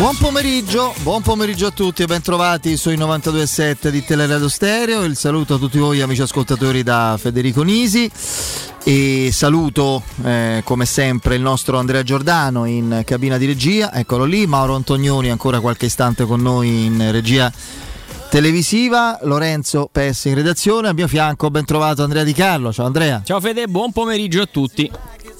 Buon pomeriggio, buon pomeriggio a tutti e ben trovati sui 92.7 di Teleradio Stereo. Il saluto a tutti voi amici ascoltatori da Federico Nisi. E saluto eh, come sempre il nostro Andrea Giordano in cabina di regia, eccolo lì, Mauro Antonioni ancora qualche istante con noi in regia televisiva, Lorenzo PS in redazione, al mio fianco ben trovato Andrea Di Carlo, ciao Andrea. Ciao Fede, buon pomeriggio a tutti.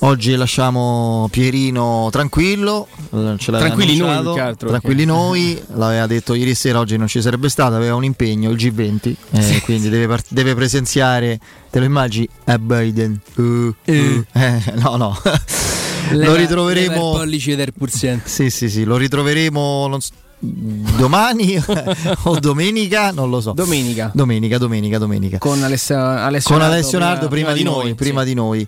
Oggi lasciamo Pierino tranquillo, ce tranquilli noi, altro, tranquilli okay. noi, l'aveva detto ieri sera, oggi non ci sarebbe stato, aveva un impegno, il G20, eh, sì. quindi deve, part- deve, presenziare, te lo immagini, a Biden. Uh, uh. Eh. no, no. lo ritroveremo... pollice del Sì, sì, sì, lo ritroveremo... Non so, domani o domenica, non lo so. Domenica. Domenica, domenica, domenica. Con, Alessio, Alessio Con Alessio Nardo prima, prima, di noi, prima sì. di noi.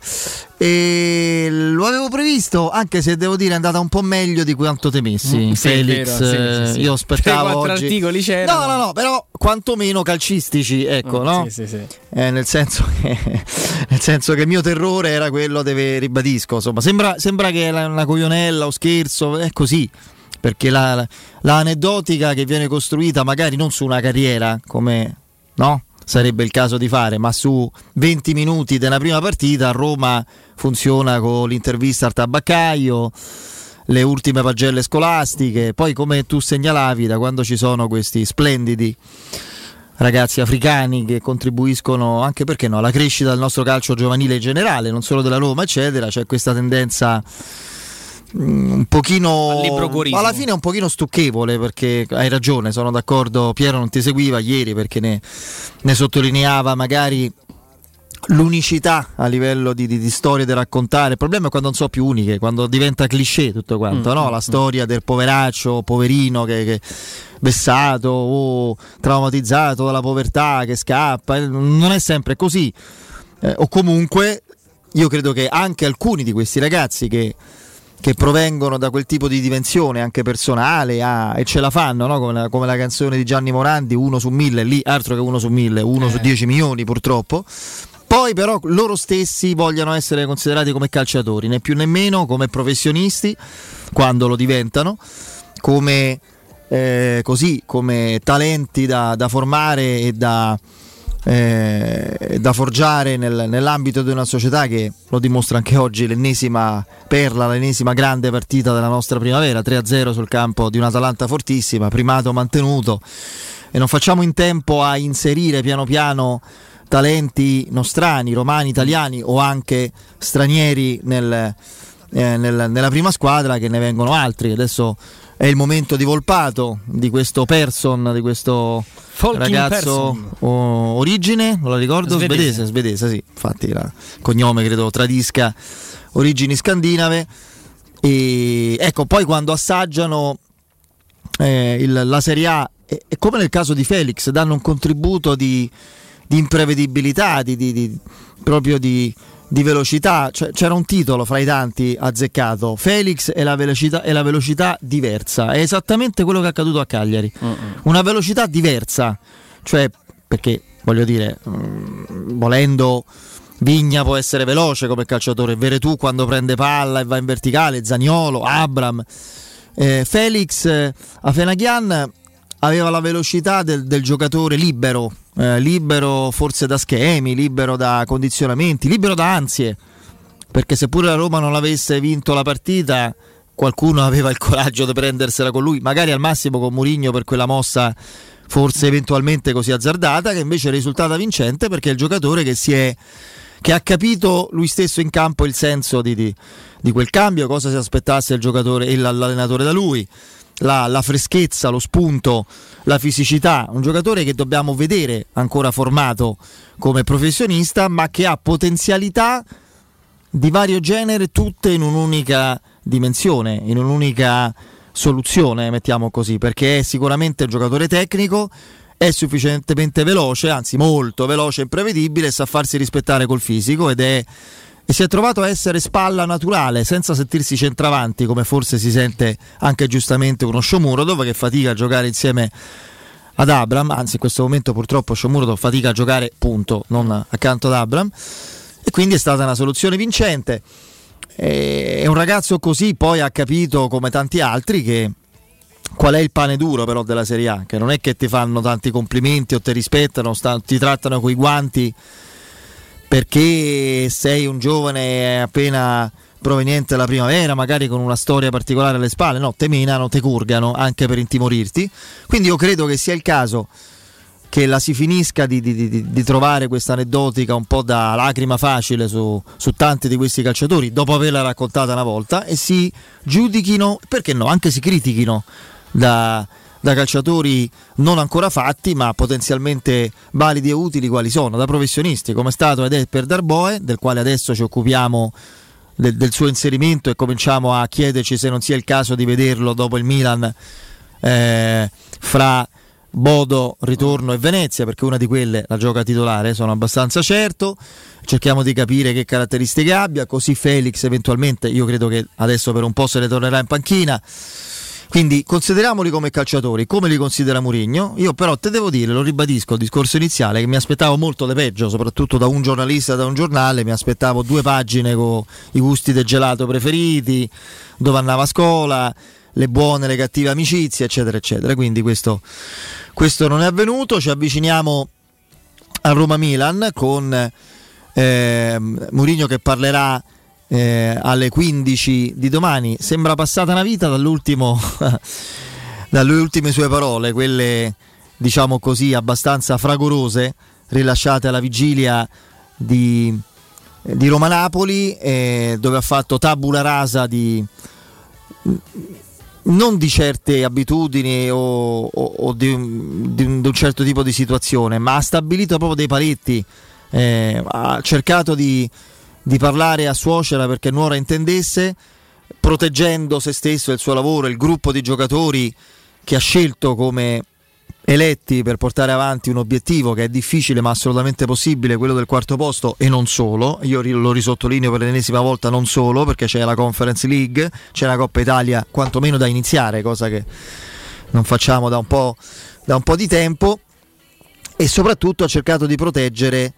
E lo avevo previsto, anche se devo dire è andata un po' meglio di quanto temessi. Mm, Felix, vero, sì, sì, io aspettavo oggi. articoli c'erano. No, no, no, però quantomeno calcistici, ecco, mm, no? Sì, sì, sì. Eh, nel, senso che, nel senso che il mio terrore era quello, deve ribadisco, insomma, sembra, sembra che è una coglionella o scherzo, è così perché la, la, l'aneddotica che viene costruita magari non su una carriera come no? sarebbe il caso di fare, ma su 20 minuti della prima partita a Roma funziona con l'intervista al tabaccaio, le ultime pagelle scolastiche, poi come tu segnalavi da quando ci sono questi splendidi ragazzi africani che contribuiscono anche perché no, alla crescita del nostro calcio giovanile in generale, non solo della Roma, eccetera, c'è questa tendenza un pochino alla fine è un pochino stucchevole perché hai ragione sono d'accordo Piero non ti seguiva ieri perché ne, ne sottolineava magari l'unicità a livello di, di, di, storie da raccontare. Il problema è quando non so più uniche, quando diventa cliché tutto quanto, mm, no? la mm. storia del poveraccio, poverino che, che vessato o traumatizzato dalla povertà che scappa, non è sempre così. Eh, o comunque io credo che anche alcuni di questi ragazzi che che provengono da quel tipo di dimensione anche personale ah, e ce la fanno, no? come, la, come, la, canzone di Gianni Morandi, uno su mille, lì altro che uno su mille, uno eh. su dieci milioni purtroppo. Poi però loro stessi vogliono essere considerati come calciatori, né più né meno come professionisti, quando lo diventano, come, eh, così, come talenti da, da formare e da, eh, da forgiare nel, nell'ambito di una società che lo dimostra anche oggi l'ennesima perla, l'ennesima grande partita della nostra primavera, 3-0 sul campo di un'Atalanta fortissima, primato mantenuto e non facciamo in tempo a inserire piano piano talenti nostrani, romani, italiani o anche stranieri nel, eh, nel, nella prima squadra che ne vengono altri. Adesso è il momento di Volpato, di questo person, di questo ragazzo oh, origine, non la ricordo, svedese, svedese, svedese sì, infatti il cognome credo tradisca origini scandinave. E ecco, poi quando assaggiano eh, il, la Serie A, e, e, come nel caso di Felix, danno un contributo di, di imprevedibilità, di, di, di proprio di, di velocità, cioè, c'era un titolo fra i tanti azzeccato, Felix e la, velocità, e la velocità diversa, è esattamente quello che è accaduto a Cagliari, uh-uh. una velocità diversa, cioè perché voglio dire, mh, mm, volendo... Vigna può essere veloce come calciatore, Veretù quando prende palla e va in verticale, Zaniolo, Abram. Eh, Felix eh, Afenaghian aveva la velocità del, del giocatore libero, eh, libero forse da schemi, libero da condizionamenti, libero da ansie, perché seppure la Roma non avesse vinto la partita, qualcuno aveva il coraggio di prendersela con lui, magari al massimo con Murigno per quella mossa forse eventualmente così azzardata, che invece è risultata vincente perché è il giocatore che si è che ha capito lui stesso in campo il senso di, di, di quel cambio, cosa si aspettasse il giocatore e l'allenatore da lui. La, la, freschezza, lo spunto, la fisicità, un giocatore che dobbiamo vedere ancora formato come professionista, ma che ha potenzialità di vario genere, tutte in un'unica dimensione, in un'unica soluzione, mettiamo così, perché è sicuramente un giocatore tecnico, è sufficientemente veloce, anzi molto veloce e imprevedibile, sa farsi rispettare col fisico ed è e si è trovato a essere spalla naturale senza sentirsi centravanti come forse si sente anche giustamente uno Sciomuro dove che fatica a giocare insieme ad Abram. Anzi in questo momento purtroppo Sciomuro fatica a giocare punto non accanto ad Abram. E quindi è stata una soluzione vincente. E un ragazzo così poi ha capito come tanti altri che qual è il pane duro però della Serie A, che non è che ti fanno tanti complimenti o ti rispettano, sta, ti trattano coi guanti perché sei un giovane appena proveniente dalla primavera, magari con una storia particolare alle spalle, no, te menano, te curgano anche per intimorirti. Quindi io credo che sia il caso che la si finisca di, di, di, di trovare questa aneddotica un po' da lacrima facile su, su, tanti di questi calciatori dopo averla raccontata una volta e si giudichino, perché no, anche si critichino da, da calciatori non ancora fatti, ma potenzialmente validi e utili quali sono, da professionisti, come è stato ed è per Darboe, del quale adesso ci occupiamo del, del suo inserimento e cominciamo a chiederci se non sia il caso di vederlo dopo il Milan eh, fra Bodo, Ritorno e Venezia, perché una di quelle la gioca titolare, sono abbastanza certo. Cerchiamo di capire che caratteristiche abbia, così Felix eventualmente, io credo che adesso per un po' se ne tornerà in panchina quindi consideriamoli come calciatori, come li considera Mourinho. Io però te devo dire, lo ribadisco, il discorso iniziale, che mi aspettavo molto di peggio, soprattutto da un giornalista, da un giornale, mi aspettavo due pagine con i gusti del gelato preferiti, dove andava a scuola, le buone, le cattive amicizie, eccetera, eccetera. Quindi questo, questo non è avvenuto, ci avviciniamo a Roma-Milan con eh, Mourinho che parlerà eh, alle 15 di domani. Sembra passata una vita dall'ultimo, dalle ultime sue parole, quelle diciamo così abbastanza fragorose, rilasciate alla vigilia di, di Roma-Napoli, eh, dove ha fatto tabula rasa di non di certe abitudini o, o, o di, un, di, un, certo tipo di situazione, ma ha stabilito proprio dei paletti, eh, ha cercato di di parlare a suocera perché Nuora intendesse, proteggendo se stesso e il suo lavoro, il gruppo di giocatori che ha scelto come eletti per portare avanti un obiettivo che è difficile ma assolutamente possibile, quello del quarto posto e non solo, io lo risottolineo per l'ennesima volta non solo perché c'è la Conference League, c'è la Coppa Italia quantomeno da iniziare, cosa che non facciamo da un po', da un po di tempo. E soprattutto ha cercato di proteggere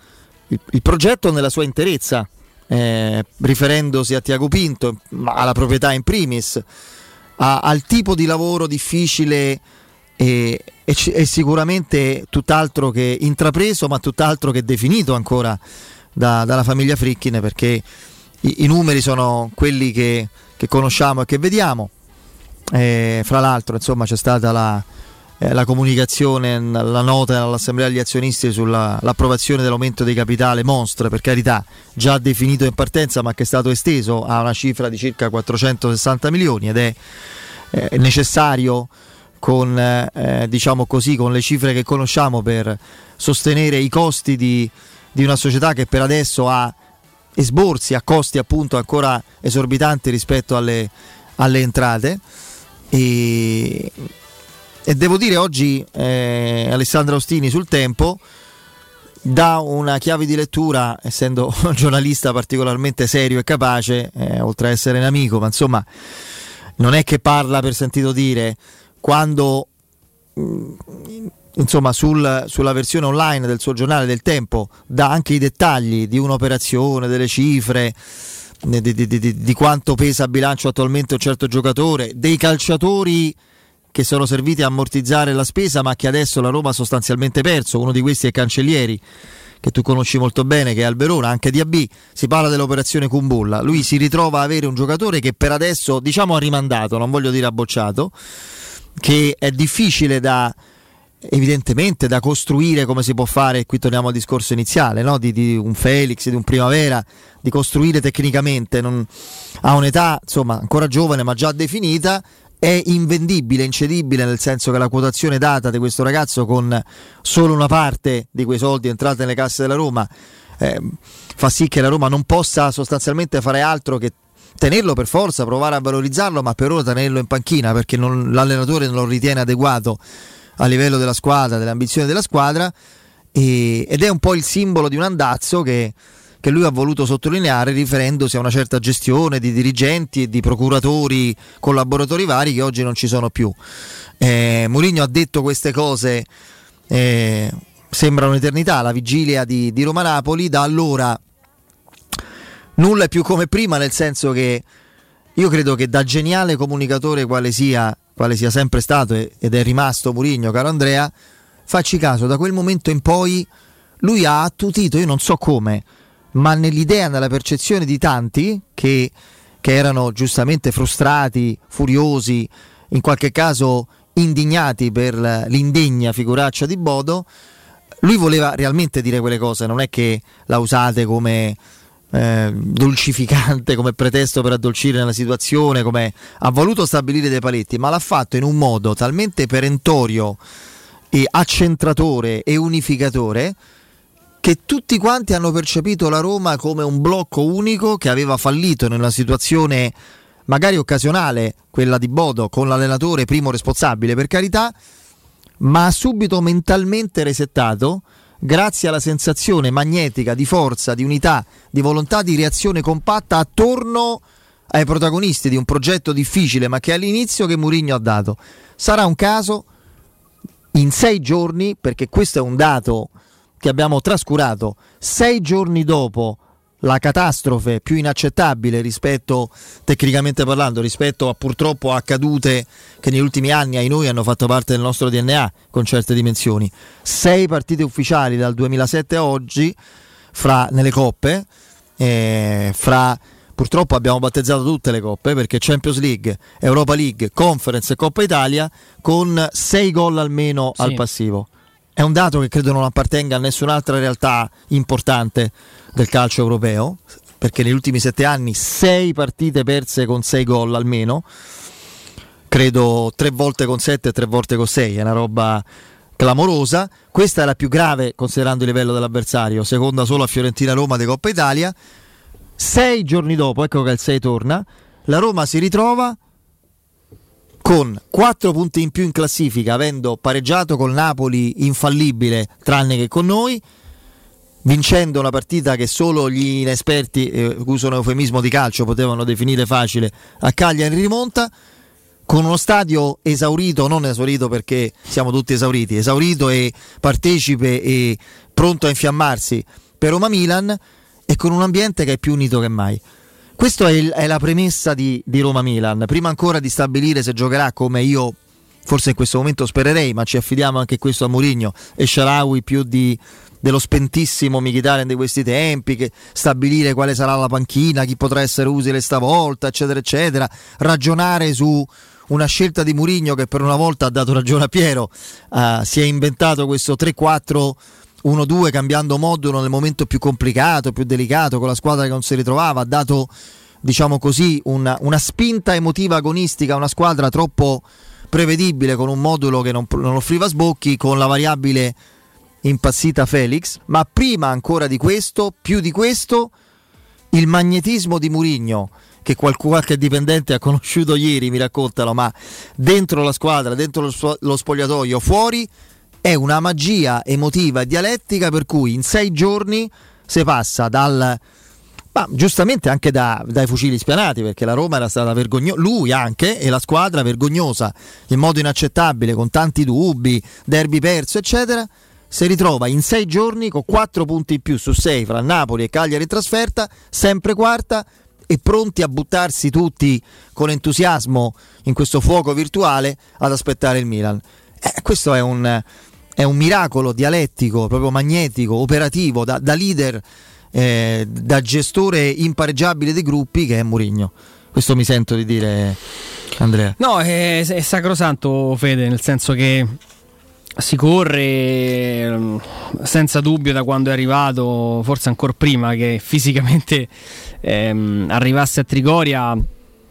il, il progetto nella sua interezza eh, riferendosi a Tiago Pinto, alla proprietà in primis, a, al tipo di lavoro difficile e, e, e, sicuramente tutt'altro che intrapreso, ma tutt'altro che definito ancora da, dalla famiglia Frickin, perché i, i numeri sono quelli che, che, conosciamo e che vediamo. Eh, fra l'altro, insomma, c'è stata la, eh, la comunicazione, la nota all'Assemblea degli azionisti sull'approvazione dell'aumento di capitale mostra, per carità, già definito in partenza ma che è stato esteso a una cifra di circa 460 milioni ed è eh, necessario con, eh, diciamo così, con le cifre che conosciamo per sostenere i costi di, di una società che per adesso ha esborsi a costi appunto ancora esorbitanti rispetto alle, alle entrate. E e devo dire oggi eh, Alessandro Ostini sul tempo dà una chiave di lettura, essendo un giornalista particolarmente serio e capace, eh, oltre ad essere un amico, ma insomma non è che parla per sentito dire, quando mm, insomma sul, sulla versione online del suo giornale del tempo dà anche i dettagli di un'operazione, delle cifre, di, di, di, di quanto pesa a bilancio attualmente un certo giocatore, dei calciatori che sono serviti a ammortizzare la spesa, ma che adesso la Roma ha sostanzialmente perso. Uno di questi è Cancellieri, che tu conosci molto bene, che è al Verona, anche di AB. Si parla dell'operazione Kumbulla. Lui si ritrova a avere un giocatore che per adesso, diciamo, ha rimandato, non voglio dire abbocciato, che è difficile da evidentemente da costruire come si può fare, qui torniamo al discorso iniziale, no? di, di, un Felix, di un Primavera, di costruire tecnicamente, non, ha un'età insomma ancora giovane ma già definita, è invendibile, incedibile, nel senso che la quotazione data di questo ragazzo con solo una parte di quei soldi entrati nelle casse della Roma eh, fa sì che la Roma non possa sostanzialmente fare altro che tenerlo per forza, provare a valorizzarlo, ma per ora tenerlo in panchina perché non, l'allenatore non lo ritiene adeguato a livello della squadra, delle ambizioni della squadra e, ed è un po' il simbolo di un andazzo che che lui ha voluto sottolineare riferendosi a una certa gestione di dirigenti e di procuratori, collaboratori vari che oggi non ci sono più. Eh, Mourinho ha detto queste cose, eh, sembra un'eternità, la vigilia di, di Roma-Napoli, da allora nulla è più come prima, nel senso che io credo che da geniale comunicatore quale sia quale sia sempre stato ed è rimasto Murigno, caro Andrea, facci caso, da quel momento in poi lui ha attutito, io non so come, ma nell'idea, nella percezione di tanti che, che erano giustamente frustrati, furiosi, in qualche caso indignati per l'indegna figuraccia di Bodo, lui voleva realmente dire quelle cose, non è che la usate come eh, dolcificante, come pretesto per addolcire la situazione, come ha voluto stabilire dei paletti, ma l'ha fatto in un modo talmente perentorio e accentratore e unificatore che tutti quanti hanno percepito la Roma come un blocco unico che aveva fallito nella situazione magari occasionale, quella di Bodo, con l'allenatore primo responsabile per carità, ma ha subito mentalmente resettato grazie alla sensazione magnetica di forza, di unità, di volontà di reazione compatta attorno ai protagonisti di un progetto difficile ma che all'inizio che Murigno ha dato. Sarà un caso in sei giorni, perché questo è un dato che abbiamo trascurato, sei giorni dopo la catastrofe più inaccettabile rispetto, tecnicamente parlando, rispetto a purtroppo accadute che negli ultimi anni ai noi hanno fatto parte del nostro DNA con certe dimensioni. Sei partite ufficiali dal 2007 a oggi fra, nelle coppe, eh, fra purtroppo abbiamo battezzato tutte le coppe perché Champions League, Europa League, Conference e Coppa Italia con sei gol almeno sì. al passivo. È un dato che credo non appartenga a nessun'altra realtà importante del calcio europeo, perché negli ultimi sette anni sei partite perse con sei gol almeno, credo tre volte con sette e tre volte con sei, è una roba clamorosa. Questa è la più grave considerando il livello dell'avversario, seconda solo a Fiorentina-Roma di Coppa Italia. Sei giorni dopo, ecco che il 6 torna, la Roma si ritrova con 4 punti in più in classifica, avendo pareggiato col Napoli infallibile, tranne che con noi, vincendo una partita che solo gli inesperti, eh, uso un eufemismo di calcio, potevano definire facile, a Cagliari rimonta, con uno stadio esaurito, non esaurito perché siamo tutti esauriti, esaurito e partecipe e pronto a infiammarsi per Roma Milan e con un ambiente che è più unito che mai. Questa è, è, la premessa di, di Roma-Milan. Prima ancora di stabilire se giocherà come io forse in questo momento spererei, ma ci affidiamo anche questo a Mourinho e Sharawi più di, dello spentissimo Mkhitaryan di questi tempi, che stabilire quale sarà la panchina, chi potrà essere utile stavolta, eccetera, eccetera, ragionare su una scelta di Mourinho che per una volta ha dato ragione a Piero, uh, si è inventato questo 3-4 1-2 cambiando modulo nel momento più complicato, più delicato, con la squadra che non si ritrovava, ha dato diciamo così una, una spinta emotiva agonistica a una squadra troppo prevedibile con un modulo che non, non offriva sbocchi, con la variabile impazzita Felix, ma prima ancora di questo, più di questo, il magnetismo di Murigno che qualche dipendente ha conosciuto ieri, mi raccontano, ma dentro la squadra, dentro lo spogliatoio, fuori è una magia emotiva e dialettica per cui in sei giorni si passa dal ma giustamente anche da, dai fucili spianati perché la Roma era stata vergognosa, lui anche e la squadra vergognosa in modo inaccettabile con tanti dubbi, derby perso eccetera si ritrova in sei giorni con quattro punti in più su sei fra Napoli e Cagliari in trasferta sempre quarta e pronti a buttarsi tutti con entusiasmo in questo fuoco virtuale ad aspettare il Milan. Eh, questo è un è un miracolo dialettico, proprio magnetico, operativo, da, da leader, eh, da gestore impareggiabile dei gruppi che è Murigno. Questo mi sento di dire, Andrea. No, è, è sacrosanto, Fede, nel senso che si corre mm, senza dubbio da quando è arrivato, forse ancora prima che fisicamente ehm, arrivasse a Trigoria.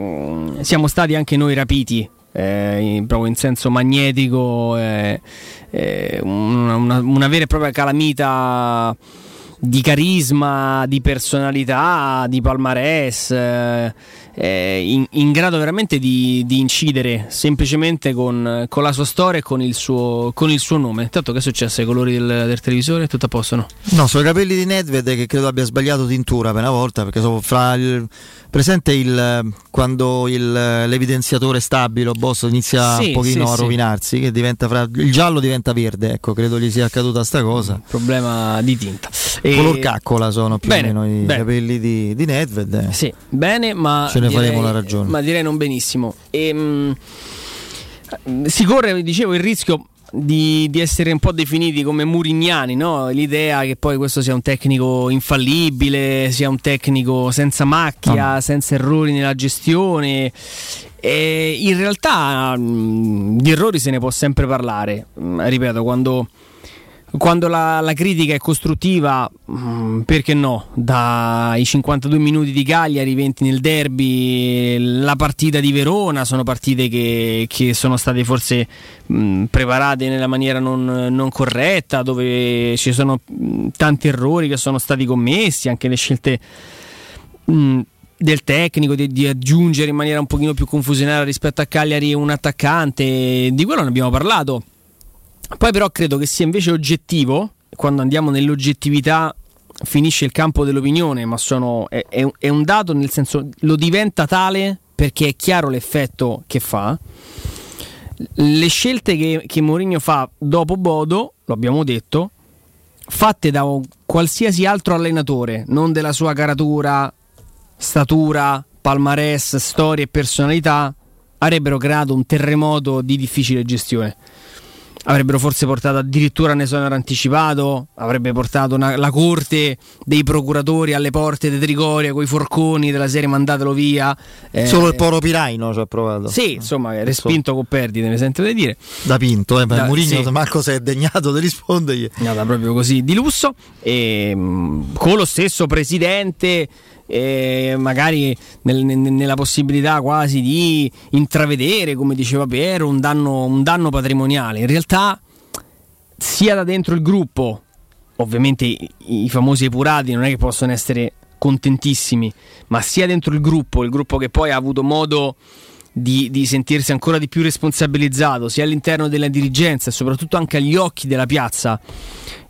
Mm, siamo stati anche noi rapiti eh, proprio in senso magnetico, eh, eh, una, una, una, vera e propria calamita di carisma, di personalità, di palmarès, eh, eh, in, in, grado veramente di, di incidere semplicemente con, con, la sua storia e con il suo, con il suo nome. Tanto che è successo ai colori del, del televisore? Tutto a posto, no? No, sono i capelli di Nedved che credo abbia sbagliato tintura per una volta perché sono fra il presente il, quando il, l'evidenziatore stabile o boss inizia sì, un pochino sì, a rovinarsi, che diventa fra, il giallo diventa verde, ecco, credo gli sia accaduta sta cosa. Problema di tinta. E... Color caccola sono più bene, o meno i bene. capelli di, di Nedved. Eh. Sì, bene, ma ce ne direi, faremo la ragione. Ma direi non benissimo. E, ehm, si corre, dicevo, il rischio di, di, essere un po' definiti come murignani, no? l'idea che poi questo sia un tecnico infallibile, sia un tecnico senza macchia, no. senza errori nella gestione. E in realtà mh, di errori se ne può sempre parlare, ripeto, quando quando la, la, critica è costruttiva, mm, perché no? Dai 52 minuti di Cagliari, 20 nel derby, la partita di Verona sono partite che, che sono state forse mh, mm, preparate nella maniera non, non, corretta, dove ci sono mm, tanti errori che sono stati commessi, anche le scelte del tecnico di, di, aggiungere in maniera un pochino più confusionaria rispetto a Cagliari un attaccante, di quello ne abbiamo parlato poi però credo che sia invece oggettivo, quando andiamo nell'oggettività finisce il campo dell'opinione, ma sono, è, è, un dato nel senso lo diventa tale perché è chiaro l'effetto che fa. Le scelte che, che Mourinho fa dopo Bodo, lo abbiamo detto, fatte da qualsiasi altro allenatore, non della sua caratura, statura, palmarès, storia e personalità, avrebbero creato un terremoto di difficile gestione avrebbero forse portato addirittura un esonero anticipato, avrebbe portato una, la corte dei procuratori alle porte di Trigoria con i forconi della serie mandatelo via. Eh, Solo il Poro Piraino ci ha provato. Sì, insomma, respinto so. con perdite, mi sento di dire. Da Pinto, eh, da, Murigno sì. Marco si è degnato di rispondergli. È andata proprio così di lusso e ehm, con lo stesso presidente eh, magari nel, nella possibilità quasi di intravedere, come diceva Piero, un danno, un danno patrimoniale. In realtà, sia da dentro il gruppo, ovviamente i, i famosi epurati non è che possono essere contentissimi, ma sia dentro il gruppo, il gruppo che poi ha avuto modo di, di, sentirsi ancora di più responsabilizzato, sia all'interno della dirigenza e soprattutto anche agli occhi della piazza,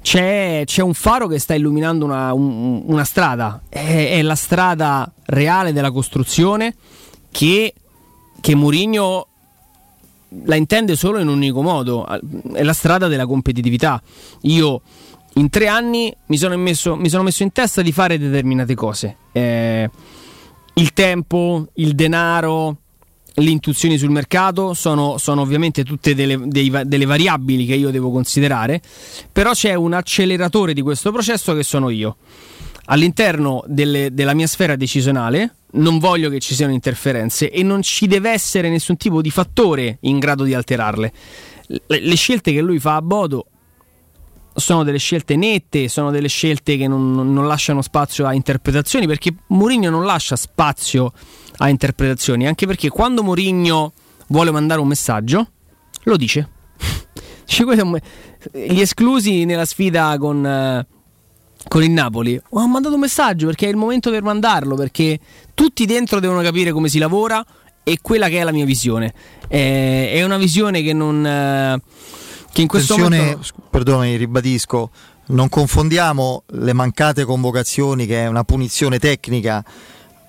c'è, c'è un faro che sta illuminando una, un, una strada, è, è, la strada reale della costruzione che, che Mourinho la intende solo in un unico modo, è la strada della competitività. Io in tre anni mi sono messo, mi sono messo in testa di fare determinate cose. Eh, il tempo, il denaro, le intuizioni sul mercato sono, sono ovviamente tutte delle, dei, delle, variabili che io devo considerare, però c'è un acceleratore di questo processo che sono io. All'interno delle, della mia sfera decisionale non voglio che ci siano interferenze e non ci deve essere nessun tipo di fattore in grado di alterarle. Le, le scelte che lui fa a Bodo sono delle scelte nette, sono delle scelte che non, non lasciano spazio a interpretazioni perché Mourinho non lascia spazio a interpretazioni, anche perché quando Mourinho vuole mandare un messaggio, lo dice. Gli esclusi nella sfida con, eh, con il Napoli ho mandato un messaggio perché è il momento per mandarlo, perché tutti dentro devono capire come si lavora e quella che è la mia visione. Eh, è una visione che non... Che in questo momento... Perdonami, ribadisco, non confondiamo le mancate convocazioni che è una punizione tecnica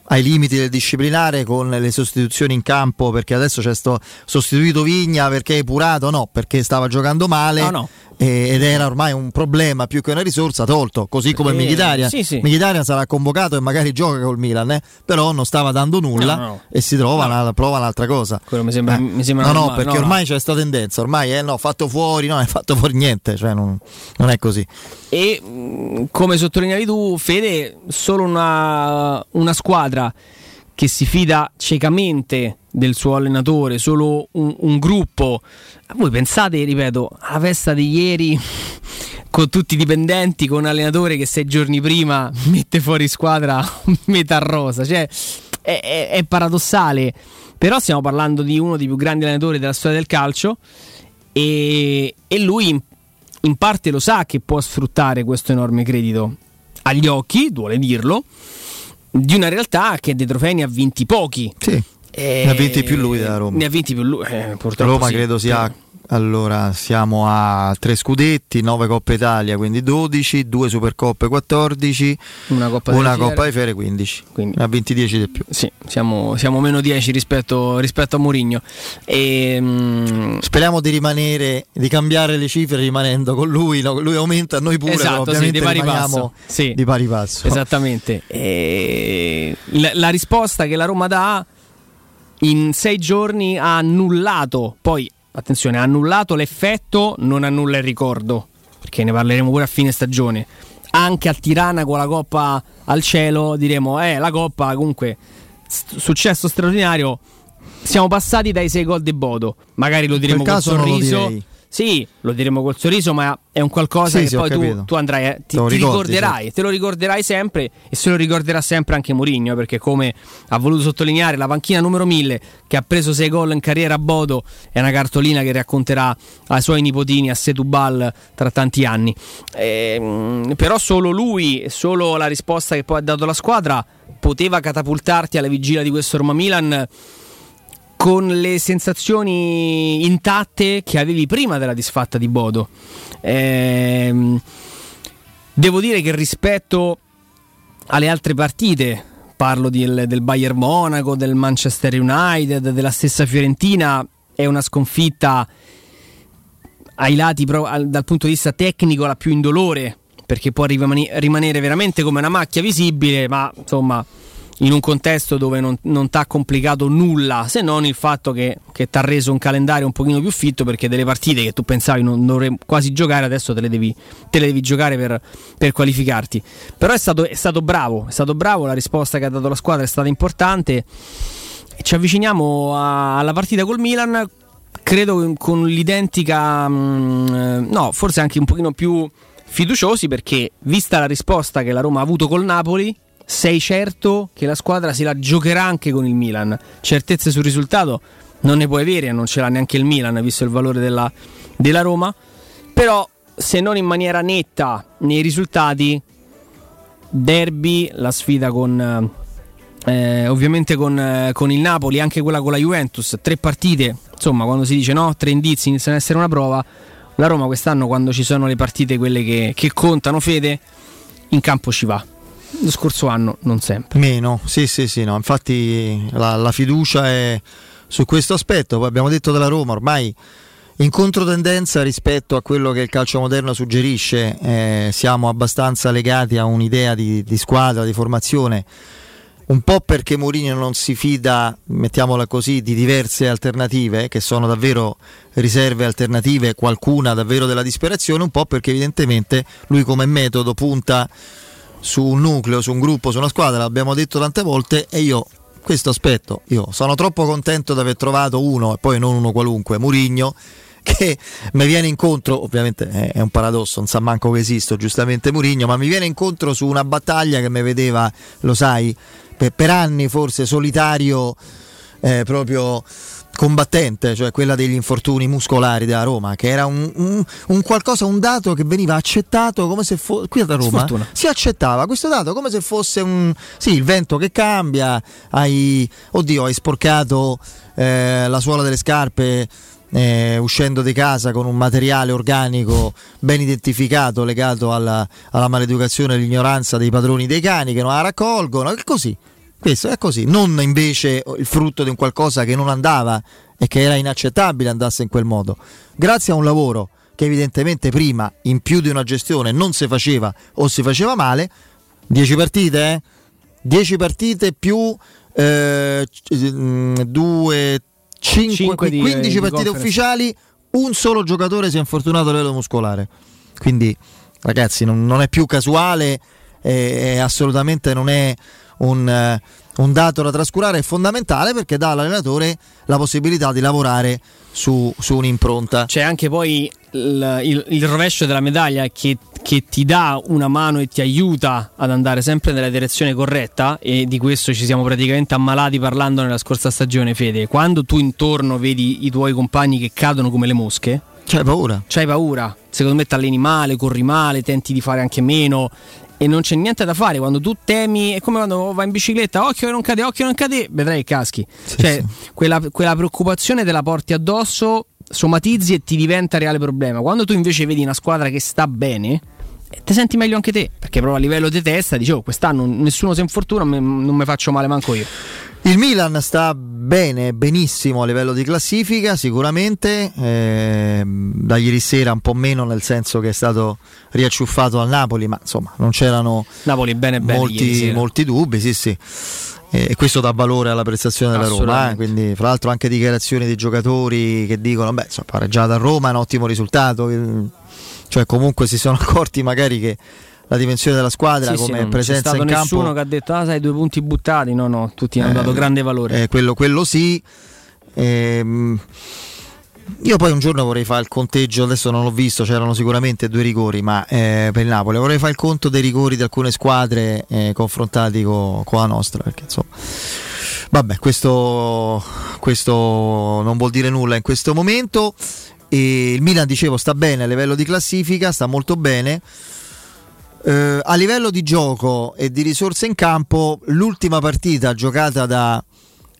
ai limiti del disciplinare con le sostituzioni in campo perché adesso c'è sto sostituito Vigna perché è purato no perché stava giocando male no, no. Ed era ormai un problema più che una risorsa tolto così come eh, Mkhitaryan sì, sì. Mkhitaryan sarà convocato e magari gioca col Milan eh? però non stava dando nulla no, e si trova una, prova un'altra cosa quello mi sembra, eh. mi sembra no normale. no perché ormai c'è questa tendenza ormai eh no fatto fuori no è fatto fuori niente cioè non, non è così e mm, come sottolineavi tu Fede solo una, una squadra che si fida ciecamente del suo allenatore, solo un, un gruppo. Voi pensate, ripeto, alla festa di ieri con tutti i dipendenti, con un allenatore che sei giorni prima mette fuori squadra metà rosa, cioè è, è, è paradossale. Però stiamo parlando di uno dei più grandi allenatori della storia del calcio e, e lui in, in parte lo sa che può sfruttare questo enorme credito agli occhi, duole dirlo, di una realtà che dei trofei ne ha vinti pochi. Sì. E... Ne ha vinti più lui della Roma. Ne ha vinti più lui. Eh, Roma sì. credo sia allora, siamo a tre scudetti, 9 Coppe Italia, quindi 12, 2 Supercoppe 14, una Coppa, una Coppa di Fiere 15. Quindi, ne ha 20 10 di più. Sì, siamo, siamo meno 10 rispetto, rispetto a Mourinho. E, mm, Speriamo di rimanere, di cambiare le cifre rimanendo con lui. No? Lui aumenta, noi pure, esatto, ovviamente sì, di pari passo. Sì, di pari passo. Esattamente. E, la, la risposta che la Roma dà in sei giorni ha annullato, poi attenzione, ha annullato l'effetto, non annulla il ricordo, perché ne parleremo pure a fine stagione. Anche a Tirana con la Coppa al cielo diremo, eh, la Coppa comunque, st- successo straordinario, siamo passati dai 6 gol di Bodo, magari lo diremo con sorriso sì, lo diremo col sorriso, ma è un qualcosa sì, che sì, poi tu, tu, andrai, eh, ti, ti ricorderai, sì. te lo ricorderai sempre e se lo ricorderà sempre anche Mourinho, perché come ha voluto sottolineare la panchina numero 1000 che ha preso 6 gol in carriera a Bodo è una cartolina che racconterà ai suoi nipotini a Setubal tra tanti anni. Eh, però solo lui, solo la risposta che poi ha dato la squadra poteva catapultarti alla vigilia di questo Roma Milan con le sensazioni intatte che avevi prima della disfatta di Bodo. Ehm, devo dire che rispetto alle altre partite, parlo del, del Bayern Monaco, del Manchester United, della stessa Fiorentina, è una sconfitta ai lati dal punto di vista tecnico la più indolore perché può rimanere veramente come una macchia visibile, ma insomma in un contesto dove non, non ti ha complicato nulla, se non il fatto che, che ti ha reso un calendario un pochino più fitto perché delle partite che tu pensavi non dovrei quasi giocare, adesso te le devi, te le devi giocare per, per, qualificarti. Però è stato, è stato bravo, è stato bravo, la risposta che ha dato la squadra è stata importante. Ci avviciniamo a, alla partita col Milan, credo con l'identica, mh, mm, no, forse anche un pochino più fiduciosi perché vista la risposta che la Roma ha avuto col Napoli sei certo che la squadra se la giocherà anche con il Milan. Certezze sul risultato non ne puoi avere, non ce l'ha neanche il Milan, visto il valore della, della Roma. Però, se non in maniera netta nei risultati, derby, la sfida con eh, ovviamente con, eh, con, il Napoli, anche quella con la Juventus, tre partite, insomma, quando si dice no, tre indizi iniziano ad essere una prova. La Roma quest'anno, quando ci sono le partite, quelle che, che contano, fede, in campo ci va lo scorso anno non sempre. Meno, sì, sì, sì, no. infatti la, la fiducia è su questo aspetto. Poi abbiamo detto della Roma, ormai in controtendenza rispetto a quello che il calcio moderno suggerisce, eh, siamo abbastanza legati a un'idea di, di, squadra, di formazione, un po' perché Mourinho non si fida, mettiamola così, di diverse alternative, che sono davvero riserve alternative, qualcuna davvero della disperazione, un po' perché evidentemente lui come metodo punta su un nucleo, su un gruppo, su una squadra, l'abbiamo detto tante volte e io questo aspetto, io sono troppo contento di aver trovato uno e poi non uno qualunque, Murigno, che mi viene incontro, ovviamente è un paradosso, non sa manco che esisto, giustamente Murigno, ma mi viene incontro su una battaglia che mi vedeva, lo sai, per, per anni forse solitario, eh, proprio combattente, cioè quella degli infortuni muscolari della Roma, che era un, un, un qualcosa, un dato che veniva accettato come se fosse qui da Roma Sfortuna. si accettava questo dato come se fosse un sì, il vento che cambia, hai oddio, hai sporcato eh, la suola delle scarpe eh, uscendo di casa con un materiale organico ben identificato legato alla, alla maleducazione e all'ignoranza dei padroni dei cani che non la raccolgono, è così questo è così, non invece il frutto di un qualcosa che non andava e che era inaccettabile andasse in quel modo. Grazie a un lavoro che evidentemente prima in più di una gestione non si faceva o si faceva male, 10 partite, eh? 10 partite più 2, 5, 15 partite ufficiali, un solo giocatore si è infortunato a livello muscolare. Quindi ragazzi non, non è più casuale e, e assolutamente non è un, eh, un dato da trascurare, è fondamentale perché dà all'allenatore la possibilità di lavorare su, su un'impronta. C'è anche poi il, il, il rovescio della medaglia che, che, ti dà una mano e ti aiuta ad andare sempre nella direzione corretta e di questo ci siamo praticamente ammalati parlando nella scorsa stagione Fede. Quando tu intorno vedi i tuoi compagni che cadono come le mosche, c'hai paura. C'hai paura. Secondo me ti alleni male, corri male, tenti di fare anche meno e non c'è niente da fare. Quando tu temi è come quando vai in bicicletta occhio che non cade occhio che non cade vedrai che caschi. Sì, cioè sì. Quella, quella preoccupazione te la porti addosso somatizzi e ti diventa reale problema. Quando tu invece vedi una squadra che sta bene eh, ti senti meglio anche te perché proprio a livello di testa dicevo oh, quest'anno nessuno si infortuna non mi faccio male manco io il Milan sta bene, benissimo a livello di classifica, sicuramente. Eh, da ieri sera un po' meno, nel senso che è stato riacciuffato al Napoli, ma insomma non c'erano Napoli bene, bene molti, molti, dubbi. Sì, sì. e questo dà valore alla prestazione della Roma. Eh? Quindi, fra l'altro, anche dichiarazioni dei giocatori che dicono: Beh, insomma, pareggiata a Roma è un ottimo risultato. Cioè, comunque si sono accorti magari che la dimensione della squadra sì, come sì, presenza in campo. nessuno che ha detto ah sai due punti buttati, no no, tutti hanno eh, dato grande valore. Eh, quello, quello, sì. Ehm, io poi un giorno vorrei fare il conteggio, adesso non l'ho visto, c'erano sicuramente due rigori, ma eh, per il Napoli vorrei fare il conto dei rigori di alcune squadre eh, confrontati con co la nostra, perché insomma... Vabbè, questo, questo non vuol dire nulla in questo momento. E il Milan, dicevo, sta bene a livello di classifica, sta molto bene. Eh, a livello di gioco e di risorse in campo, l'ultima partita giocata da,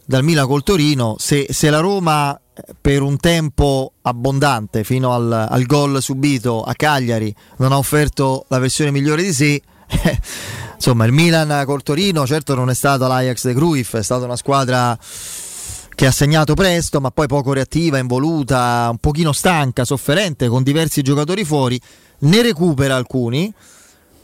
dal Milan col Torino, se, se, la Roma per un tempo abbondante fino al, al gol subito a Cagliari non ha offerto la versione migliore di sé, insomma il Milan col Torino certo non è stato l'Ajax de Cruyff, è stata una squadra che ha segnato presto ma poi poco reattiva, involuta, un pochino stanca, sofferente con diversi giocatori fuori, ne recupera alcuni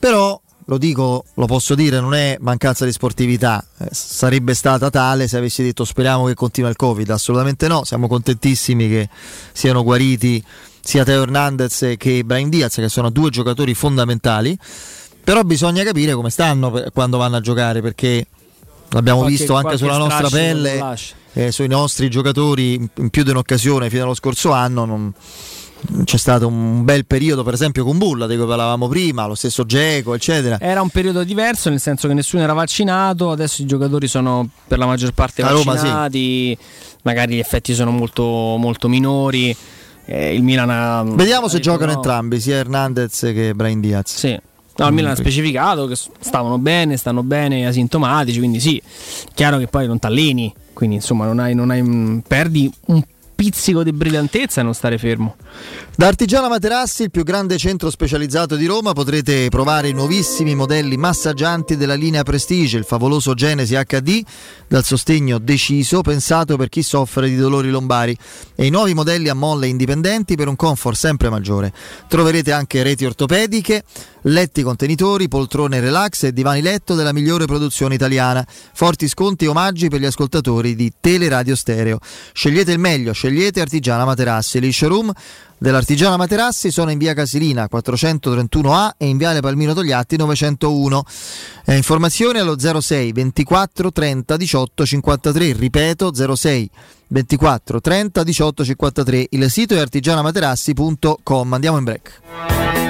però lo dico, lo posso dire, non è mancanza di sportività, eh, sarebbe stata tale se avessi detto speriamo che continua il Covid, assolutamente no, siamo contentissimi che siano guariti sia Teo Hernandez che Brian Diaz, che sono due giocatori fondamentali, però bisogna capire come stanno quando vanno a giocare, perché l'abbiamo qualche, visto anche sulla nostra pelle, eh, sui nostri giocatori in più di un'occasione fino allo scorso anno. Non c'è stato un bel periodo, per esempio, con Bulla, di cui parlavamo prima, lo stesso Geco, eccetera. Era un periodo diverso, nel senso che nessuno era vaccinato, adesso i giocatori sono per la maggior parte vaccinati, Roma, sì. magari gli effetti sono molto, molto minori. Eh, il Milan ha, Vediamo ha se giocano no. entrambi, sia Hernandez che Brian Diaz. Sì. No, il Milan ha specificato che stavano bene, stanno bene, asintomatici, quindi sì, chiaro che poi non t'alleni, quindi insomma non hai, non hai, perdi un pizzico di brillantezza e non stare fermo. Da Artigiana Materassi, il più grande centro specializzato di Roma, potrete provare i nuovissimi modelli massaggianti della linea Prestige, il favoloso Genesi HD, dal sostegno deciso, pensato per chi soffre di dolori lombari, e i nuovi modelli a molle indipendenti per un comfort sempre maggiore. Troverete anche reti ortopediche, letti contenitori, poltrone relax e divani letto della migliore produzione italiana. Forti sconti e omaggi per gli ascoltatori di Teleradio Stereo. Scegliete il meglio, scegliete Artigiana Materassi. Gli showroom dell'Artigiana Materassi sono in via Casilina 431A e in viale Palmino Togliatti 901. Eh, informazioni allo 06 24 30 18 53, ripeto 06 24 30 18 53. Il sito è artigianamaterassi.com. Andiamo in break.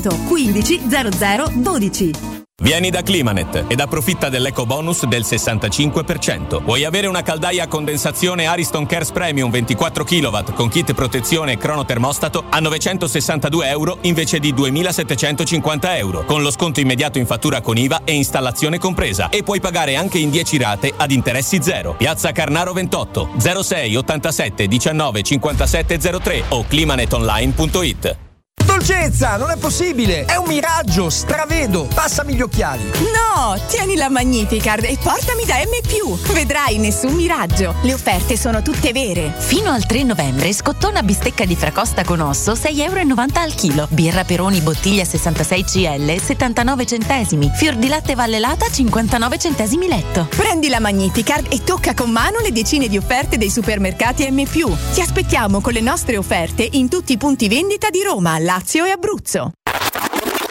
15 0012. Vieni da Climanet ed approfitta dell'eco bonus del 65%. Vuoi avere una caldaia a condensazione Ariston Cares Premium 24 kW con kit protezione e cronotermostato a 962 euro invece di 2750 euro, con lo sconto immediato in fattura con IVA e installazione compresa. E puoi pagare anche in 10 rate ad interessi zero. Piazza Carnaro 28 06 87 19 57 03 o climanetonline.it. Dolcezza, non è possibile! È un miraggio, stravedo! Passami gli occhiali! No, tieni la Magnificard e portami da M+. Vedrai nessun miraggio. Le offerte sono tutte vere. Fino al 3 novembre, scottona bistecca di fracosta con osso 6,90 euro al chilo. Birra Peroni bottiglia 66 CL 79 centesimi. Fior di latte vallelata 59 centesimi letto. Prendi la Magnificard e tocca con mano le decine di offerte dei supermercati M+. Ti aspettiamo con le nostre offerte in tutti i punti vendita di Roma, Lazio e Abruzzo.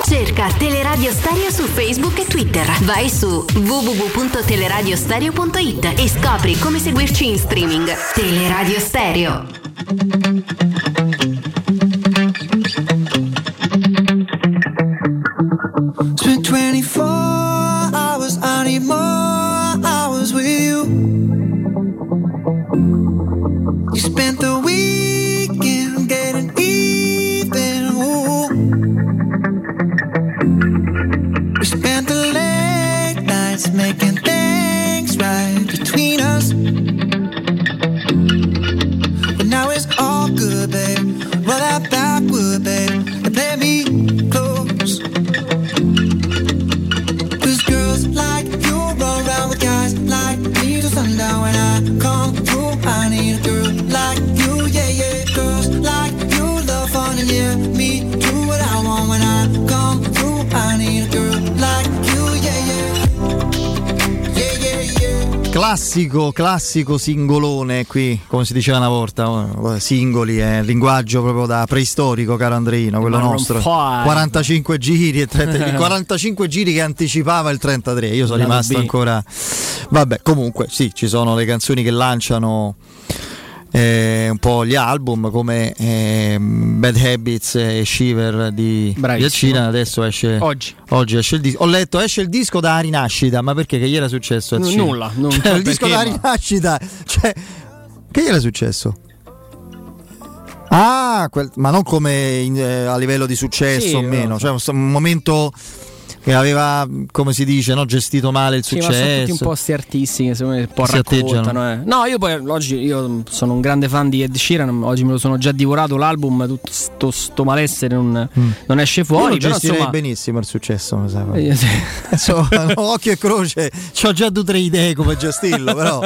Cerca Teleradio Stereo su Facebook e Twitter. Vai su www.teleradiostereo.it e scopri come seguirci in streaming. Teleradio Stereo. Spent 24 Classico, classico singolone qui, come si diceva una volta, eh, singoli, è linguaggio proprio da preistorico, caro Andreino, quello Maroon nostro. five. 45 giri e 30 45 giri che anticipava il 33. Io sono Lato rimasto B. ancora Vabbè, comunque sì, ci sono le canzoni che lanciano eh, un po' gli album come ehm, Bad Habits e Shiver di Sheeran, adesso esce Oggi. Oggi esce il disco. Ho letto esce il disco da rinascita, ma perché che gli era successo? a N- nulla, non Cioè, so il disco da rinascita, cioè che gli era successo? Ah, quel- ma non come in- eh, a livello di successo Sì, o meno, no. cioè un, un momento che aveva, come si dice, no, gestito male il Sì, ma sono tutti un successo. po' sti artisti che secondo me un po' Si raccontano. eh. No, io poi oggi io sono un grande fan di Ed Sheeran, oggi me lo sono già divorato l'album, tutto sto, sto malessere non, non esce Io fuori, lo però insomma... benissimo il successo, mi sa. Eh, sì. Insomma, occhio e croce, ho già due o tre idee come gestirlo, però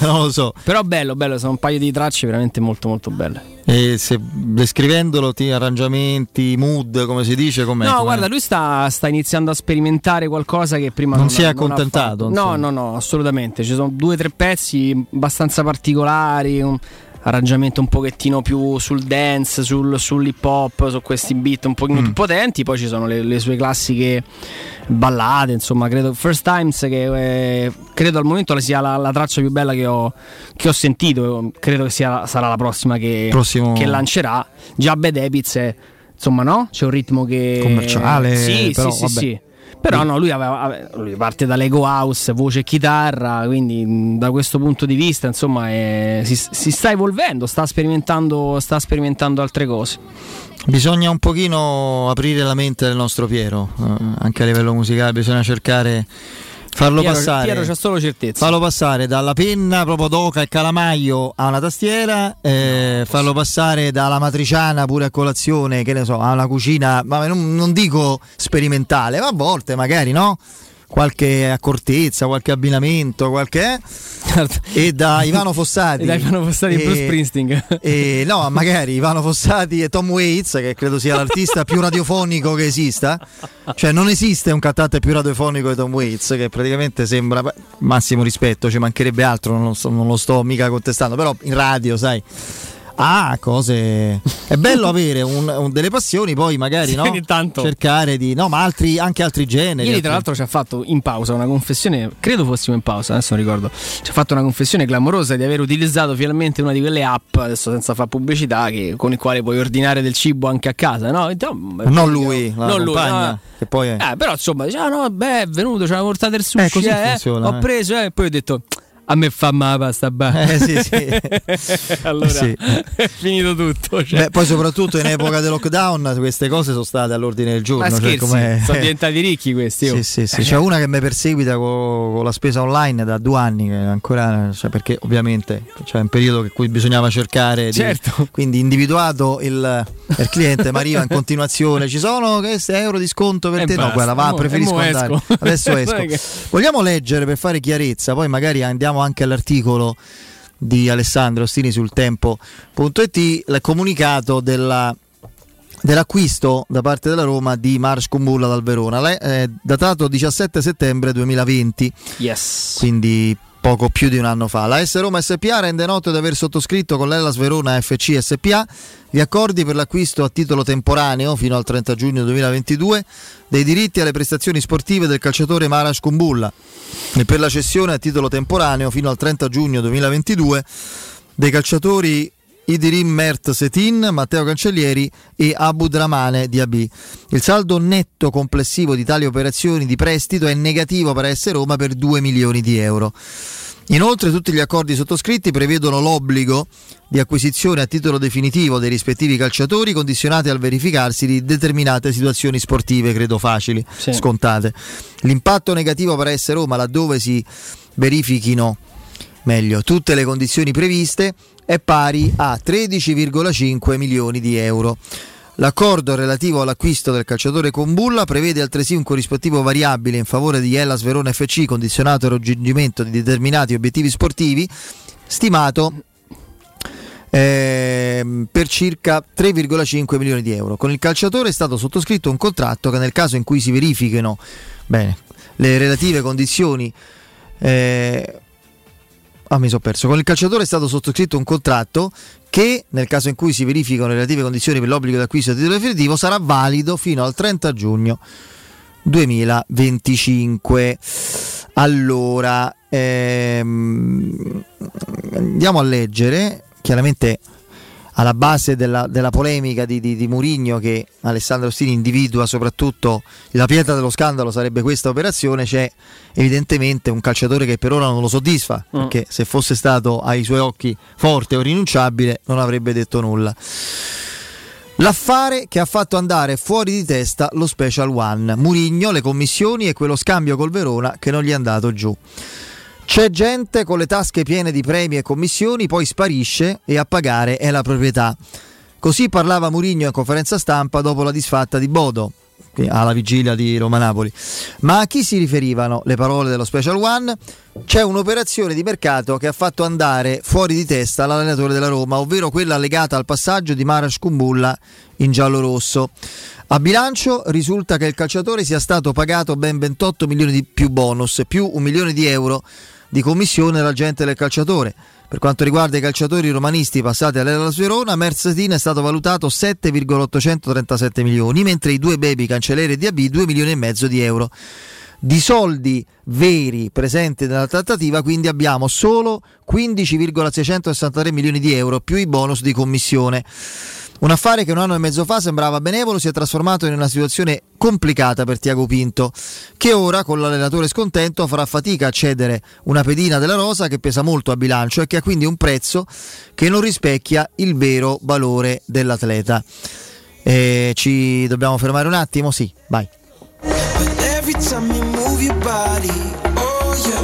non lo so. Però bello, bello, sono un paio di tracce veramente molto molto belle. E se descrivendolo, ti arrangiamenti, mood, come si dice, com'è? no, com'è? guarda, lui sta, sta iniziando a sperimentare qualcosa che prima Non non, si è accontentato. No, no, no, assolutamente. Ci sono due o tre pezzi abbastanza particolari. un- arrangiamento un pochettino più sul dance, sul, sull'hip hop, su questi beat un pochino Mm. più potenti, poi ci sono le, le sue classiche ballate, insomma, credo First Times che eh, credo al momento sia la, la traccia più bella che ho, che ho sentito, credo che sia, sarà la prossima che, Prossimo- che lancerà. Già Bad Habits è, insomma, no? C'è un ritmo che Commerciale, Sì, però, sì, vabbè. sì. Però no, lui, aveva, ave- lui parte da Lego House, voce e chitarra, quindi da questo punto di vista insomma è- si, si sta evolvendo, sta sperimentando, sta sperimentando altre cose. Bisogna un pochino aprire la mente del nostro Piero, eh, anche a livello musicale, bisogna cercare farlo Piero, passare. Piero c'ha solo certezza. Farlo passare dalla penna proprio d'oca e calamaio a una tastiera, eh, farlo passare dalla matriciana pure a colazione, che ne so, a una cucina, ma non, non dico sperimentale, ma a volte magari no? Qualche accortezza, qualche abbinamento, qualche. E da Ivano Fossati. E da Ivano Fossati e Bruce Springsteen. E no, magari Ivano Fossati e Tom Waits, che credo sia l'artista più radiofonico che esista. Cioè, non esiste un cantante più radiofonico di Tom Waits, che praticamente sembra. Massimo rispetto, ci mancherebbe altro, non lo, sto, non lo sto mica contestando. Però in radio, sai. Ah, cose. È bello avere un- un- delle passioni, poi magari Sì, no? ogni tanto. cercare di. No, ma altri, anche altri generi. Ieri, tra l'altro, ci ha fatto in pausa una confessione. Credo fossimo in pausa, adesso non ricordo. Ci ha fatto una confessione clamorosa di aver utilizzato finalmente una di quelle app, adesso senza fare pubblicità, che- con i quali puoi ordinare del cibo anche a casa. No? Non lui, la non lui, no. che poi è- Eh, però insomma, dice, ah no, beh, è venuto, ci ha portato il sushi. Eh, eh, funziona, Ho eh. preso, eh, e poi ho detto. A me fa ma la pasta. Eh, sì, sì. allora Sì. è finito tutto. Cioè. Beh, poi soprattutto in epoca del lockdown queste cose sono state all'ordine del giorno. cioè, sono diventati ricchi questi. oh. Sì, sì. C'è una che mi perseguita co- con, la spesa online da due anni, ancora, cioè, perché ovviamente c'è un periodo in cui bisognava cercare di, Certo. quindi individuato il, il cliente, ma arriva in continuazione, ci sono questi euro di sconto per E te? No, basta, guarda, va, mo- preferisco andare. esco. Adesso esco. Vogliamo leggere per fare chiarezza, poi magari andiamo anche all'articolo di Alessandro Ostini sul tempo.it, il comunicato della dell'acquisto da parte della Roma di Mars Kumbulla dal Verona, eh, datato 17 settembre 2020, Yes. quindi poco più di un anno fa. La S Roma SPA rende noto di aver sottoscritto con l'Ellas Verona FC SPA gli accordi per l'acquisto a titolo temporaneo fino al 30 giugno 2022 dei diritti alle prestazioni sportive del calciatore Maras Kumbulla e per la cessione a titolo temporaneo fino al 30 giugno 2022 dei calciatori Idirim Mert Setin, Matteo Cancellieri e Abu Dramane Diaby. Il saldo netto complessivo di tali operazioni di prestito è negativo per AS Roma per 2 milioni di euro. Inoltre tutti gli accordi sottoscritti prevedono l'obbligo di acquisizione a titolo definitivo dei rispettivi calciatori condizionati al verificarsi di determinate situazioni sportive, credo facili, Sì. scontate. L'impatto negativo per AS Roma laddove si verifichino meglio tutte le condizioni previste è pari a 13,5 milioni di euro. L'accordo relativo all'acquisto del calciatore Combulla prevede altresì un corrispettivo variabile in favore di Hellas Verona FC condizionato al raggiungimento di determinati obiettivi sportivi stimato ehm, per circa 3,5 milioni di euro. Con il calciatore è stato sottoscritto un contratto che nel caso in cui si verifichino bene, le relative condizioni eh, Ah, mi sono perso. Con il calciatore è stato sottoscritto un contratto che, nel caso in cui si verificano le relative condizioni per l'obbligo d'acquisto a titolo definitivo, sarà valido fino al 30 giugno 2025. Allora, ehm, andiamo a leggere. Chiaramente alla base della, della polemica di, di, di Murigno che Alessandro Ostini individua soprattutto la pietra dello scandalo sarebbe questa operazione c'è evidentemente un calciatore che per ora non lo soddisfa Mm. perché se fosse stato ai suoi occhi forte o rinunciabile non avrebbe detto nulla L'affare che ha fatto andare fuori di testa lo Special One, Murigno, le commissioni e quello scambio col Verona che non gli è andato giù. C'è gente con le tasche piene di premi e commissioni, poi sparisce e a pagare è la proprietà. Così parlava Murigno in conferenza stampa dopo la disfatta di Bodo, alla vigilia di Roma-Napoli. Ma a chi si riferivano le parole dello Special One? C'è un'operazione di mercato che ha fatto andare fuori di testa l'allenatore della Roma, ovvero quella legata al passaggio di Maras Kumbulla in giallo-rosso. A bilancio risulta che il calciatore sia stato pagato ben 28 milioni di più bonus, più un milione di euro di commissione dall'agente del calciatore, Per quanto riguarda i calciatori romanisti passati all'Elas Verona, Mercetin è stato valutato 7,837 milioni, mentre i due baby cancelleri e DAB 2 milioni e mezzo di euro. Di soldi veri presenti nella trattativa, quindi abbiamo solo 15,663 milioni di euro più i bonus di commissione. Un affare che un anno e mezzo fa sembrava benevolo si è trasformato in una situazione complicata per Tiago Pinto, che ora con l'allenatore scontento farà fatica a cedere una pedina della rosa che pesa molto a bilancio e che ha quindi un prezzo che non rispecchia il vero valore dell'atleta. E ci dobbiamo fermare un attimo? Sì, vai. Every time you move your body, oh yeah,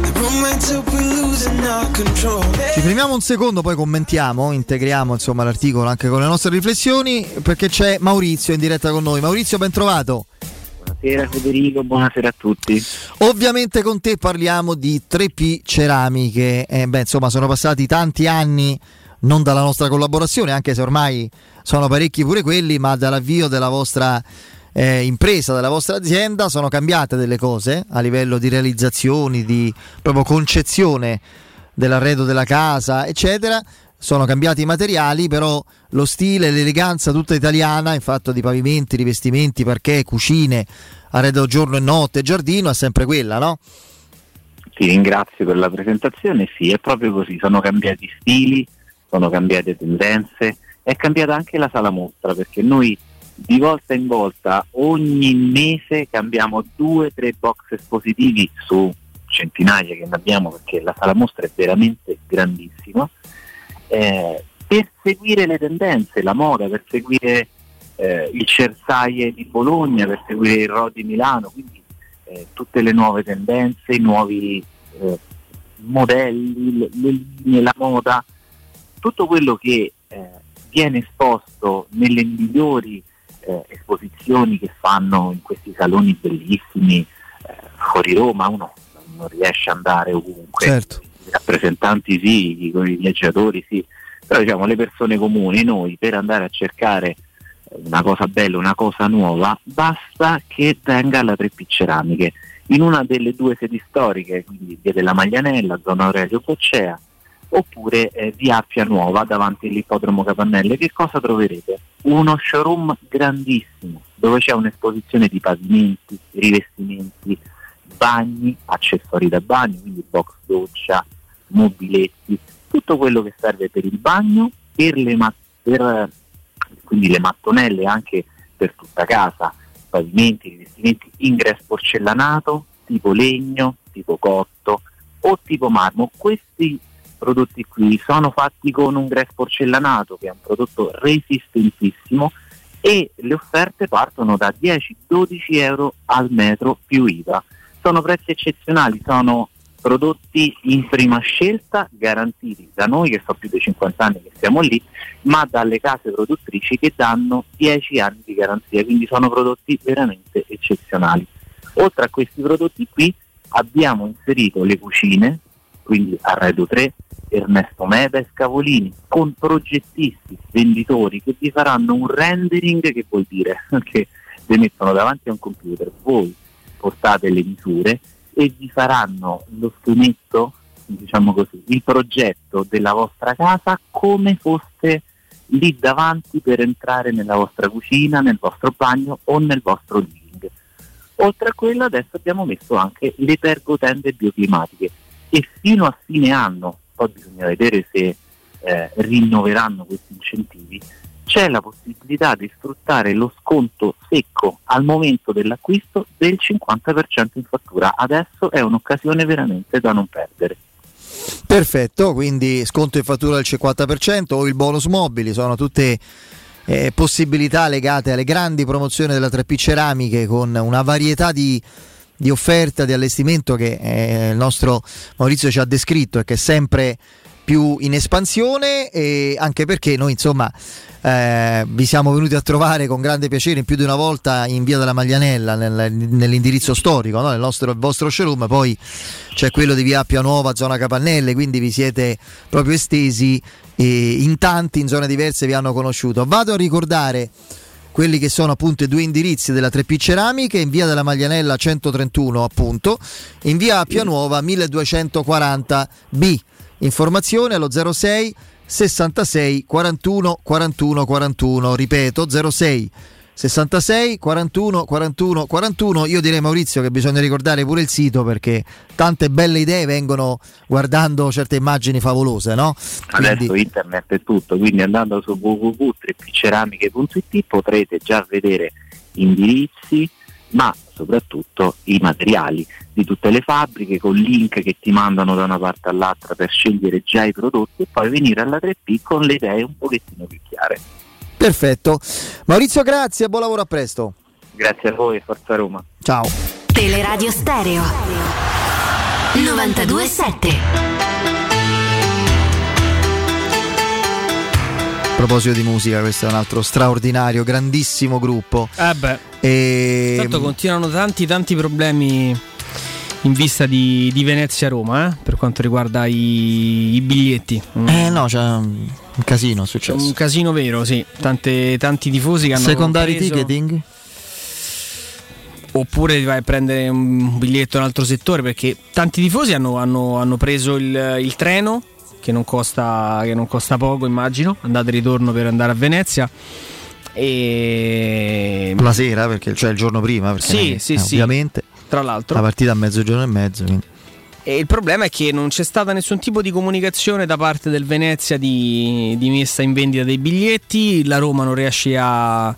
the Ci fermiamo un secondo, poi commentiamo, integriamo insomma, l'articolo anche con le nostre riflessioni, perché c'è Maurizio in diretta con noi. Maurizio, ben trovato. Buonasera Federico, buonasera a tutti. Ovviamente con te parliamo di 3P Ceramiche. Eh, beh, insomma, sono passati tanti anni non dalla nostra collaborazione, anche se ormai sono parecchi pure quelli, ma dall'avvio della vostra eh, impresa, della vostra azienda, sono cambiate delle cose a livello di realizzazioni, di proprio concezione dell'arredo della casa, eccetera. Sono cambiati i materiali, però lo stile, l'eleganza tutta italiana in fatto di pavimenti, rivestimenti, parquet, cucine, arredo giorno e notte, giardino, è sempre quella, no? Ti ringrazio per la presentazione, sì, è proprio così, sono cambiati stili, sono cambiate tendenze, è cambiata anche la sala mostra perché noi di volta in volta ogni mese cambiamo due o tre box espositivi su centinaia che ne abbiamo perché la sala mostra è veramente grandissima eh, per seguire le tendenze, la moda, per seguire eh, il Cersaie di Bologna, per seguire il Ro di Milano, quindi eh, tutte le nuove tendenze, i nuovi eh, modelli, le linee, la moda, tutto quello che eh, viene esposto nelle migliori eh, esposizioni che fanno in questi saloni bellissimi eh, fuori Roma, uno non riesce ad andare ovunque. Certo. I rappresentanti sì, i, i viaggiatori sì, però diciamo le persone comuni, noi per andare a cercare una cosa bella, una cosa nuova, basta che venga alla 3P Ceramiche in una delle due sedi storiche, quindi via della Maglianella, zona Aurelio Boccea, oppure eh, via Appia Nuova davanti all'ippodromo Capannelle. Che cosa troverete? Uno showroom grandissimo dove c'è un'esposizione di pavimenti, rivestimenti, bagni, accessori da bagno, quindi box doccia, mobiletti, tutto quello che serve per il bagno, per le, ma- per, quindi le mattonelle anche per tutta casa, pavimenti, rivestimenti, ingresso porcellanato, tipo legno, tipo cotto o tipo marmo. Questi prodotti qui sono fatti con un grès porcellanato che è un prodotto resistentissimo e le offerte partono da 10-12 euro al metro più IVA. Sono prezzi eccezionali, sono prodotti in prima scelta garantiti da noi che sono più di 50 anni che siamo lì, ma dalle case produttrici che danno 10 anni di garanzia, quindi sono prodotti veramente eccezionali. Oltre a questi prodotti qui abbiamo inserito le cucine, quindi Arredo 3, Ernesto Meda e Scavolini, con progettisti, venditori che vi faranno un rendering che vuol dire che vi mettono davanti a un computer, voi portate le misure e vi faranno lo strumento, diciamo così, il progetto della vostra casa come foste lì davanti per entrare nella vostra cucina, nel vostro bagno o nel vostro living. Oltre a quello adesso abbiamo messo anche le pergotende bioclimatiche e fino a fine anno, poi bisogna vedere se eh, rinnoveranno questi incentivi, c'è la possibilità di sfruttare lo sconto secco al momento dell'acquisto del 50% in fattura. Adesso è un'occasione veramente da non perdere. Perfetto, quindi sconto in fattura del 50% o il bonus mobili, sono tutte eh, possibilità legate alle grandi promozioni della 3P Ceramiche con una varietà di, di offerta, di allestimento che eh, il nostro Maurizio ci ha descritto e che è sempre più in espansione e anche perché noi insomma eh, vi siamo venuti a trovare con grande piacere più di una volta in via della Maglianella nel, nell'indirizzo storico no? nel nostro, vostro showroom poi c'è quello di via Appia Nuova zona Capannelle quindi vi siete proprio estesi e in tanti in zone diverse vi hanno conosciuto vado a ricordare quelli che sono appunto i due indirizzi della 3P Ceramiche in via della Maglianella 131 appunto in via Appia Nuova 1240B informazioni allo 06 66 41 41 41. Ripeto 06 66 41 41 41 io direi Maurizio che bisogna ricordare pure il sito perché tante belle idee vengono guardando certe immagini favolose no? Adesso internet è tutto, quindi andando su www.treppiceramiche.it potrete già vedere indirizzi, ma soprattutto i materiali di tutte le fabbriche con link che ti mandano da una parte all'altra per scegliere già i prodotti e poi venire alla 3P con le idee un pochettino più chiare. Perfetto Maurizio grazie buon lavoro a presto Grazie a voi, Forza Roma. ciao Teleradio Stereo 927 a proposito di musica questo è un altro straordinario grandissimo gruppo Eh beh, e tanto continuano tanti tanti problemi in vista di, di Venezia-Roma eh, per quanto riguarda i, i biglietti. Mm. eh no c'è un casino è successo un casino vero, sì. Tante- tanti tifosi che hanno secondary preso- ticketing Oppure vai a prendere un biglietto in un altro settore perché tanti tifosi hanno, hanno- hanno preso il, il treno che non, costa, che non costa poco, immagino, andate e ritorno per andare a Venezia. E la sera perché cioè il giorno prima perché Sì, è sì, eh, sì. ovviamente tra l'altro. la partita a mezzogiorno e mezzo quindi. E il problema è che non c'è stata nessun tipo di comunicazione da parte del Venezia di, di messa in vendita dei biglietti. La Roma non riesce a,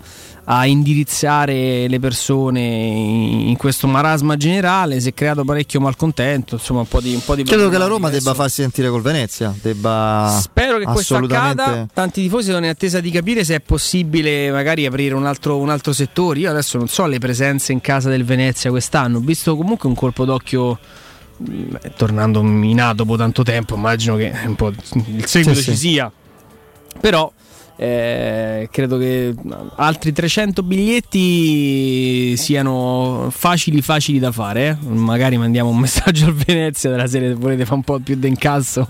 a indirizzare le persone in, questo marasma generale. Si è creato parecchio malcontento. Insomma, un po' di, un po' di credo che la Roma debba farsi sentire col Venezia debba Spero che questo assolutamente accada. Tanti tifosi sono in attesa di capire se è possibile magari aprire un altro, un altro settore. Io adesso non so le presenze in casa del Venezia quest'anno. Ho visto comunque un colpo d'occhio. Tornando in A dopo tanto tempo, immagino che un po' il seguito Sì, ci sì. sia. Però eh, credo che altri 300 biglietti siano facili facili da fare. eh. Magari mandiamo un messaggio al Venezia della serie se volete fare un po' più d'incasso.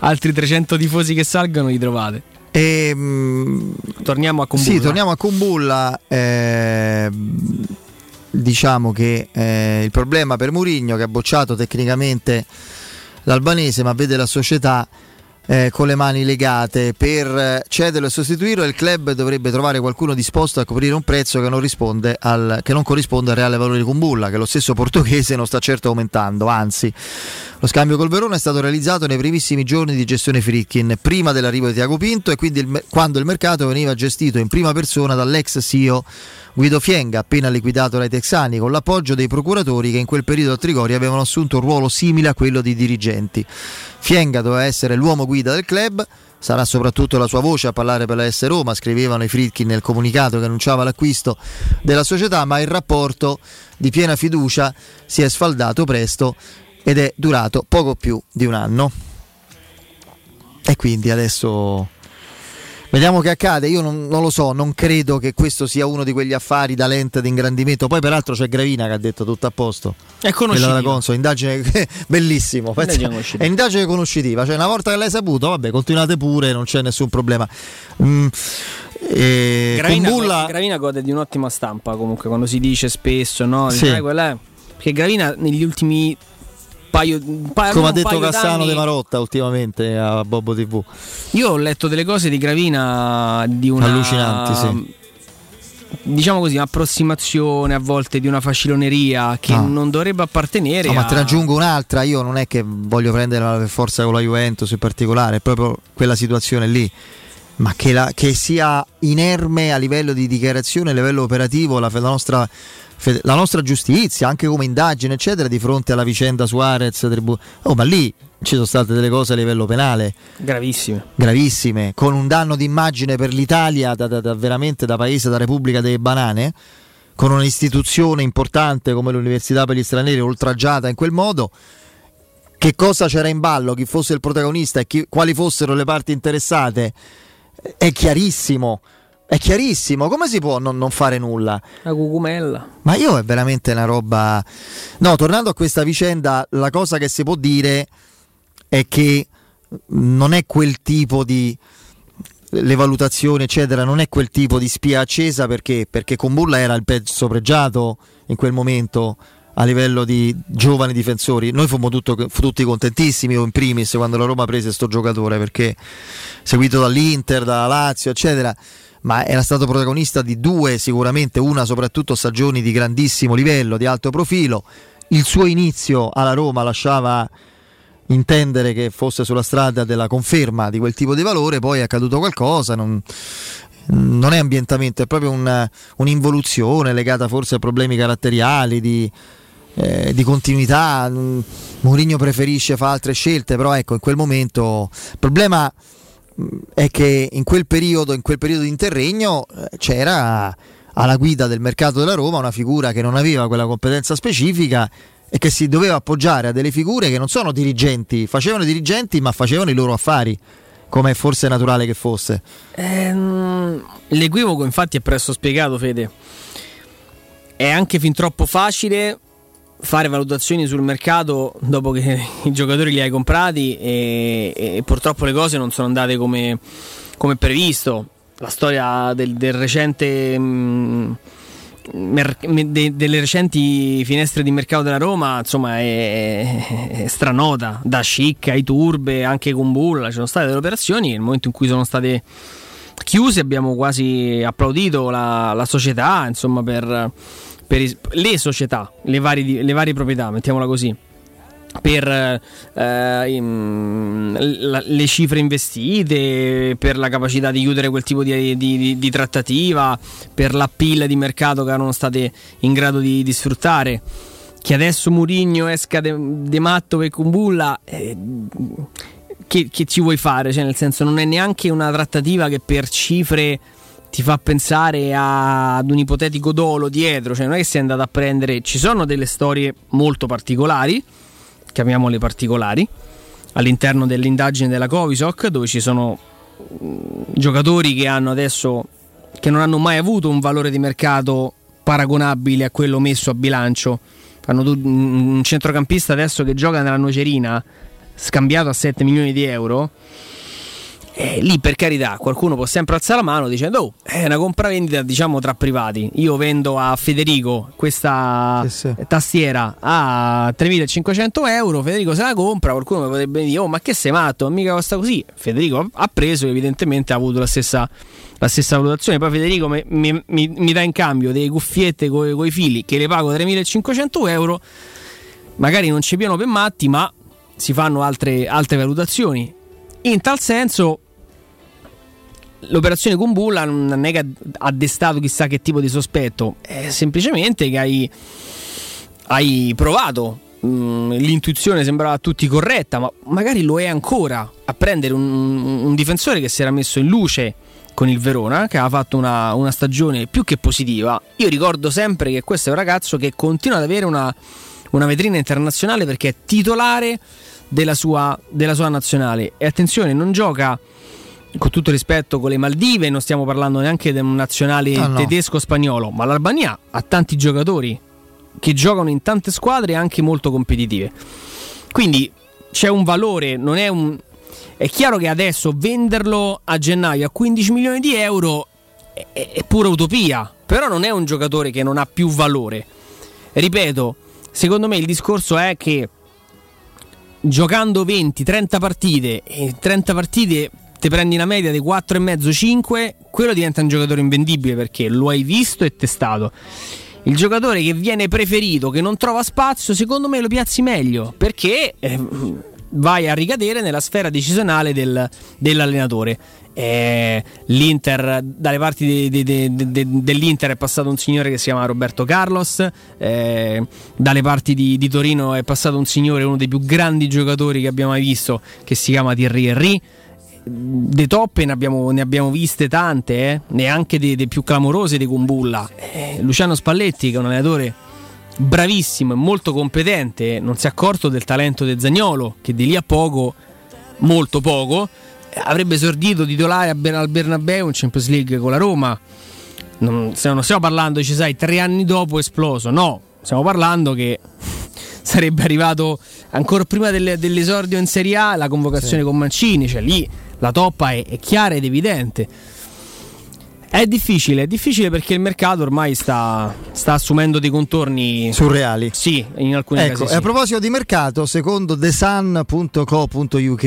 Altri 300 tifosi che salgano li trovate. E, mm, torniamo a Kumbulla. Sì, torniamo a Kumbulla. eh, diciamo che eh, il problema per Murigno che ha bocciato tecnicamente l'albanese, ma vede la società eh, con le mani legate per eh, cederlo e sostituirlo. Il club dovrebbe trovare qualcuno disposto a coprire un prezzo che non, risponde al, che non corrisponde al reale valore di Kumbulla, che lo stesso portoghese non sta certo aumentando, anzi. Lo scambio col Verona è stato realizzato nei primissimi giorni di gestione Frickin, prima dell'arrivo di Tiago Pinto e quindi il quando il mercato veniva gestito in prima persona dall'ex CEO Guido Fienga, appena liquidato dai texani, con l'appoggio dei procuratori che in quel periodo a Trigoria avevano assunto un ruolo simile a quello di dirigenti. Fienga doveva essere l'uomo guida del club, sarà soprattutto la sua voce a parlare per la S Roma, scrivevano i Fritkin nel comunicato che annunciava l'acquisto della società, ma il rapporto di piena fiducia si è sfaldato presto ed è durato poco più di un anno. E quindi adesso vediamo che accade. Io non, non lo so, non credo che questo sia uno di quegli affari da lente di ingrandimento. Poi, peraltro, c'è Gravina che ha detto tutto a posto. È conoscitiva. Conso, indagine bellissimo. Indagine. È indagine conoscitiva. Cioè, una volta che l'hai saputo, vabbè, continuate pure, non c'è nessun problema. Mm, e Gravina, Kumbulla- Gravina gode di un'ottima stampa comunque quando si dice spesso, no? Sì. Perché Gravina negli ultimi paio, paio come ha detto Cassano d'anni- De Marotta ultimamente a Bobo TV. Io ho letto delle cose di Gravina di una Allucinanti, sì. Diciamo così, un'approssimazione a volte di una faciloneria che No. non dovrebbe appartenere No, ma a- te ne aggiungo un'altra. Io non è che voglio prenderla per forza con la Juventus in particolare, è proprio quella situazione lì. Ma che, la- che sia inerme a livello di dichiarazione, a livello operativo, la, la nostra, la nostra giustizia, anche come indagine, eccetera, di fronte alla vicenda Suarez. Tribu- oh, ma lì ci sono state delle cose a livello penale gravissime. gravissime, con un danno d'immagine per l'Italia da, da- da- veramente da paese, da Repubblica delle Banane, con un'istituzione importante come l'Università per gli stranieri oltraggiata in quel modo. Che cosa c'era in ballo, chi fosse il protagonista e chi- quali fossero le parti interessate, è chiarissimo. È chiarissimo, come si può non, non fare nulla? La cucumella. Ma io è veramente una roba. No, tornando a questa vicenda, la cosa che si può dire è che non è quel tipo di. Le valutazioni, eccetera, non è quel tipo di spia accesa perché, perché Kumbulla era il pezzo pregiato in quel momento a livello di giovani difensori. Noi fummo tutto, fu tutti contentissimi, io in primis, quando la Roma prese questo giocatore, perché seguito dall'Inter, dalla Lazio, eccetera, ma era stato protagonista di due, sicuramente una soprattutto stagioni di grandissimo livello, di alto profilo. Il suo inizio alla Roma lasciava intendere che fosse sulla strada della conferma di quel tipo di valore, poi è accaduto qualcosa, non, non è ambientamento, è proprio un, un'involuzione legata forse a problemi caratteriali, di, eh, di continuità. Mourinho preferisce fare altre scelte, però ecco, in quel momento il problema mm, è che in quel periodo, in quel periodo di interregno eh, c'era alla guida del mercato della Roma una figura che non aveva quella competenza specifica e che si doveva appoggiare a delle figure che non sono dirigenti, facevano i dirigenti ma facevano i loro affari, come forse naturale che fosse. Ehm, l'equivoco infatti è presto spiegato, Fede. È anche fin troppo facile fare valutazioni sul mercato dopo che i giocatori li hai comprati e, e purtroppo le cose non sono andate come, come previsto. La storia del, del recente... Mh, mer- de- delle recenti finestre di mercato della Roma insomma è, è stranota da Schick ai Turbe anche con Bulla ci sono state delle operazioni nel momento in cui sono state chiuse abbiamo quasi applaudito la, la società insomma per, per, le società le varie, le varie proprietà mettiamola così per eh, in, la, le cifre investite, per la capacità di chiudere quel tipo di, di, di trattativa, per la pilla di mercato che erano state in grado di, di sfruttare. Che adesso Murigno esca de, de matto per Kumbulla, eh, che, che, ci vuoi fare? Cioè, nel senso, non è neanche una trattativa che per cifre ti fa pensare a, ad un ipotetico dolo dietro, cioè non è che sei andato a prendere, ci sono delle storie molto particolari chiamiamole particolari, all'interno dell'indagine della Covisoc, dove ci sono mm, giocatori che hanno adesso che non hanno mai avuto un valore di mercato paragonabile a quello messo a bilancio. Hanno un centrocampista adesso che gioca nella Nocerina, scambiato a 7 milioni di euro eh, lì per carità qualcuno può sempre alzare la mano dicendo oh, è una compravendita diciamo tra privati. Io vendo a Federico questa sì, sì. tastiera a 3500 euro Federico se la compra qualcuno potrebbe dire oh ma che sei matto? Mica costa così. Federico ha preso evidentemente ha avuto la stessa, la stessa valutazione. Poi Federico mi, mi, mi, mi, dà in cambio delle cuffiette con i fili che le pago 3500 euro. Magari non ci piano per matti ma si fanno altre, altre valutazioni. In tal senso, l'operazione con Bulla non è che ha destato chissà che tipo di sospetto, è semplicemente che hai, hai provato. Mm, l'intuizione sembrava a tutti corretta, ma magari lo è ancora a prendere un, un difensore che si era messo in luce con il Verona, che ha fatto una, una, stagione più che positiva. Io ricordo sempre che questo è un ragazzo che continua ad avere una, una vetrina internazionale perché è titolare della sua, della sua nazionale. E attenzione, non gioca con tutto rispetto con le Maldive, non stiamo parlando neanche di un nazionale ah, no. tedesco-spagnolo, ma l'Albania ha tanti giocatori che giocano in tante squadre anche molto competitive. Quindi c'è un valore, non è un... È chiaro che adesso venderlo a gennaio a 15 milioni di euro è, è pura utopia, però non è un giocatore che non ha più valore. Ripeto, secondo me il discorso è che giocando 20-30 partite e 30 partite ti prendi una media di 4,5-5, quello diventa un giocatore invendibile perché lo hai visto e testato. Il giocatore che viene preferito, che non trova spazio, secondo me lo piazzi meglio perché eh, vai a ricadere nella sfera decisionale del, dell'allenatore. Eh, L'Inter, dalle parti de, de, de, dell'Inter è passato un signore che si chiama Roberto Carlos, eh, dalle parti di, di, Torino è passato un signore, uno dei più grandi giocatori che abbiamo mai visto, che si chiama Thierry Henry. De toppe ne abbiamo, ne abbiamo viste tante, eh? neanche delle più clamorose di Kumbulla. Eh, Luciano Spalletti, che è un allenatore bravissimo e molto competente, non si è accorto del talento del Zagnolo, che di lì a poco, molto poco, avrebbe esordito titolare al Bernabeu in Champions League con la Roma. Non, non stiamo parlando, ci sai, tre anni dopo esploso, no, stiamo parlando che sarebbe arrivato ancora prima delle, dell'esordio in Serie A la convocazione sì. con Mancini, cioè lì la toppa è, è chiara ed evidente. È difficile, è difficile perché il mercato ormai sta, sta assumendo dei contorni surreali. Sì, in alcuni ecco, casi. e a Sì. proposito di mercato, secondo thesun.co.uk,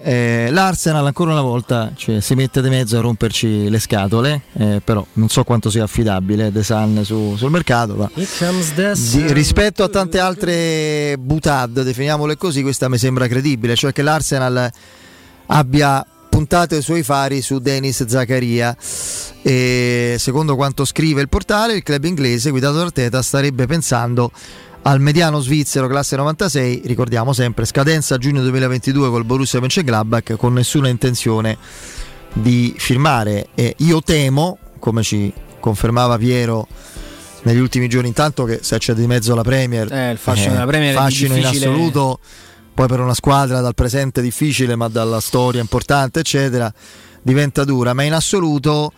eh, l'Arsenal ancora una volta cioè, si mette di mezzo a romperci le scatole, eh, però non so quanto sia affidabile The Sun su- sul mercato. Ma Here comes the di- sun. rispetto a tante altre butad, definiamole così, questa mi sembra credibile, cioè che l'Arsenal abbia puntato i suoi fari su Denis Zaccaria e secondo quanto scrive il portale il club inglese guidato da Arteta starebbe pensando al mediano svizzero classe 96 ricordiamo sempre scadenza giugno 2022 col Borussia Mönchengladbach con nessuna intenzione di firmare. E io temo come ci confermava Piero negli ultimi giorni intanto che se c'è di mezzo la Premier Eh, il fascino della Premier fascino in assoluto poi per una squadra dal presente difficile ma dalla storia importante eccetera diventa dura. Ma in assoluto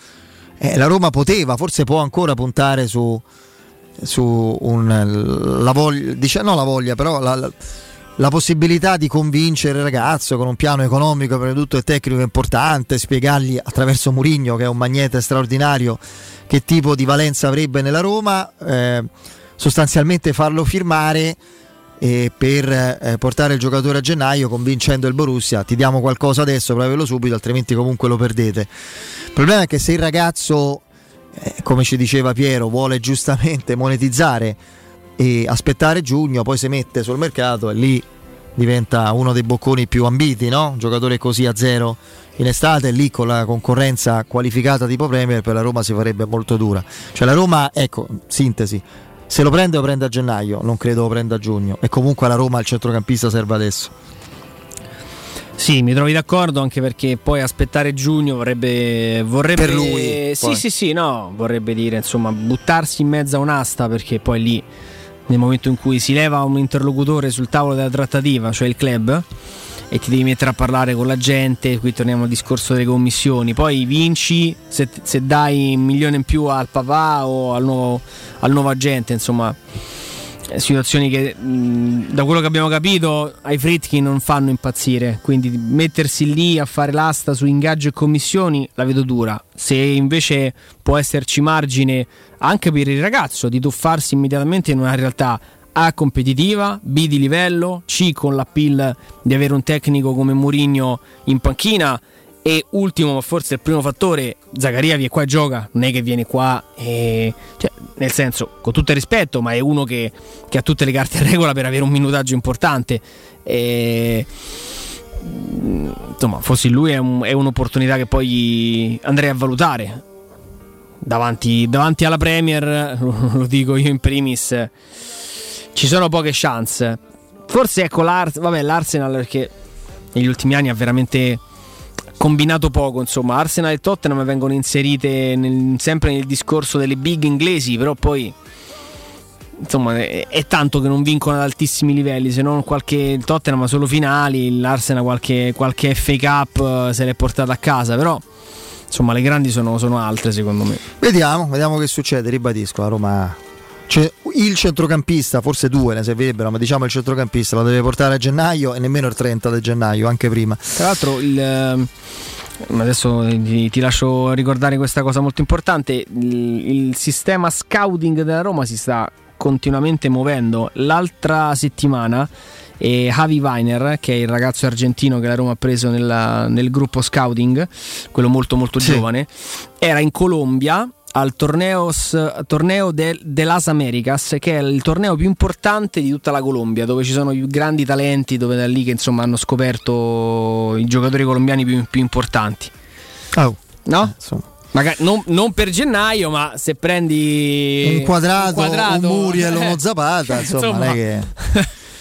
eh, la Roma poteva forse può ancora puntare su, su un, la voglia dice, no la voglia però la, la- possibilità di convincere il ragazzo con un piano economico prima tutto e tecnico importante spiegargli attraverso Murigno che è un magnete straordinario che tipo di valenza avrebbe nella Roma eh, sostanzialmente farlo firmare e per eh, portare il giocatore a gennaio convincendo il Borussia ti diamo qualcosa adesso per averlo subito altrimenti comunque lo perdete il problema è che se il ragazzo eh, come ci diceva Piero vuole giustamente monetizzare e aspettare giugno poi si mette sul mercato e lì diventa uno dei bocconi più ambiti no? un giocatore così a zero in estate lì con la concorrenza qualificata tipo Premier per la Roma si farebbe molto dura cioè la Roma ecco sintesi se lo prende lo prende a gennaio, non credo lo prenda a giugno. E comunque alla Roma il centrocampista serve adesso. Sì, mi trovi d'accordo anche perché poi aspettare giugno vorrebbe. vorrebbe Per lui, Sì, poi. sì, sì, no, vorrebbe dire insomma buttarsi in mezzo a un'asta perché poi lì nel momento in cui si leva un interlocutore sul tavolo della trattativa, cioè il club, e ti devi mettere a parlare con la gente, qui torniamo al discorso delle commissioni, poi vinci se, se dai un milione in più al papà o al nuovo, al nuovo agente, insomma eh, situazioni che mh, da quello che abbiamo capito ai Fritkin non fanno impazzire. Quindi mettersi lì a fare l'asta su ingaggio e commissioni la vedo dura. Se invece può esserci margine anche per il ragazzo di tuffarsi immediatamente in una realtà A competitiva, B di livello, C con l'appeal di avere un tecnico come Mourinho in panchina e ultimo, ma forse il primo fattore, Zaccaria viene qua e gioca, non è che viene qua e... Cioè, nel senso, con tutto il rispetto, ma è uno che, che ha tutte le carte in regola per avere un minutaggio importante. E... mm, Insomma, fossi lui è, un- è un'opportunità che poi andrei a valutare. Davanti, davanti alla Premier, lo dico io in primis, ci sono poche chance. Forse ecco l'Ars- vabbè, l'Arsenal perché negli ultimi anni ha veramente combinato poco, insomma, Arsenal e Tottenham vengono inserite nel- sempre nel discorso delle big inglesi, però poi insomma è, è tanto che non vincono ad altissimi livelli, se non qualche il Tottenham solo finali, l'Arsenal qualche, qualche FA Cup eh, se l'è portata a casa, però insomma le grandi sono, sono altre secondo me. Vediamo, vediamo che succede. Ribadisco, la Roma. C'è il centrocampista, forse due ne servirebbero, ma diciamo il centrocampista lo deve portare a gennaio e nemmeno il 30 di gennaio, anche prima. Tra l'altro, il, ehm, adesso ti, lascio ricordare questa cosa molto importante: il, sistema scouting della Roma si sta continuamente muovendo. L'altra settimana, eh, Javi Weiner, che è il ragazzo argentino che la Roma ha preso nella- nel gruppo scouting, quello molto molto Sì. giovane, era in Colombia al torneos- torneo del, de Las Americas, che è il torneo più importante di tutta la Colombia, dove ci sono i grandi talenti, dove da lì che insomma hanno scoperto i giocatori colombiani più, più importanti. Oh, No? Magari non, non per gennaio, ma se prendi un quadrato, un, quadrato, Muriel, eh, uno Zapata, insomma, non è che,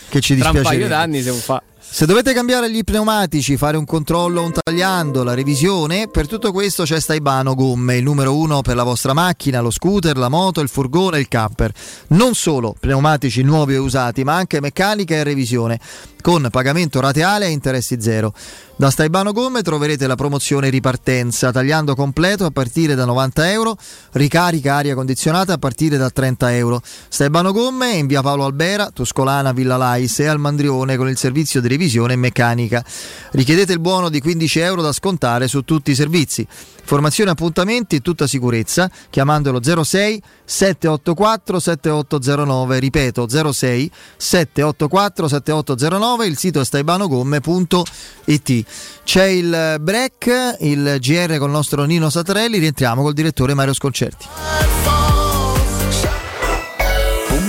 che ci tra un dispiace. paio d'anni se fa. Se dovete cambiare gli pneumatici, fare un controllo, un tagliando, la revisione, per tutto questo c'è Staibano Gomme, il numero uno per la vostra macchina, lo scooter, la moto, il furgone il camper. Non solo pneumatici nuovi e usati, ma anche meccanica e revisione. Con pagamento rateale e interessi zero. Da Staibano Gomme troverete la promozione ripartenza, tagliando completo a partire da 90 euro, ricarica aria condizionata a partire da 30 euro. Staibano Gomme è in via Paolo Albera, Tuscolana, Villa Lais e al Mandrione con il servizio di revisione e meccanica. Richiedete il buono di 15 euro da scontare su tutti i servizi. Formazione e appuntamenti in tutta sicurezza chiamandolo 06 784 7809, ripeto 06 784 7809, il sito è staibanogomme.it. C'è il break, il GR con il nostro Nino Satarelli, rientriamo col direttore Mario Sconcerti.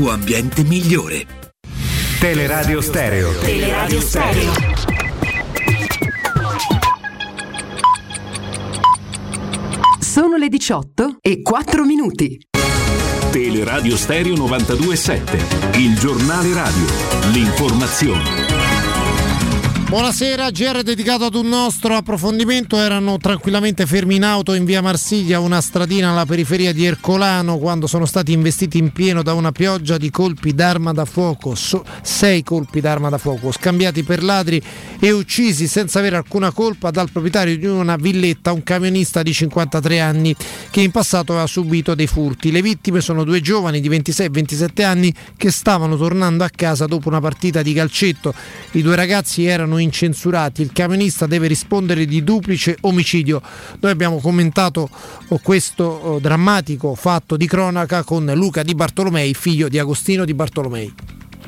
tuo ambiente migliore. Teleradio Stereo. Teleradio Stereo. Sono le 18 e 4 minuti. Teleradio Stereo 927, il giornale radio, l'informazione. Buonasera, GR dedicato ad un nostro approfondimento. Erano tranquillamente fermi in auto in via Marsiglia, una stradina alla periferia di Ercolano, quando sono stati investiti in pieno da una pioggia di colpi d'arma da fuoco. So- sei colpi d'arma da fuoco, scambiati per ladri e uccisi senza avere alcuna colpa dal proprietario di una villetta, un camionista di 53 anni, che in passato aveva subito dei furti. Le vittime sono due giovani di 26 e 27 anni che stavano tornando a casa dopo una partita di calcetto. I due ragazzi erano incensurati, il camionista deve rispondere di duplice omicidio. Noi abbiamo commentato oh, questo oh, drammatico fatto di cronaca con Luca Di Bartolomei, figlio di Agostino Di Bartolomei.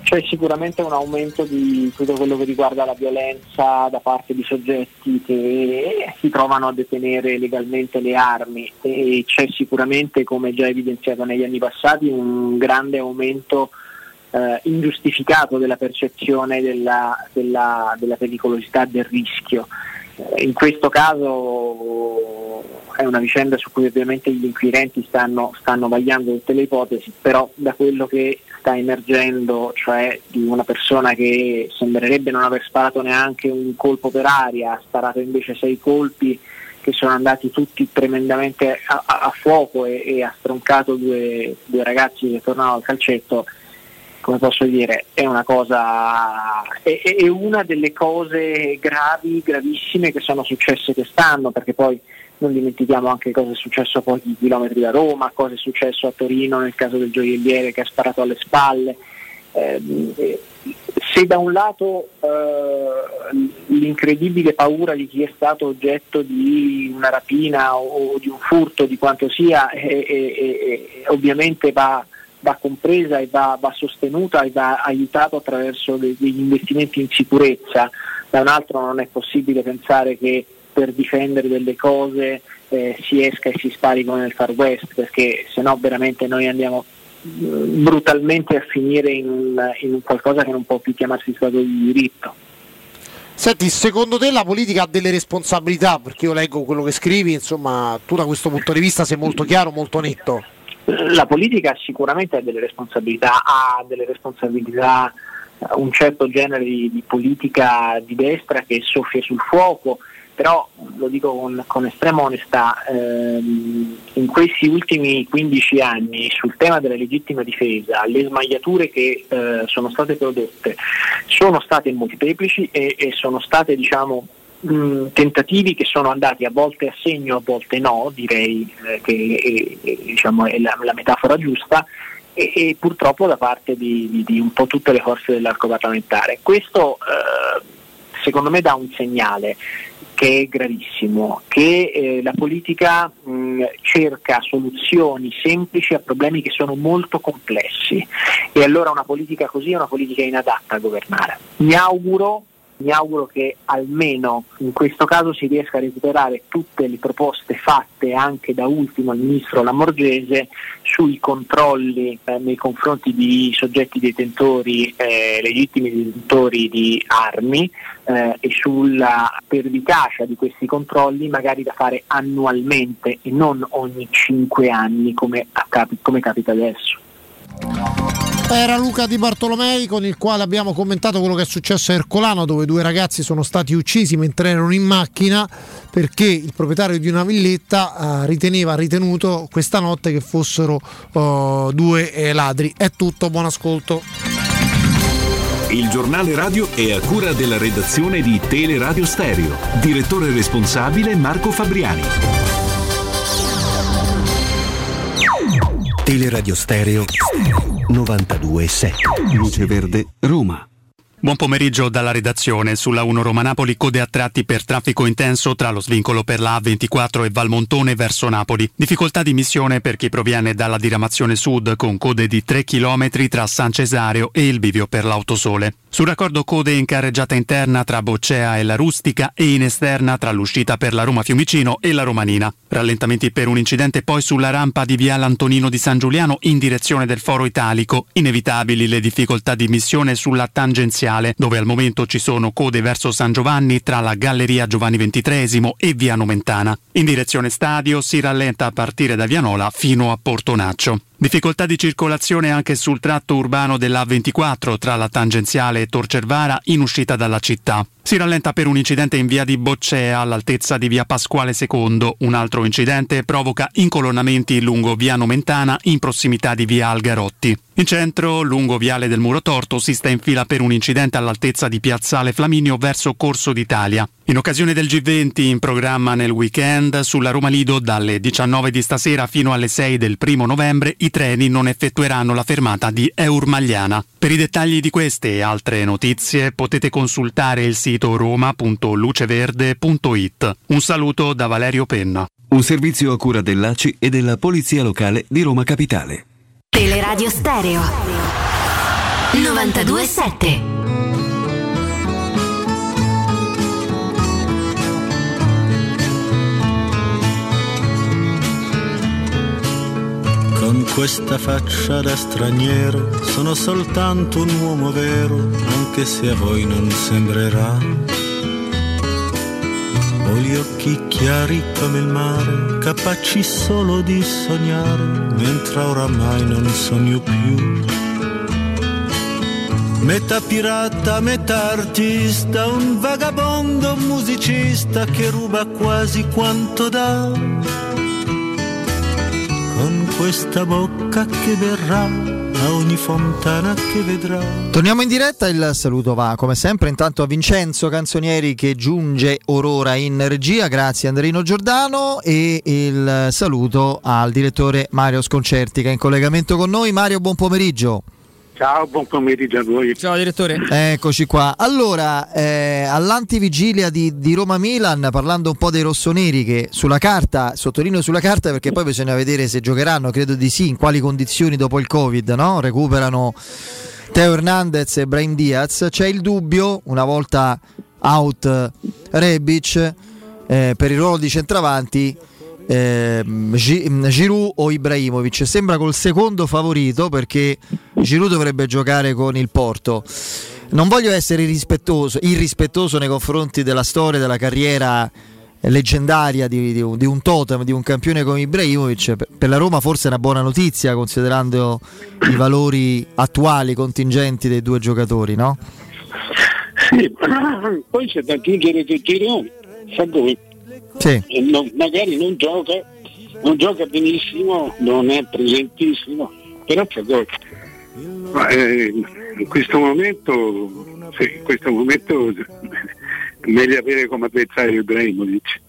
C'è sicuramente un aumento di tutto quello che riguarda la violenza da parte di soggetti che si trovano a detenere legalmente le armi e c'è sicuramente, come già evidenziato negli anni passati, un grande aumento eh, ingiustificato della percezione della, della- della pericolosità del rischio. Eh, in questo caso è una vicenda su cui ovviamente gli inquirenti stanno, stanno vagliando tutte le ipotesi, però da quello che sta emergendo, cioè di una persona che sembrerebbe non aver sparato neanche un colpo per aria, ha sparato invece sei colpi che sono andati tutti tremendamente a, a- a fuoco e, e ha stroncato due, due ragazzi che tornavano al calcetto, come posso dire, è una cosa, è, è- una delle cose gravi, gravissime che sono successe quest'anno, perché poi non dimentichiamo anche cosa è successo a pochi chilometri da Roma, cosa è successo a Torino nel caso del gioielliere che ha sparato alle spalle. Eh, se da un lato eh, l'incredibile paura di chi è stato oggetto di una rapina o di un furto, di quanto sia, eh, ovviamente va, va compresa e va, va sostenuta e va aiutato attraverso de- degli investimenti in sicurezza, da un altro non è possibile pensare che per difendere delle cose eh, si esca e si spari come nel Far West, perché se no veramente noi andiamo mm, brutalmente a finire in, in qualcosa che non può più chiamarsi Stato di diritto. Senti, secondo te la politica ha delle responsabilità? Perché io leggo quello che scrivi, insomma, tu da questo punto di vista sei molto chiaro, molto netto. La politica sicuramente ha delle responsabilità, ha delle responsabilità eh, un certo genere di, di politica di destra che soffia sul fuoco, però lo dico con, con estrema onestà, ehm, in questi ultimi 15 anni sul tema della legittima difesa le smagliature che eh, sono state prodotte sono state molteplici e, e sono state diciamo, mh, tentativi che sono andati a volte a segno, a volte no, direi eh, che eh, eh, diciamo, è la, la metafora giusta, e, e purtroppo da parte di, di- di un po' tutte le forze dell'arco parlamentare. Questo eh, secondo me dà un segnale che è gravissimo, che eh, la politica mh, cerca soluzioni semplici a problemi che sono molto complessi e allora una politica così è una politica inadatta a governare. Mi auguro mi auguro che almeno in questo caso si riesca a recuperare tutte le proposte fatte anche da ultimo al ministro Lamorgese sui controlli eh, nei confronti di soggetti detentori, eh, legittimi detentori di armi eh, e sulla pervicacia di questi controlli magari da fare annualmente e non ogni cinque anni come, accapi- come capita adesso. Era Luca Di Bartolomei con il quale abbiamo commentato quello che è successo a Ercolano dove due ragazzi sono stati uccisi mentre erano in macchina perché il proprietario di una villetta eh, riteneva, ha ritenuto questa notte che fossero eh, due eh, ladri. È tutto, buon ascolto. Il giornale radio è a cura della redazione di Teleradio Stereo. Direttore responsabile Marco Fabriani. Teleradio Stereo 92.7 Luce Verde, Roma. Buon pomeriggio dalla redazione. Sulla 1 Roma Napoli code a tratti per traffico intenso tra lo svincolo per la A24 e Valmontone verso Napoli. Difficoltà di missione per chi proviene dalla diramazione sud con code di 3 km tra San Cesareo e il bivio per l'Autosole. Sul raccordo code in carreggiata interna tra Boccea e la Rustica e in esterna tra l'uscita per la Roma Fiumicino e la Romanina. Rallentamenti per un incidente poi sulla rampa di via Antonino di San Giuliano in direzione del Foro Italico. Inevitabili le difficoltà di missione sulla tangenziale, dove al momento ci sono code verso San Giovanni tra la Galleria Giovanni XXIII e via Nomentana. In direzione stadio si rallenta a partire da Vianola fino a Portonaccio. Difficoltà di circolazione anche sul tratto urbano della A24 tra la tangenziale e Torcervara in uscita dalla città. Si rallenta per un incidente in via di Boccea all'altezza di via Pasquale II. Un altro incidente provoca incolonnamenti lungo via Nomentana in prossimità di via Algarotti. In centro, lungo viale del Muro Torto, si sta in fila per un incidente all'altezza di piazzale Flaminio verso Corso d'Italia. In occasione del G20 in programma nel weekend, sulla Roma Lido dalle 19 di stasera fino alle 6 del primo novembre i treni non effettueranno la fermata di Eurmagliana. Per i dettagli di queste e altre notizie potete consultare il sito roma.luceverde.it. Un saluto da Valerio Penna. Un servizio a cura dell'ACI e della Polizia Locale di Roma Capitale. Teleradio Stereo 927 Con questa faccia da straniero sono soltanto un uomo vero, anche se a voi non sembrerà. Ho gli occhi chiari come il mare, capaci solo di sognare, mentre oramai non sogno più. Metà pirata, metà artista, un vagabondo musicista che ruba quasi quanto dà con questa bocca che verrà a ogni fontana che vedrà. Torniamo in diretta, il saluto va come sempre intanto a Vincenzo Canzonieri che giunge orora in regia, grazie Andrino Giordano e il saluto al direttore Mario Sconcerti che è in collegamento con noi. Mario, buon pomeriggio. Ciao, buon pomeriggio a voi. Ciao direttore. Eccoci qua. Allora, eh, all'antivigilia di, di Roma-Milan, parlando un po' dei rossoneri che sulla carta, sottolineo sulla carta perché poi bisogna vedere se giocheranno, credo di sì, in quali condizioni dopo il Covid, no? Recuperano Teo Hernandez e Brian Diaz. C'è il dubbio, una volta out Rebic, eh, per il ruolo di centravanti, eh, Giroud o Ibrahimovic? Sembra col secondo favorito perché Giroud dovrebbe giocare con il Porto. Non voglio essere irrispettoso, irrispettoso nei confronti della storia della carriera leggendaria di, di, un, di, un totem, di un campione come Ibrahimovic. Per la Roma forse è una buona notizia considerando i valori attuali contingenti dei due giocatori no? Sì, poi c'è da aggiungere che Giroud fa gol sì. non, magari non gioca, non gioca benissimo, non è presentissimo, però fa gol. Ma, eh, in questo momento, sì, in questo momento è meglio avere come avversario Ibrahimovic,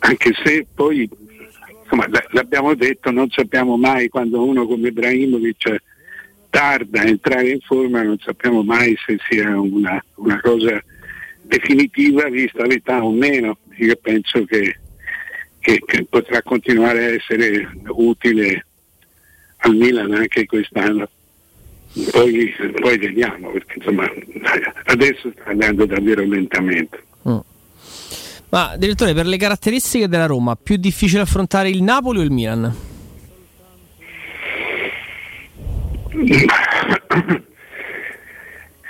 anche se poi insomma, l'abbiamo detto, non sappiamo mai quando uno come Ibrahimovic tarda a entrare in forma, non sappiamo mai se sia una, una cosa definitiva vista l'età o meno. Io penso che, che, che, potrà continuare a essere utile al Milan anche quest'anno. Poi, poi vediamo, perché insomma adesso sta andando davvero lentamente. Mm. Ma direttore, per le caratteristiche della Roma, più difficile affrontare il Napoli o il Milan?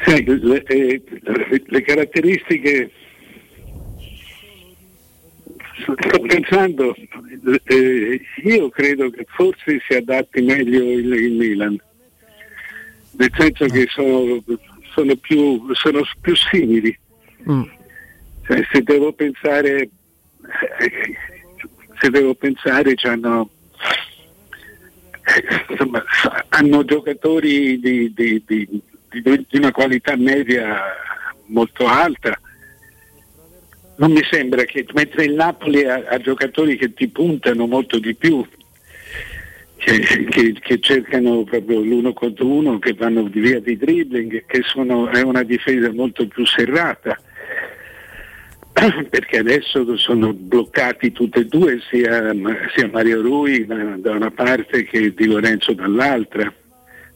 Sì, le, eh, le, caratteristiche sto pensando eh, io credo che forse si adatti meglio il, il Milan nel senso che sono, sono, più, sono più, simili mm. cioè, se devo pensare se devo pensare hanno, insomma, hanno giocatori di, di, di di, di una qualità media molto alta. Non mi sembra che, mentre il Napoli ha, ha giocatori che ti puntano molto di più, che, che, che, cercano proprio l'uno contro uno, che vanno di via di dribbling, che sono, è una difesa molto più serrata, perché adesso sono bloccati tutti e due, sia, sia Mario Rui da, una parte che Di Lorenzo dall'altra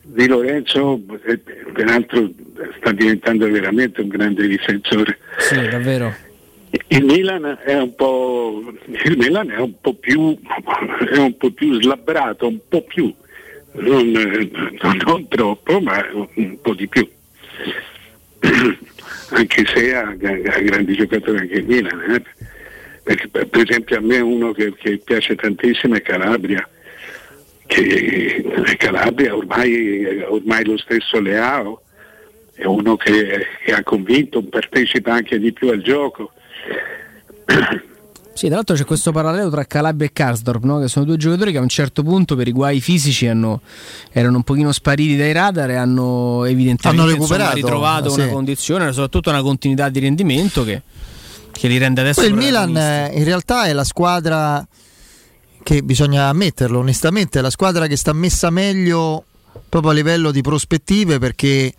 Di Lorenzo, eh, peraltro, sta diventando veramente un grande difensore. Sì, davvero. Il Milan è un po', è un po' più, è un po' più slabbrato, un po' più, non, non- troppo, ma un po' di più. Anche se ha, ha grandi giocatori anche il Milan. eh. Perché, per per esempio a me uno che, che piace tantissimo è Calabria, che Calabria ormai, ormai lo stesso Leao, è uno che, che ha convinto, partecipa anche di più al gioco. Sì, tra l'altro c'è questo parallelo tra Calabria e Karsdorp, no? che sono due giocatori che a un certo punto per i guai fisici hanno- erano un pochino spariti dai radar e hanno evidentemente Hanno insomma, ritrovato sì. una condizione, soprattutto una continuità di rendimento che, che li rende adesso Poi il Milan eh, in realtà è la squadra che bisogna ammetterlo onestamente, è la squadra che sta messa meglio proprio a livello di prospettive perché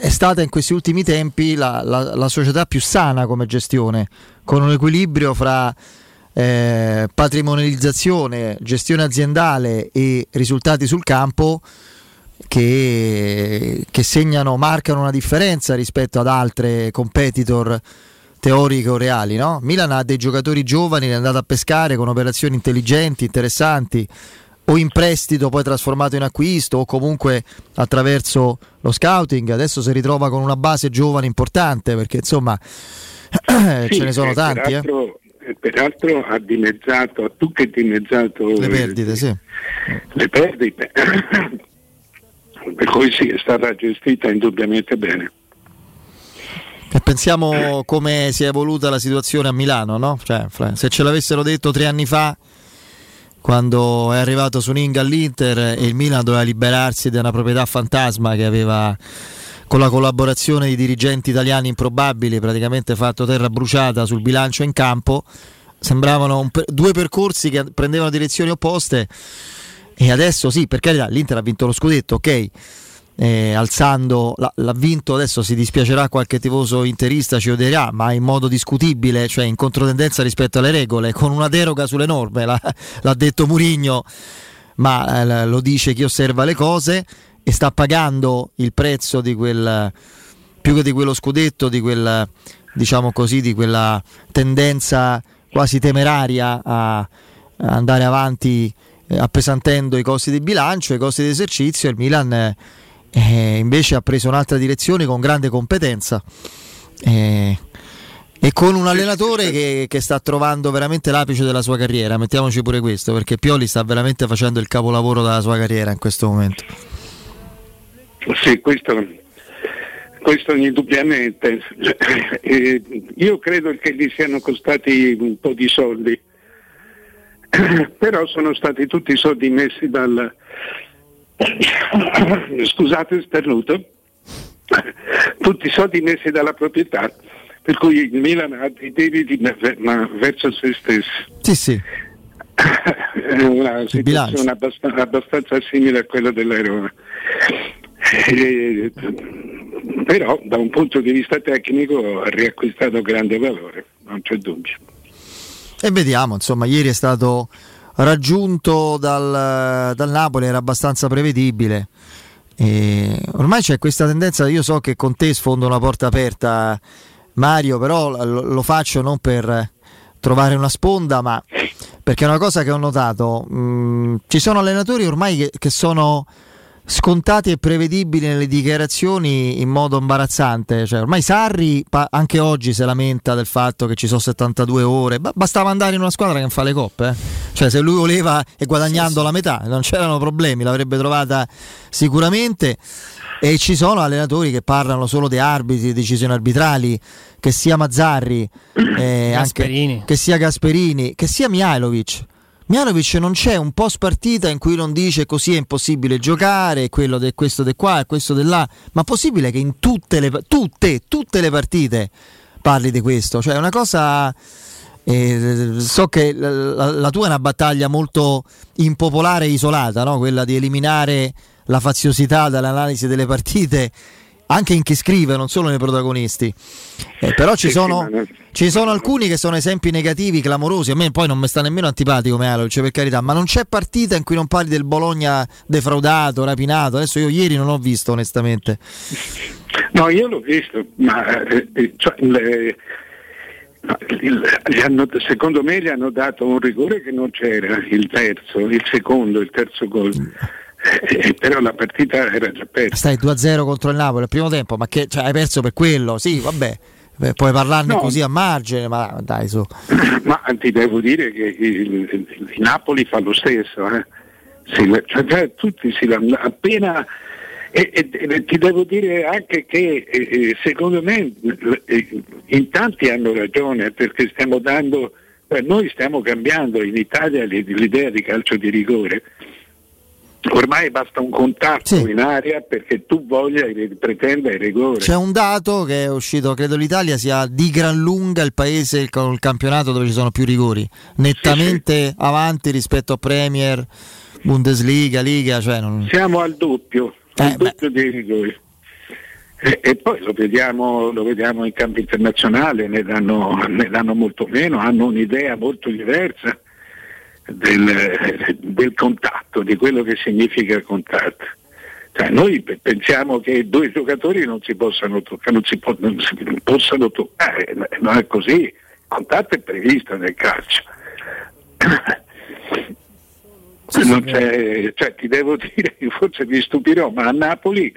è stata in questi ultimi tempi la, la- la società più sana come gestione, con un equilibrio fra eh, patrimonializzazione, gestione aziendale e risultati sul campo che, che segnano, marcano una differenza rispetto ad altre competitor teoriche o reali. No? Milan ha dei giocatori giovani, è andato a pescare con operazioni intelligenti, interessanti, o in prestito poi trasformato in acquisto o comunque attraverso lo scouting. Adesso si ritrova con una base giovane importante perché insomma Sì, ce ne sono eh, tanti. eh. Peraltro, eh, peraltro ha dimezzato, ha più che dimezzato Le eh, perdite, sì. le perdite. per cui sì, è stata gestita indubbiamente bene. E pensiamo come si è evoluta la situazione a Milano, no? Cioè, se ce l'avessero detto tre anni fa, quando è arrivato Suning all'Inter e il Milan doveva liberarsi di una proprietà fantasma che aveva con la collaborazione di dirigenti italiani improbabili praticamente fatto terra bruciata sul bilancio in campo, sembravano per- due percorsi che prendevano direzioni opposte. E adesso sì, per carità, l'Inter ha vinto lo scudetto, ok, eh, alzando, l'ha, l'ha vinto, adesso si dispiacerà qualche tifoso interista, ci odierà, ma in modo discutibile, cioè in controtendenza rispetto alle regole, con una deroga sulle norme, l'ha, l'ha detto Murigno, ma eh, lo dice chi osserva le cose e sta pagando il prezzo di quel, più che di quello scudetto, di quel, diciamo così, di quella tendenza quasi temeraria a, andare avanti eh, appesantendo i costi di bilancio, i costi di esercizio, il Milan eh, eh, invece ha preso un'altra direzione con grande competenza eh, e con un allenatore che, che sta trovando veramente l'apice della sua carriera, mettiamoci pure questo, perché Pioli sta veramente facendo il capolavoro della sua carriera in questo momento. Sì, questo, questo indubbiamente. Eh, io credo che gli siano costati un po' di soldi, però sono stati tutti soldi messi dal... Scusate, sternuto. Tutti i soldi messi dalla proprietà, per cui il Milan ha dei debiti verso se stesso. Sì, sì. È una situazione abbastan- abbastanza simile a quella della Roma. Eh, però da un punto di vista tecnico ha riacquistato grande valore, non c'è dubbio. E vediamo, insomma, ieri è stato raggiunto dal, dal Napoli, era abbastanza prevedibile. E ormai c'è questa tendenza, io so che con te sfondo una porta aperta, Mario, però lo, lo faccio non per trovare una sponda, ma perché è una cosa che ho notato. mh, ci sono allenatori ormai che, che sono scontati e prevedibili nelle dichiarazioni in modo imbarazzante. Cioè, ormai Sarri pa- anche oggi si lamenta del fatto che ci sono 72 ore. Ba- bastava andare in una squadra che non fa le coppe. eh. Cioè, se lui voleva e guadagnando la metà, non c'erano problemi, l'avrebbe trovata sicuramente. E ci sono allenatori che parlano solo di arbitri, decisioni arbitrali, che sia Mazzarri, eh, anche- che sia Gasperini, che sia Mihailovic. Mihailovic non c'è un post partita in cui non dice così è impossibile giocare, quello di questo di qua e questo di là, ma possibile che in tutte le, tutte, tutte le partite parli di questo? Cioè è una cosa... eh, so che la- la tua è una battaglia molto impopolare e isolata, no? quella di eliminare la faziosità dall'analisi delle partite anche in chi scrive, non solo nei protagonisti. Eh, però ci sono, ci sono alcuni che sono esempi negativi, clamorosi. A me poi non mi sta nemmeno antipatico Mealovic, per carità, ma non c'è partita in cui non parli del Bologna defraudato, rapinato. Adesso io ieri non ho visto onestamente. No, io l'ho visto, ma eh, eh, cioè, le- il- hanno- secondo me gli hanno dato un rigore che non c'era, il terzo, il secondo, il terzo gol. Eh, però la partita era già persa. Stai 2-0 contro il Napoli al primo tempo, ma che cioè, hai perso per quello? Sì, vabbè. eh, Puoi parlarne No. così a margine, ma dai su. Ma ti devo dire che il, il- il Napoli fa lo stesso, eh. Si cioè, cioè, tutti si appena e, e- e ti devo dire anche che eh, eh, secondo me eh, in tanti hanno ragione perché stiamo dando, noi stiamo cambiando in Italia l'i- l'idea di calcio di rigore. Ormai basta un contatto in aria perché tu voglia e pretenda il rigore. C'è un dato che è uscito, credo l'Italia sia di gran lunga il paese con il campionato dove ci sono più rigori, nettamente avanti rispetto a Premier, Bundesliga, Liga, cioè non... Siamo al doppio, Eh, al doppio dei rigori. E, e poi lo vediamo, lo vediamo in campo internazionale, ne danno, ne danno molto meno, hanno un'idea molto diversa del, del contatto, di quello che significa contatto. Cioè, noi pe- pensiamo che due giocatori non si possano toccare, non si, po- non si possano toccare, non è così, il contatto è previsto nel calcio. Non c'è- cioè, ti devo dire, forse mi stupirò, ma a Napoli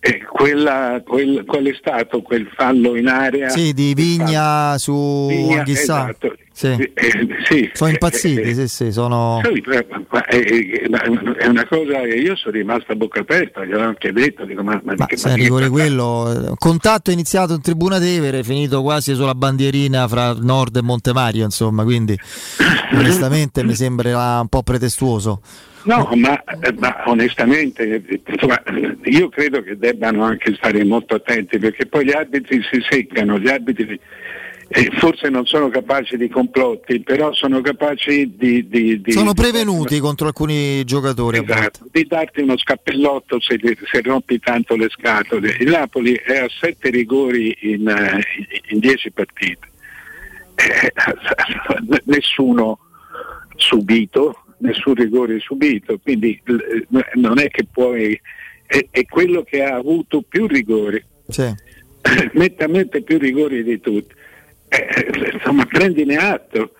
eh, quella- quel- qual è stato quel fallo in area? Sì, di Vigna su Vigna, Anghissà. esatto. Sì. Eh, sì. Sono impazziti, Eh, eh, sì, sì, sono... Ma- ma è, una cosa che io sono rimasto a bocca aperta, gliel'ho anche detto, dico, ma, ma di che- Se ma rigore quello, eh, contatto è iniziato in tribuna Tevere, finito quasi sulla bandierina fra Nord e Montemario, insomma, quindi onestamente mi sembra un po' pretestuoso. No, ma, eh, ma onestamente eh, insomma, eh, io credo che debbano anche stare molto attenti perché poi gli arbitri si seccano, gli arbitri eh, forse non sono capaci di complotti, però sono capaci di... di- di- Sono di- prevenuti contro alcuni giocatori. Esatto, di darti uno scappellotto se, se rompi tanto le scatole. Il Napoli è a sette rigori in, eh, in dieci partite. Eh, nessuno subito, nessun rigore subito, quindi eh, non è che puoi... È, è quello che ha avuto più rigori, Sì. nettamente più rigori di tutti. Eh, insomma, prendine atto.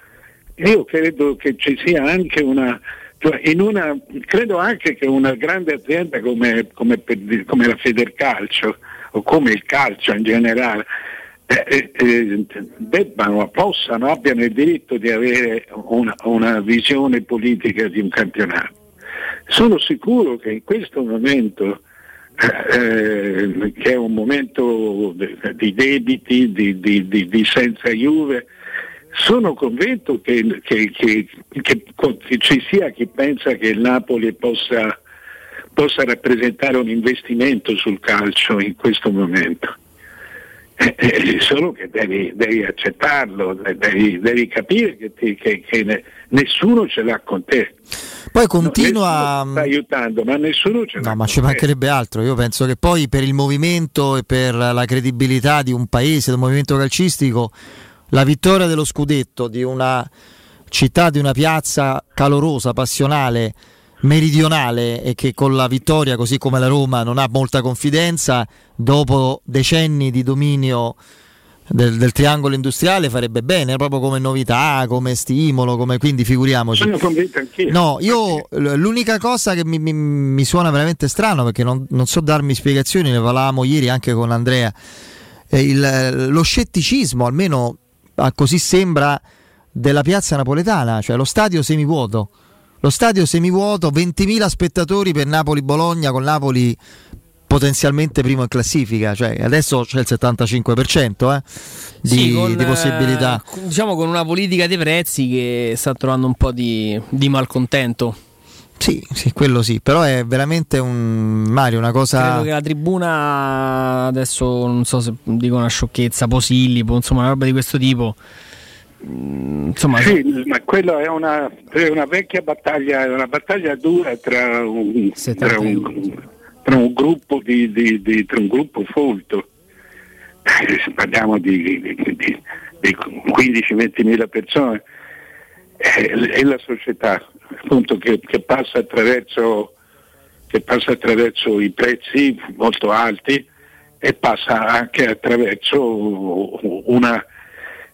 Io credo che ci sia anche una, cioè una credo anche che una grande azienda come, come, come la Federcalcio o come il calcio in generale eh, eh, eh, debbano, possano, abbiano il diritto di avere una, una visione politica di un campionato. Sono sicuro che in questo momento eh, che è un momento di debiti, di, di- di- di senza Juve, sono convinto che, che- che- che ci sia chi pensa che il Napoli possa, possa rappresentare un investimento sul calcio in questo momento. Eh, eh, solo che devi, devi accettarlo, devi, devi capire che, ti- che- che ne- nessuno ce l'ha con te. Poi continua... Ti sta aiutando, ma nessuno ce No, ma ci mancherebbe altro. Io penso che poi per il movimento e per la credibilità di un paese, del movimento calcistico, la vittoria dello scudetto di una città, di una piazza calorosa, passionale, meridionale e che con la vittoria, così come la Roma, non ha molta confidenza, dopo decenni di dominio del, del triangolo industriale farebbe bene, proprio come novità, come stimolo, come, quindi figuriamoci. Sono convinto anch'io. No, io l'unica cosa che mi, mi- mi suona veramente strano, perché non, non so darmi spiegazioni, ne parlavamo ieri anche con Andrea, è il- lo scetticismo, almeno così sembra, della piazza napoletana, cioè lo stadio semivuoto. Lo stadio semivuoto, 20.000 spettatori per Napoli-Bologna, con Napoli potenzialmente primo in classifica, cioè adesso c'è il 75% eh, di, Sì, con, di possibilità. eh, diciamo con una politica dei prezzi che sta trovando un po' di, di malcontento. Sì, sì, quello sì, però è veramente un Mario, una cosa Credo che la tribuna adesso non so se dico una sciocchezza, Posillipo, insomma, una roba di questo tipo. Mm, Insomma, Sì, ma quello è una, è una vecchia battaglia, è una battaglia dura tra un, tra un- tra un gruppo, di, di, di, tra un gruppo folto, eh, parliamo di, di 15-20 mila persone, eh, è la società appunto, che, che, passa attraverso, che passa attraverso i prezzi molto alti e passa anche attraverso una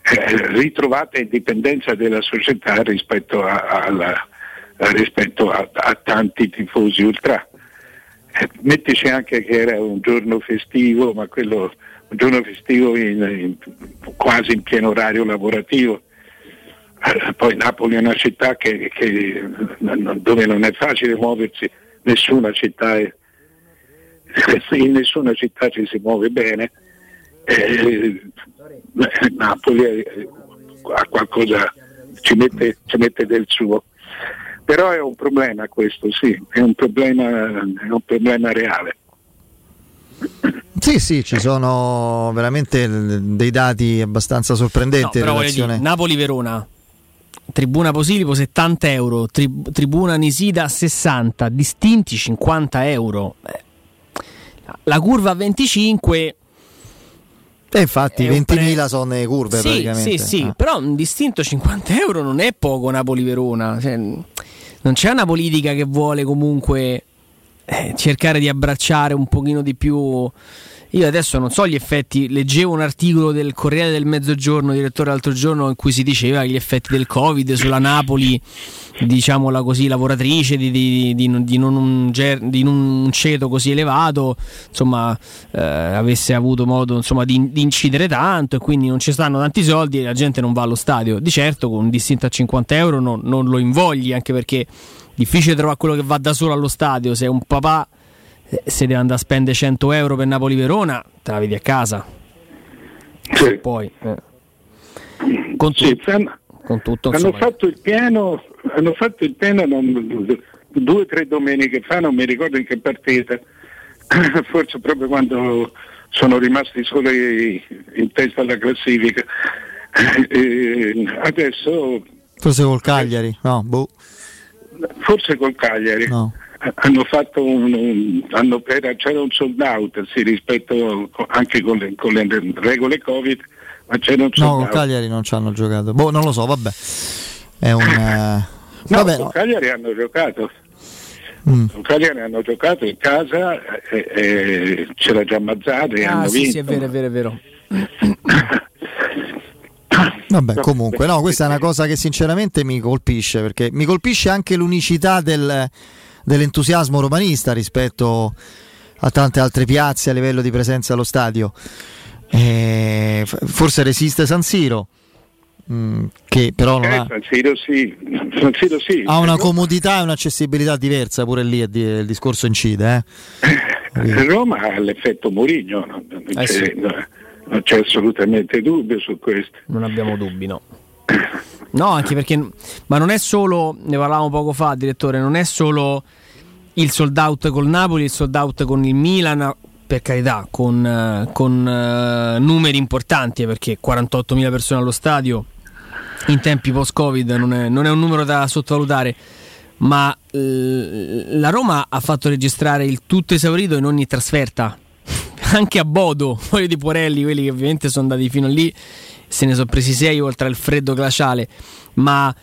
eh, ritrovata indipendenza della società rispetto a, alla, rispetto a, a tanti tifosi ultra. Mettici anche che era un giorno festivo, ma quello un giorno festivo in, in, quasi in pieno orario lavorativo. Eh, poi Napoli è una città che, che, dove non è facile muoversi, nessuna città è, in nessuna città ci si muove bene. Eh, Napoli ha qualcosa, ci mette, ci mette del suo. Però è un problema questo, sì, è un problema, è un problema reale. Sì, sì, ci sono veramente dei dati abbastanza sorprendenti. No, relazione... Napoli-Verona, Tribuna Posilipo 70 euro, tri- Tribuna Nisida 60, distinti 50 euro. La curva 25 e infatti 20.000 pre... sono le curve sì, praticamente. Sì, sì, ah. però un distinto 50 euro non è poco Napoli-Verona. Cioè, non c'è una politica che vuole comunque eh, cercare di abbracciare un pochino di più. Io adesso non so gli effetti, leggevo un articolo del Corriere del Mezzogiorno, direttore l'altro giorno, in cui si diceva gli effetti del Covid sulla Napoli, diciamola così, lavoratrice, di, di, di, di non, un, di non un ceto così elevato, insomma, eh, avesse avuto modo insomma, di, incidere tanto e quindi non ci stanno tanti soldi e la gente non va allo stadio. Di certo con un distinto a 50 euro non, non lo invogli, anche perché difficile trovare quello che va da solo allo stadio. Se un papà se deve andare a spendere 100 euro per Napoli-Verona, te la vedi a casa. Sì. Poi, eh. con, sì, tu- hanno, con tutto, hanno fatto il piano, hanno fatto il piano non, due o tre domeniche fa, non mi ricordo in che partita, forse proprio quando sono rimasti soli in testa alla classifica. E adesso forse col Cagliari, no, boh forse col Cagliari. No. Hanno fatto un, un hanno, era, c'era un sold out sì, rispetto anche con le, con le, regole Covid, ma c'era un sold no, out. No, con Cagliari non ci hanno giocato. Boh, non lo so, vabbè. È un. Uh... No, vabbè, con no. Cagliari hanno giocato. Mm. Con Cagliari hanno giocato in casa e, e c'era già Mazzari ah, hanno sì, vinto. Sì, è vero, è vero, è vero. Vabbè, comunque, no, questa è una cosa che sinceramente mi colpisce perché mi colpisce anche l'unicità del, dell'entusiasmo romanista rispetto a tante altre piazze a livello di presenza allo stadio. E forse resiste San Siro. Mm, che però non eh, ha, San Siro sì. San Siro sì. ha una comodità e un'accessibilità diversa, pure lì il discorso incide. Eh? Roma ha l'effetto Mourinho, non, non eh sì. non c'è assolutamente dubbio su questo. Non abbiamo dubbi, no. No, anche perché, ma non è solo, ne parlavamo poco fa, direttore, non è solo il sold out col Napoli, il sold out con il Milan, per carità, con, con uh, numeri importanti, perché 48.000 persone allo stadio in tempi post-Covid non è, non è un numero da sottovalutare ma eh, la Roma ha fatto registrare il tutto esaurito in ogni trasferta anche a Bodo, quelli di Porelli, quelli che ovviamente sono andati fino lì, se ne sono presi sei oltre al freddo glaciale, ma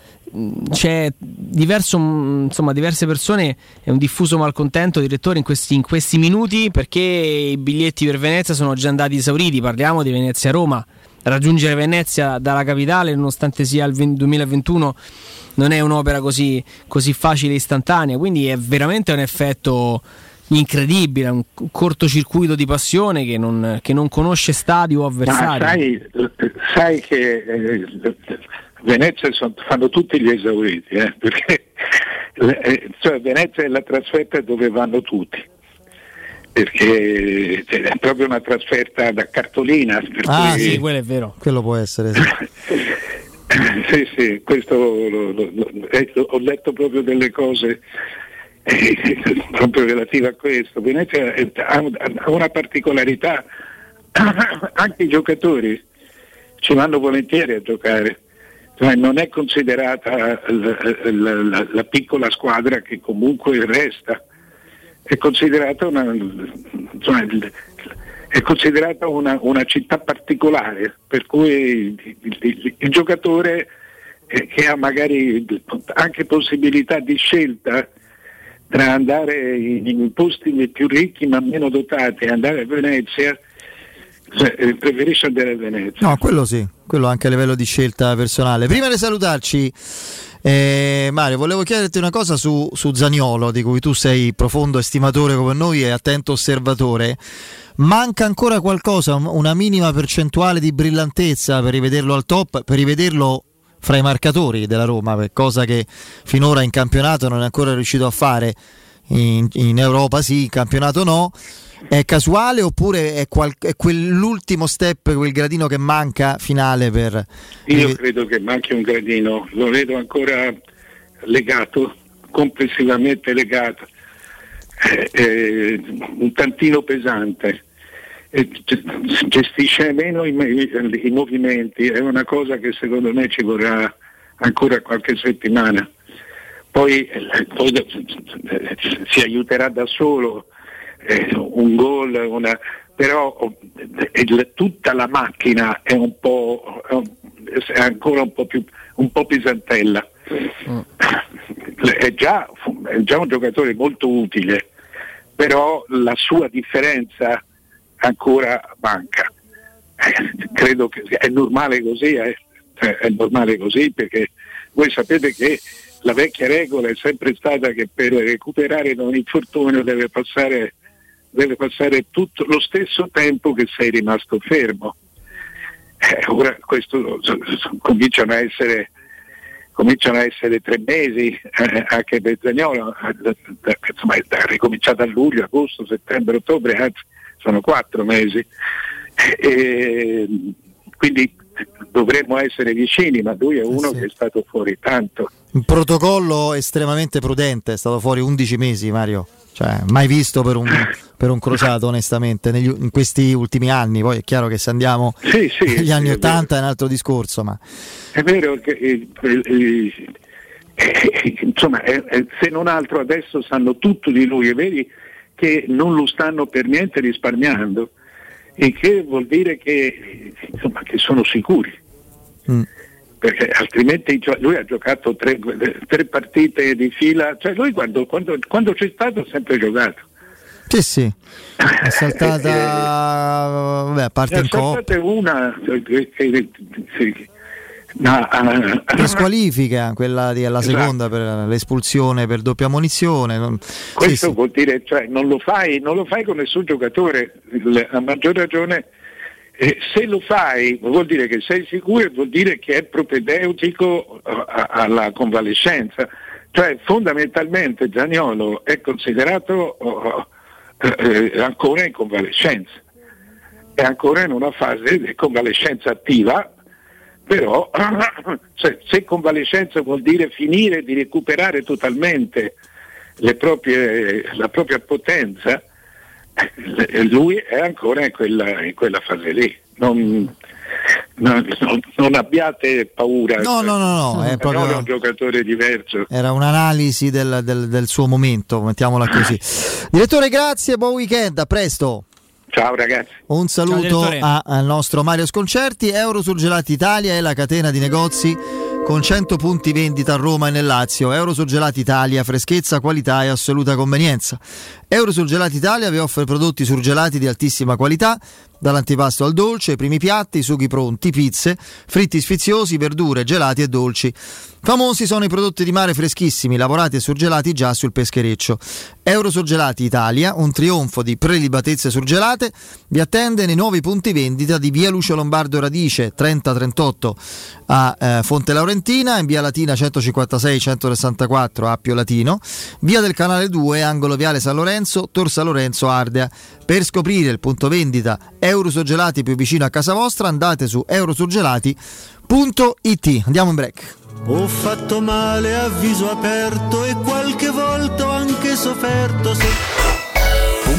c'è diverso, insomma, diverse persone e un diffuso malcontento, direttore, in questi, in questi minuti perché i biglietti per Venezia sono già andati esauriti, parliamo di Venezia-Roma. Raggiungere Venezia dalla capitale, nonostante sia il 2021, non è un'opera così, così facile e istantanea, quindi è veramente un effetto incredibile, un cortocircuito di passione che non, che non conosce stadi o avversari. Ma sai, sai che eh, Venezia sono, fanno tutti gli esauriti, eh, perché eh, cioè Venezia è la trasferta dove vanno tutti. Perché è proprio una trasferta da cartolina. Ah, cui... sì, quello è vero. Quello può essere. Sì. sì, sì, questo lo, lo, lo, ho letto proprio delle cose eh, proprio relative a questo. Venezia ha una particolarità, anche i giocatori ci vanno volentieri a giocare. Cioè, non è considerata la, la, la, la, piccola squadra che comunque resta. è considerata una, il- è considerata una, una città particolare, per cui il, il- il giocatore eh, che ha magari anche possibilità di scelta tra andare in posti più ricchi ma meno dotati e andare a Venezia, cioè, preferisce andare a Venezia. No, quello sì, quello anche a livello di scelta personale. Prima di salutarci, eh, Mario, volevo chiederti una cosa su, su Zaniolo, di cui tu sei profondo estimatore come noi e attento osservatore. Manca ancora qualcosa, un- una minima percentuale di brillantezza per rivederlo al top, per rivederlo fra i marcatori della Roma, cosa che finora in campionato non è ancora riuscito a fare. In, in Europa sì, in campionato no. È casuale oppure è, qual- è quell'ultimo step, quel gradino che manca finale per... Io credo che manchi un gradino, lo vedo ancora legato, complessivamente legato, eh, eh, un tantino pesante, ge- gestisce meno i, i- i movimenti, è una cosa che secondo me ci vorrà ancora qualche settimana. Poi, eh, poi eh, si aiuterà da solo, eh, un gol, una- però eh, tutta la macchina è un po' è ancora un po' più un po' pesantella. È già, è già un giocatore molto utile, però la sua differenza ancora manca. Eh, credo che è normale così, eh. Cioè, è normale così perché voi sapete che la vecchia regola è sempre stata che per recuperare da un infortunio deve passare, deve passare tutto lo stesso tempo che sei rimasto fermo. Eh, ora questo so- so- cominciano a essere cominciano a essere tre mesi eh, anche per Zagnolo, eh, eh, insomma è ricominciato a luglio, agosto, settembre, ottobre, anzi sono quattro mesi. E, quindi dovremmo essere vicini, ma lui è uno che è stato fuori tanto. Un protocollo estremamente prudente, è stato fuori 11 mesi Mario, cioè mai visto per un, per un crociato onestamente negli- in questi ultimi anni, poi è chiaro che se andiamo Sì, sì, agli anni sì, è 80 è un altro discorso, ma È vero che eh, eh, eh, insomma, se non altro adesso sanno tutto di lui e vedi che non lo stanno per niente risparmiando, il che vuol dire che, insomma, che sono sicuri. Mm. Perché altrimenti gio- lui ha giocato tre, tre partite di fila, cioè lui quando, quando- quando c'è stato ha sempre giocato. sì sì, è saltata, vabbè, a parte coppa, saltate una eh, che- che- ma, ah, per squalifica, quella alla Esatto. seconda per l'espulsione per doppia munizione, Questo sì, vuol dire, cioè, non lo fai, non lo fai con nessun giocatore, a maggior ragione eh, se lo fai vuol dire che sei sicuro e vuol dire che è propedeutico eh, a- alla convalescenza. Cioè fondamentalmente Zaniolo è considerato oh, eh, eh, ancora in convalescenza, è ancora in una fase di convalescenza attiva, però se, se convalescenza vuol dire finire di recuperare totalmente proprie- la propria potenza, lui è ancora in quella, in quella fase lì. Non, non- non- non abbiate paura. No, no, no, no, è proprio- è un giocatore diverso. Era un'analisi del, del- del suo momento, mettiamola così. Direttore, grazie, buon weekend, a presto. Ciao ragazzi. Un saluto a- al nostro Mario Sconcerti. Eurosurgelati Italia è la catena di negozi con 100 punti vendita a Roma e nel Lazio. Eurosurgelati Italia, freschezza, qualità e assoluta convenienza. Eurosurgelati Italia vi offre prodotti surgelati di altissima qualità, dall'antipasto al dolce, primi piatti, sughi pronti, pizze, fritti sfiziosi, verdure, gelati e dolci. Famosi sono i prodotti di mare freschissimi, lavorati e surgelati già sul peschereccio. Eurosurgelati Italia, un trionfo di prelibatezze surgelate, vi attende nei nuovi punti vendita di via Lucio Lombardo Radice 3038 a eh, Fonte Laurentina, in via Latina 156 164 a Appio Latino, via del Canale 2, angolo viale San Lorenzo, Tor San Lorenzo Ardea. Per scoprire il punto vendita Eurosurgelati più vicino a casa vostra andate su eurosurgelati.it. Andiamo in break. Ho fatto male a viso aperto e qualche volta ho anche sofferto se...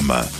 www.radioparleur.com.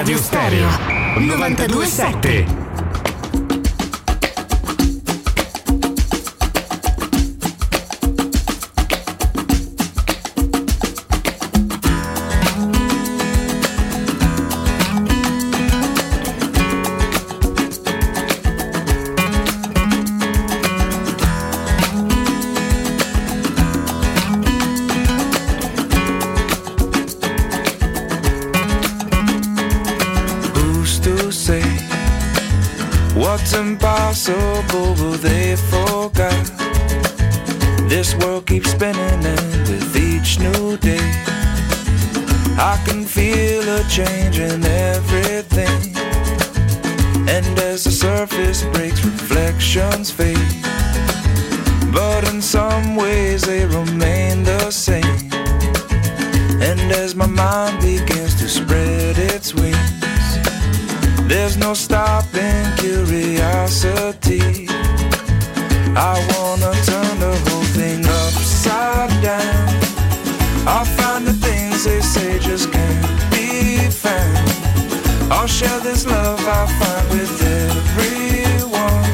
Teleradio Stereo 927 impossible, they forgot. This world keeps spinning, and with each new day, I can feel a change in everything. And as the surface breaks, reflections fade. But in some ways, they remain the same. And as my mind begins to spread its wings, there's no stopping curiosity. I wanna turn the whole thing upside down. I'll find the things they say just can't be found. I'll share this love I find with everyone.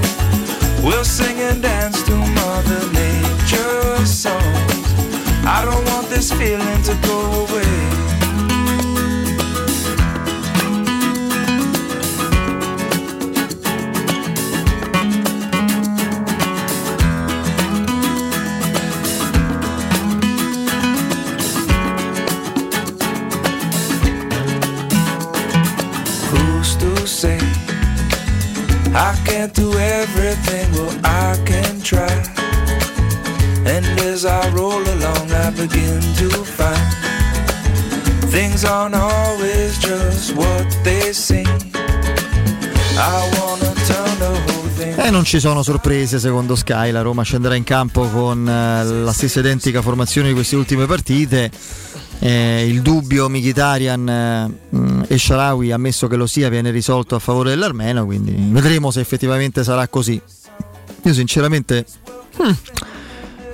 We'll sing and dance to Mother Nature's songs. I don't want this feeling to go away. Everything? Well, I can try. And as I roll along, I begin to find things aren't always just what they seem. I wanna turn the whole. E non ci sono sorprese secondo Sky, la Roma scenderà in campo con eh, la stessa identica formazione di queste ultime partite. Eh, il dubbio Mkhitaryan eh, e Sharawi, ammesso che lo sia, viene risolto a favore dell'Armeno, quindi vedremo se effettivamente sarà così. Io sinceramente hmm,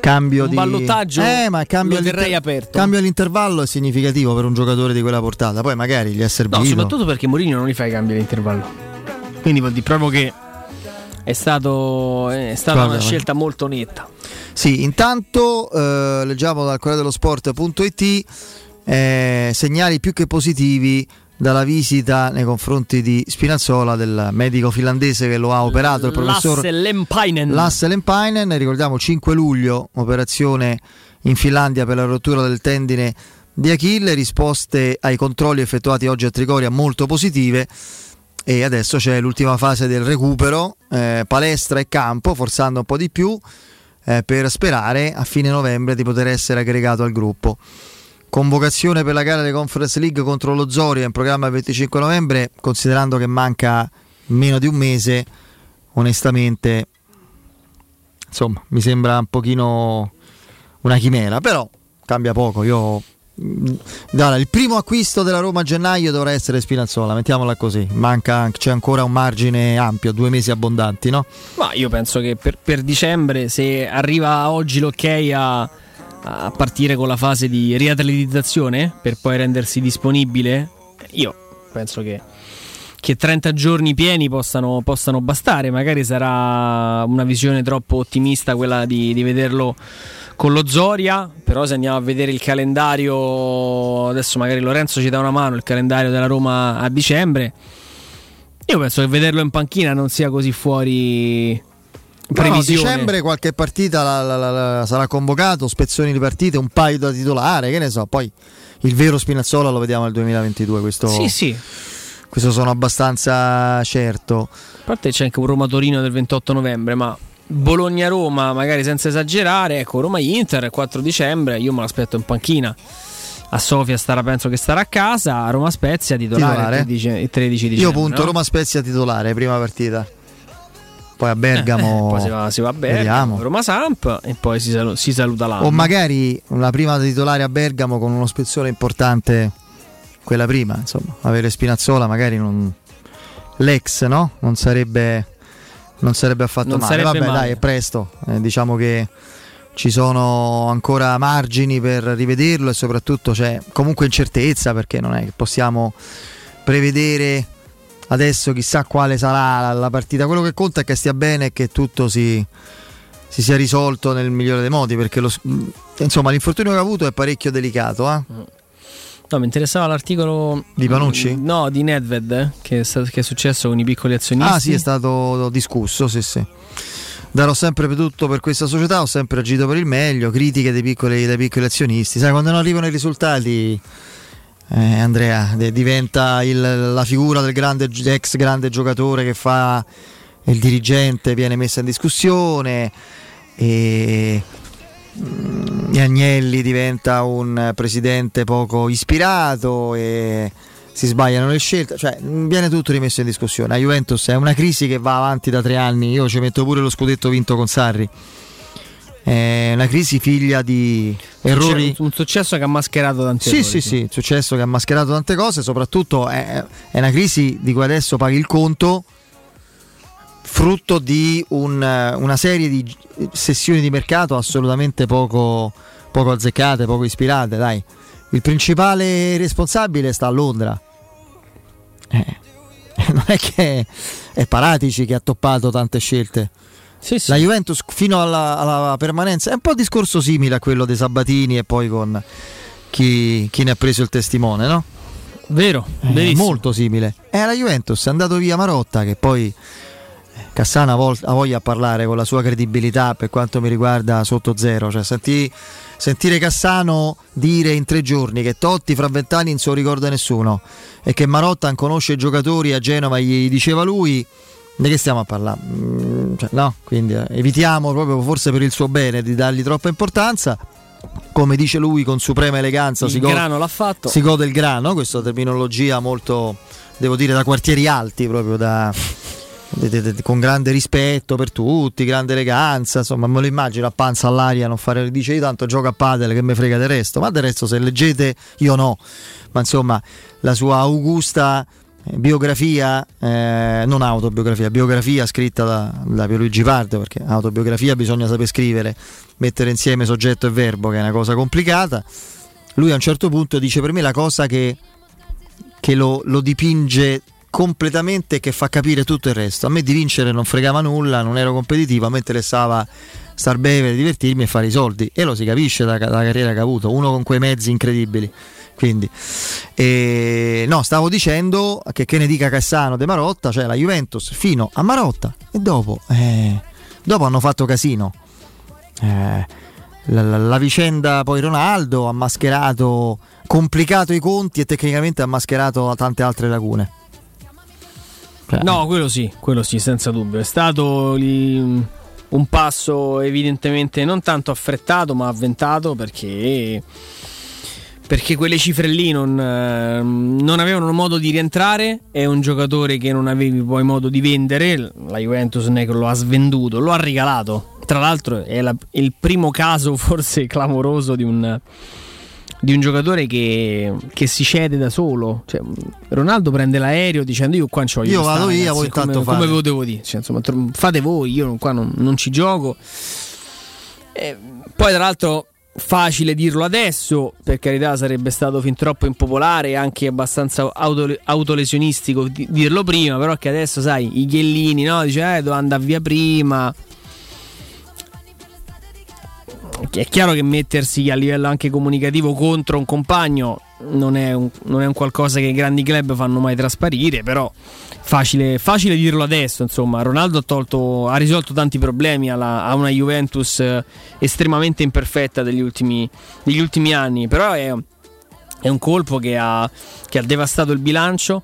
cambio Un di ballottaggio eh, ma cambio lo terrei aperto. Cambio all'intervallo è significativo per un giocatore di quella portata. Poi magari gli è No, servito. soprattutto perché Mourinho non li fa i cambi all'intervallo. Quindi vuol dire proprio che è, stato, è stata Guarda, una scelta molto netta. Sì, intanto eh, leggiamo dal Corriere dello Sport.it eh, segnali più che positivi dalla visita nei confronti di Spinazzola del medico finlandese che lo ha operato, il professor Lasse Lempainen. Lasse Lempainen, ricordiamo 5 luglio, operazione in Finlandia per la rottura del tendine di Achille, risposte ai controlli effettuati oggi a Trigoria molto positive e adesso c'è l'ultima fase del recupero, eh, palestra e campo, forzando un po' di più eh, per sperare a fine novembre di poter essere aggregato al gruppo. Convocazione per la gara delle Conference League contro lo Zoria in programma il 25 novembre, considerando che manca meno di un mese, onestamente insomma mi sembra un pochino una chimera, però cambia poco. Io mh, guarda, il primo acquisto della Roma a gennaio dovrà essere Spinazzola, mettiamola così. Manca, c'è ancora un margine ampio, due mesi abbondanti, no? Ma io penso che per, per dicembre, se arriva oggi l'ok a, a partire con la fase di riatletizzazione per poi rendersi disponibile, io penso che, che 30 giorni pieni possano, possano bastare. Magari sarà una visione troppo ottimista quella di, di vederlo con lo Zoria, però se andiamo a vedere il calendario, adesso magari Lorenzo ci dà una mano, il calendario della Roma a dicembre, io penso che vederlo in panchina non sia così fuori No, previsione. dicembre qualche partita la- la- la- la- sarà convocato, spezzoni di partite, un paio da titolare, che ne so. Poi il vero Spinazzola lo vediamo nel 2022. Questo, Sì, sì. questo sono abbastanza certo. A parte c'è anche un Roma Torino del 28 novembre, ma Bologna-Roma, magari senza esagerare, ecco Roma-Inter il 4 dicembre, io me l'aspetto in panchina. A Sofia starà, penso che starà a casa, a Roma Spezia titolare, Titolare. Il 13, il 13 dicembre. Io punto no? Roma Spezia titolare, prima partita. Poi a Bergamo. poi si va, si va a Bergamo. Roma Samp e poi si, salu- si saluta l'anno. O magari la prima titolare a Bergamo con uno spezzone importante, quella prima, insomma, avere Spinazzola magari non... l'ex, no? Non sarebbe, non sarebbe affatto Non male. sarebbe Vabbè, male. dai, è presto. Eh, diciamo che ci sono ancora margini per rivederlo e soprattutto c'è comunque incertezza perché non è che possiamo prevedere adesso chissà quale sarà la, partita. Quello che conta è che stia bene e che tutto si, si sia risolto nel migliore dei modi perché lo, insomma l'infortunio che ha avuto è parecchio delicato. eh. No, mi interessava l'articolo Di Panucci? Mm, No, di Nedved, che è, stato- che è successo con i piccoli azionisti. Ah sì, è stato discusso, sì sì. Darò sempre per tutto per questa società, ho sempre agito per il meglio, critiche dei piccoli, dei piccoli azionisti. Sai, quando non arrivano i risultati, eh, Andrea, de- diventa il- la figura del grande, ex grande giocatore che fa il dirigente viene messo in discussione e mm, Agnelli diventa un presidente poco ispirato e si sbagliano le scelte, cioè mm, viene tutto rimesso in discussione. La Juventus è una crisi che va avanti da tre anni, io ci metto pure lo scudetto vinto con Sarri. È una crisi figlia di errori. Un successo che ha mascherato tante Sì, cose. sì, sì, successo che ha mascherato tante cose, soprattutto è, è una crisi di cui adesso paghi il conto, frutto di un- una serie di sessioni di mercato assolutamente poco, poco azzeccate, poco ispirate. Dai. Il principale responsabile sta a Londra. Eh, non è che è Paratici che ha toppato tante scelte. La Juventus fino alla, alla permanenza è un po' discorso simile a quello dei Sabatini e poi con chi, chi ne ha preso il testimone, no? Vero, Eh, molto simile. È la Juventus, è andato via Marotta che poi eh, Cassano ha, voglia a parlare con la sua credibilità per quanto mi riguarda sotto zero. Cioè, senti- sentire Cassano dire in tre giorni che Totti fra vent'anni non se lo ricorda nessuno e che Marotta conosce i giocatori a Genova, gli diceva lui. Di che stiamo a parlare? Mm, cioè, no, quindi eh, evitiamo proprio forse per il suo bene di dargli troppa importanza. Come dice lui con suprema eleganza, Il si, go- grano l'ha fatto. si gode il grano, questa terminologia molto, devo dire, da quartieri alti, proprio da, de- de- de- con grande rispetto per tutti, grande eleganza, insomma me lo immagino a panza all'aria, non fare, dice tanto gioco a padel che me frega del resto, ma del resto se leggete io no, ma insomma la sua augusta biografia, eh, non autobiografia, biografia scritta da, da Pierluigi Pardo, perché autobiografia bisogna saper scrivere, mettere insieme soggetto e verbo, che è una cosa complicata. Lui a un certo punto dice per me la cosa che, che lo, lo dipinge completamente e che fa capire tutto il resto. A me di vincere non fregava nulla, non ero competitivo, a me interessava star bene, divertirmi e fare i soldi. E lo si capisce da- dalla carriera che ha avuto, uno con quei mezzi incredibili. Quindi, eh, no, stavo dicendo che, che ne dica Cassano De Marotta, cioè la Juventus fino a Marotta e dopo, eh, dopo hanno fatto casino. Eh, la, la- la vicenda poi Ronaldo ha mascherato, complicato i conti e tecnicamente ha mascherato tante altre lacune. No, quello sì, quello sì, senza dubbio. È stato lì un passo evidentemente non tanto affrettato, ma avventato perché, perché quelle cifre lì non, eh, non avevano modo di rientrare. È un giocatore che non avevi poi modo di vendere. La Juventus non è che lo ha svenduto, lo ha regalato. Tra l'altro, è la- il primo caso forse clamoroso di un di un giocatore che, che si cede da solo. Cioè, Ronaldo prende l'aereo dicendo io qua non ci voglio Io vado via, voi come, intanto come fate." ve lo devo dire? Cioè, insomma, fate voi, io qua non, non ci gioco. Eh, poi tra l'altro facile dirlo adesso, per carità sarebbe stato fin troppo impopolare e anche abbastanza auto- autolesionistico di- dirlo prima, però che adesso sai, i ghellini, no? Dice eh, doveva andare via prima. È chiaro che mettersi a livello anche comunicativo contro un compagno non è un, non è un qualcosa che i grandi club fanno mai trasparire, però facile, facile dirlo adesso. Insomma, Ronaldo ha, tolto, ha risolto tanti problemi alla- a una Juventus eh, estremamente imperfetta degli ultimi, degli ultimi anni, però è, è un colpo che ha, che ha devastato il bilancio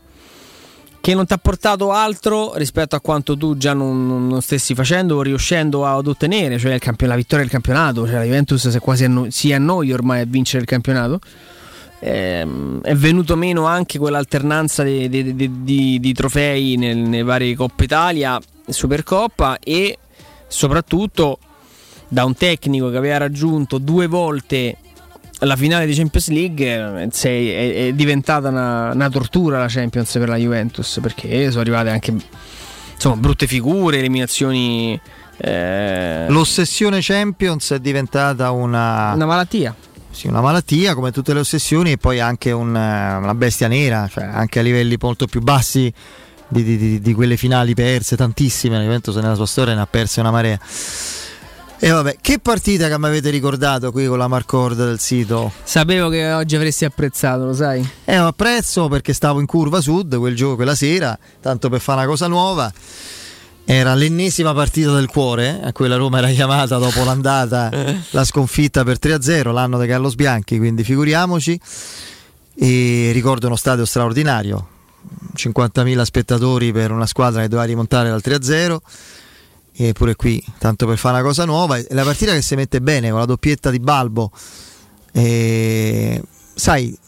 che non ti ha portato altro rispetto a quanto tu già non, non stessi facendo o riuscendo ad ottenere, cioè campion- la vittoria del campionato. Cioè la Juventus si, quasi anno- si annoia ormai a vincere il campionato. Ehm, è venuto meno anche quell'alternanza di, di- di- di- trofei nel- nelle varie Coppa Italia, Supercoppa e soprattutto da un tecnico che aveva raggiunto due volte la finale di Champions League eh, è diventata una, una tortura la Champions per la Juventus perché sono arrivate anche insomma brutte figure, eliminazioni eh, L'ossessione Champions è diventata una, una malattia. Sì, una malattia come tutte le ossessioni e poi anche un, eh, una bestia nera, cioè anche a livelli molto più bassi di, di- di- quelle finali perse, tantissime. Juventus nella sua storia ne ha perse una marea. E vabbè, che partita che mi avete ricordato qui con la Marcord del sito? Sapevo che oggi avresti apprezzato, lo sai? Eh, apprezzo perché stavo in curva sud quel giorno, quella sera, tanto per fare una cosa nuova. Era l'ennesima partita del cuore, a cui la Roma era chiamata dopo l'andata, la sconfitta per 3-0, l'anno di Carlos Bianchi, quindi figuriamoci. E ricordo uno stadio straordinario, 50.000 spettatori per una squadra che doveva rimontare dal 3-0 e pure qui, tanto per fare una cosa nuova, è la partita che si mette bene con la doppietta di Balbo. E, sai,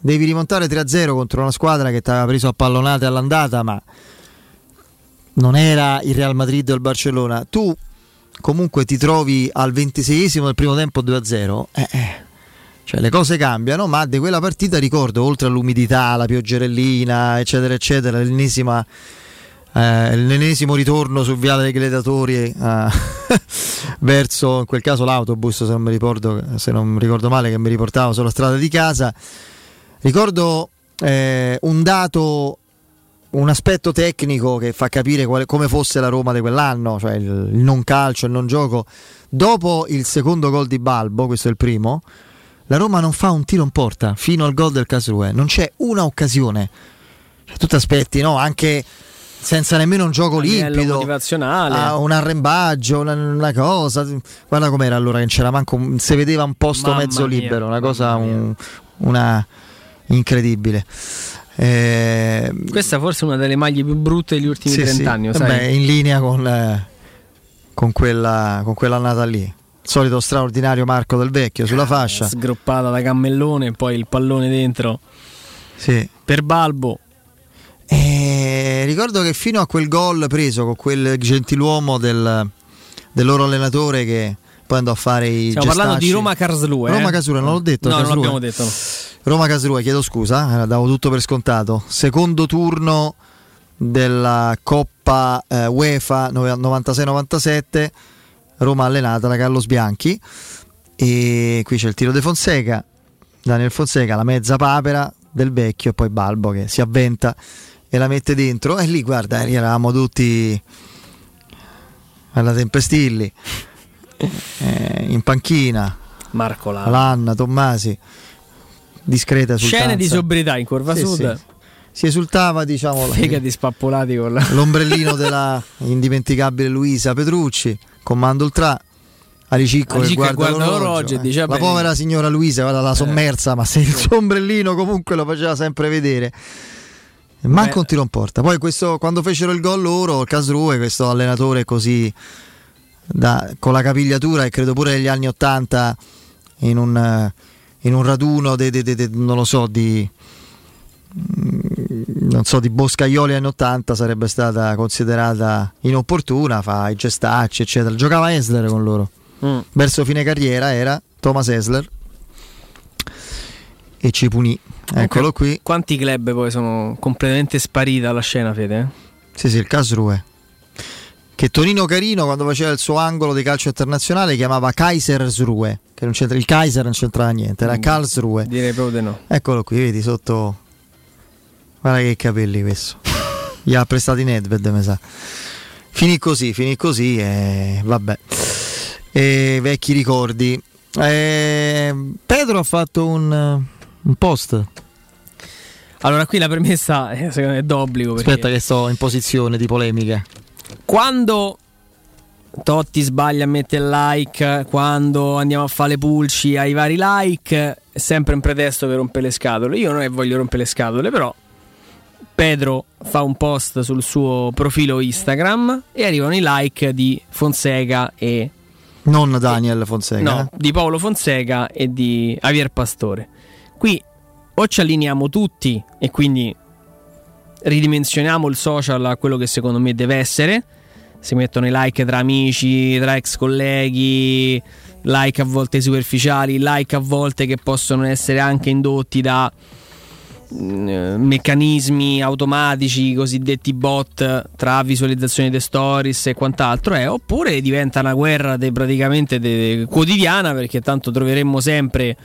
devi rimontare 3-0 contro una squadra che ti aveva preso a pallonate all'andata, ma non era il Real Madrid o il Barcellona. Tu comunque ti trovi al 26esimo del primo tempo 2-0. Eh, eh. Cioè, le cose cambiano, ma di quella partita ricordo, oltre all'umidità, la pioggerellina, eccetera, eccetera, l'ennesima eh, l'ennesimo ritorno sul viale dei gladiatori eh, verso in quel caso l'autobus se non mi ricordo non mi ricordo male che mi riportava sulla strada di casa ricordo eh, un dato un aspetto tecnico che fa capire quale, come fosse la Roma di quell'anno cioè il, il non calcio, il non gioco dopo il secondo gol di Balbo questo è il primo la Roma non fa un tiro in porta fino al gol del Casrue non c'è una occasione cioè, tu ti aspetti no? anche senza nemmeno un gioco limpido, motivazionale. un arrembaggio, una, una cosa. Guarda com'era allora, che non c'era manco, un- si vedeva un posto Mamma mezzo mia, libero, una cosa un- una incredibile. Eh, Questa forse è una delle maglie più brutte degli ultimi sì, 30 sì. anni, sai? in linea con, eh, con, quella, con quell'annata lì. Solito straordinario Marco del Vecchio sulla fascia. Sgroppata da cammellone poi il pallone dentro. Sì. Per Balbo. E ricordo che fino a quel gol preso con quel gentiluomo del, del loro allenatore che poi andò a fare i Stiamo parlando di gestacci. Roma Karlsruhe. Roma eh? Non l'ho detto. No, non Karlsruhe. l'abbiamo detto. no. Roma Casrue, chiedo scusa, eh, davo tutto per scontato. Secondo turno della Coppa eh, UEFA 96-97, Roma allenata da Carlos Bianchi. E qui c'è il tiro di Fonseca, Daniel Fonseca, la mezza papera del vecchio e poi Balbo che si avventa e la mette dentro. E lì, guarda, eravamo tutti alla Tempestilli, eh, in panchina. Marco Lanna. Lanna, Tommasi, discreta esultanza. Scene di sobrietà in curva Sì, sud. sì. Si esultava, diciamo, Figa di spappolati con la... l'ombrellino della indimenticabile Luisa Petrucci, comando ultra. Alicicco che Alicicco che guarda, guarda l'orologio, e eh. dice, la "Vabbè". povera signora Luisa guarda la sommersa ma se il suo ombrellino comunque lo faceva sempre vedere manco un tiro in porta poi questo, quando fecero il gol loro Casrue questo allenatore così da- con la capigliatura e credo pure negli anni 80 in un, eh, in un raduno de- de- de- non lo so di mm, non so di Boscaioli anni 80 sarebbe stata considerata inopportuna fa i gestacci eccetera giocava Esler con loro Mm. verso fine carriera era Thomas Esler e ci punì eccolo Ok. qui Quanti club poi sono completamente spariti dalla scena, Fede? eh? sì sì il Casrue che Tonino Carino quando faceva il suo angolo di calcio internazionale chiamava Kaisersruhe che non c'entra il Kaiser non c'entrava niente era Mm. Karlsruhe Direi proprio di no. Eccolo qui, vedi sotto. Guarda che capelli questo. Gli ha prestati Nedved, mi sa. Finì così, finì così e vabbè. E vecchi ricordi. Eh, Pedro ha fatto un, un post. Allora, qui la premessa eh, secondo me è d'obbligo. Perché Aspetta che sto in posizione di polemica. Quando Totti sbaglia a mettere il like, quando andiamo a fare le pulci ai vari like, è sempre un pretesto per rompere le scatole. Io non è voglio rompere le scatole, però Pedro fa un post sul suo profilo Instagram e arrivano i like di Fonseca e Non Daniel Fonseca. no, eh. di Paolo Fonseca e di Javier Pastore. Qui o ci allineiamo tutti e quindi ridimensioniamo il social a quello che secondo me deve essere. Si mettono i like tra amici, tra ex colleghi, like a volte superficiali, like a volte che possono essere anche indotti da mm, meccanismi automatici, cosiddetti bot tra visualizzazioni dei stories e quant'altro, eh, oppure diventa una guerra de- praticamente de- quotidiana perché tanto troveremmo sempre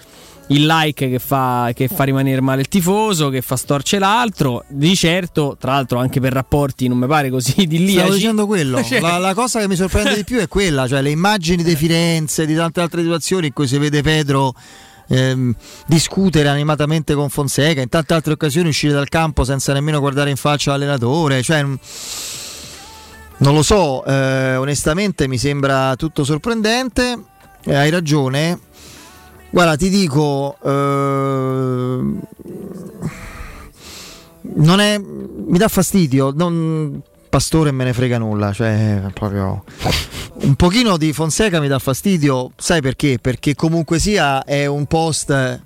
il like che fa, che fa rimanere male il tifoso, che fa storce l'altro. Di certo, tra l'altro, anche per rapporti non mi pare così di lì. Stavo dicendo quello. Cioè- La, la cosa che mi sorprende di più è quella, cioè le immagini di Firenze, di tante altre situazioni in cui si vede Pedro ehm, discutere animatamente con Fonseca, in tante altre occasioni uscire dal campo senza nemmeno guardare in faccia l'allenatore. Cioè, mm, non lo so, eh, onestamente mi sembra tutto sorprendente. E hai ragione. Guarda, ti dico. ehm, non è, mi dà fastidio. Non, Pastore me ne frega nulla, cioè proprio un pochino di Fonseca mi dà fastidio, sai perché? Perché comunque sia è un post,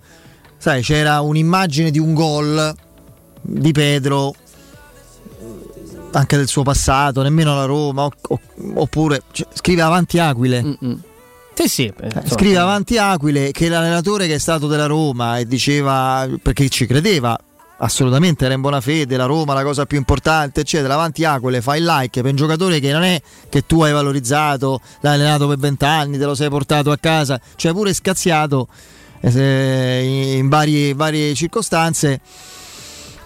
sai, c'era un'immagine di un gol di Pedro anche del suo passato, nemmeno la Roma, oppure cioè, scrive avanti Aquile. Sì, sì. Eh, Scrive avanti Aquile che l'allenatore che è stato della Roma e diceva perché ci credeva assolutamente era in buona fede la Roma la cosa più importante eccetera. Avanti Aquile fai il like per un giocatore che non è che tu hai valorizzato l'hai allenato per vent'anni te lo sei portato a casa cioè pure scazziato eh, in varie, varie circostanze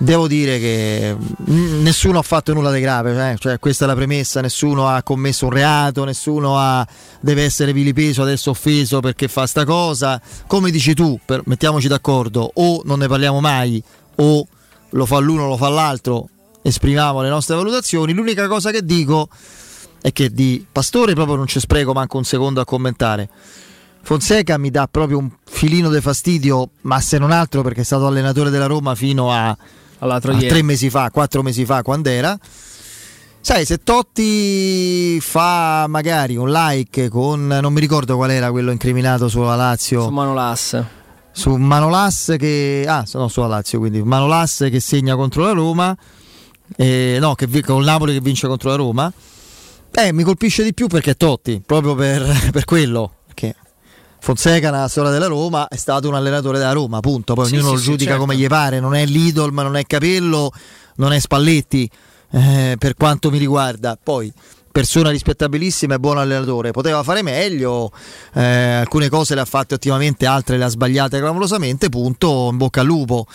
Devo dire che mm, nessuno ha fatto nulla di grave, eh, cioè, questa è la premessa, nessuno ha commesso un reato, nessuno ha- deve essere vilipeso, adesso offeso perché fa sta cosa. Come dici tu, per- mettiamoci d'accordo, o non ne parliamo mai, o lo fa l'uno lo fa l'altro, esprimiamo le nostre valutazioni. L'unica cosa che dico è che di Pastore proprio non ci spreco manco un secondo a commentare. Fonseca mi dà proprio un filino di fastidio, ma se non altro perché è stato allenatore della Roma fino a, All'altro a ieri. tre mesi fa, quattro mesi fa, quando era. Sai, se Totti fa magari un like con non mi ricordo qual era quello incriminato sulla Lazio. Su Manolas. Su Manolas che. Ah, no, sulla Lazio, quindi Manolas che segna contro la Roma. eh, no, che con Napoli che vince contro la Roma. Eh, mi colpisce di più perché è Totti, proprio per, per quello. Fonseca nella storia della Roma è stato un allenatore della Roma, punto. Poi Sì, ognuno sì, lo giudica certo. come gli pare, non è Lidl, ma non è Capello, non è Spalletti, eh, per quanto mi riguarda. Poi persona rispettabilissima e buon allenatore, poteva fare meglio, eh, alcune cose le ha fatte ottimamente, altre le ha sbagliate clamorosamente, punto, in bocca al lupo.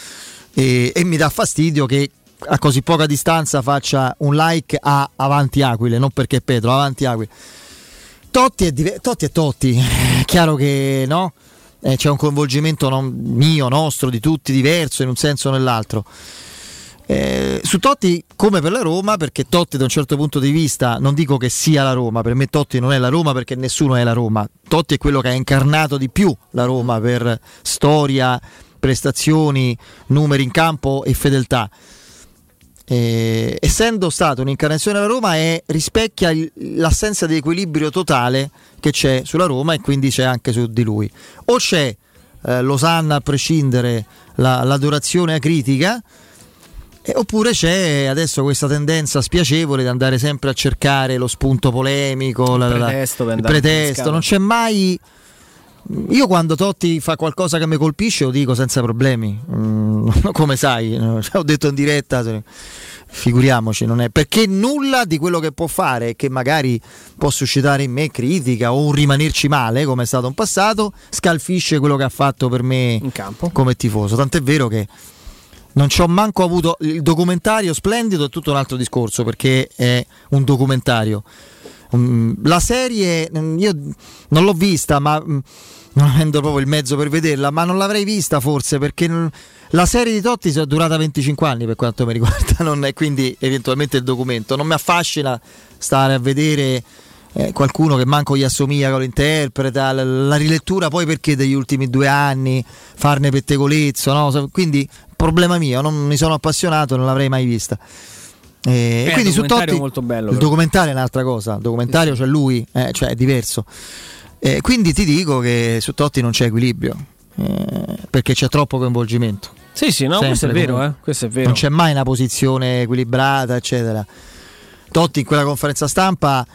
E, e mi dà fastidio che a così poca distanza faccia un like a Avanti Aquile, non perché Pedro, Avanti Aquile. Totti è, dive- Totti è Totti, chiaro che no? Eh, c'è un coinvolgimento non- mio, nostro, di tutti diverso in un senso o nell'altro. Eh, su Totti come per la Roma, perché Totti da un certo punto di vista non dico che sia la Roma, per me Totti non è la Roma perché nessuno è la Roma. Totti è quello che ha incarnato di più la Roma per storia, prestazioni, numeri in campo e fedeltà. Eh, essendo stato un'incarnazione della Roma è, rispecchia il- l'assenza di equilibrio totale che c'è sulla Roma e quindi c'è anche su di lui. O c'è eh, Losanna a prescindere la- l'adorazione acritica, eh, oppure c'è adesso questa tendenza spiacevole di andare sempre a cercare lo spunto polemico, la- la- la- pretesto per il a pretesto, non c'è mai... Io quando Totti fa qualcosa che mi colpisce lo dico senza problemi, Mm, come sai, no? Cioè, ho detto in diretta, figuriamoci, non è perché nulla di quello che può fare, che magari può suscitare in me critica o un rimanerci male, come è stato in passato, scalfisce quello che ha fatto per me come tifoso. Tant'è vero che non ci ho manco avuto il documentario splendido è tutto un altro discorso perché è un documentario. Mm, La serie mm, io non l'ho vista, ma mm, non avendo proprio il mezzo per vederla, ma non l'avrei vista forse perché la serie di Totti è durata 25 anni per quanto mi riguarda, è quindi eventualmente il documento. Non mi affascina stare a vedere eh, qualcuno che manco gli assomiglia, che lo interpreta, la, la rilettura poi perché degli ultimi due anni, farne pettegolezzo, no? Quindi problema mio, non mi sono appassionato, non l'avrei mai vista. Eh, Eh, e quindi il su Totti molto bello, il documentario è un'altra cosa, il documentario c'è lui, eh, cioè è diverso. Eh, quindi ti dico che su Totti non c'è equilibrio, eh, perché c'è troppo coinvolgimento. Sì, sì, no, questo è vero, eh, questo è vero. Non c'è mai una posizione equilibrata, eccetera. Totti in quella conferenza stampa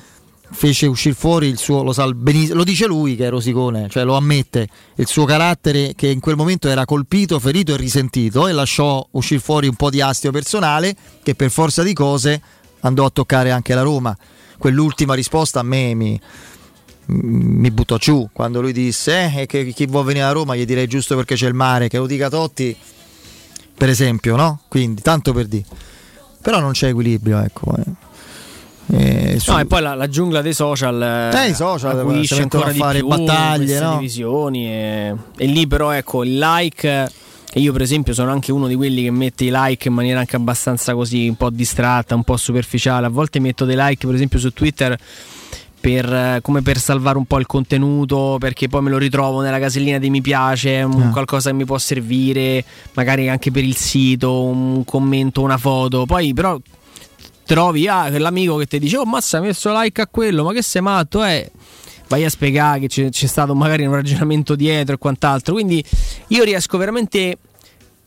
fece uscire fuori il suo, lo, sa lo dice lui che è rosicone, cioè lo ammette, il suo carattere che in quel momento era colpito, ferito e risentito e lasciò uscire fuori un po' di astio personale che per forza di cose andò a toccare anche la Roma. Quell'ultima risposta a me mi, mi buttò giù quando lui disse eh, che chi vuole venire a Roma gli direi giusto perché c'è il mare, che lo dica Totti per esempio, no? Quindi tanto per dire. Però non c'è equilibrio, ecco. eh. Eh, su- No, e poi la, la giungla dei social, Eh, i social, acuisce ancora a di fare più battaglie, no? divisioni e, e lì però ecco il like e io per esempio sono anche uno di quelli che mette i like in maniera anche abbastanza così un po' distratta, un po' superficiale, a volte metto dei like per esempio su Twitter per, come per salvare un po' il contenuto, perché poi me lo ritrovo nella casellina di mi piace, un Ah. qualcosa che mi può servire, magari anche per il sito, un commento, una foto. Poi però trovi ah, quell'amico che ti dice oh mazza hai messo like a quello, ma che sei matto eh? Vai a spiegare che c'è, c'è stato magari un ragionamento dietro e quant'altro. Quindi io riesco veramente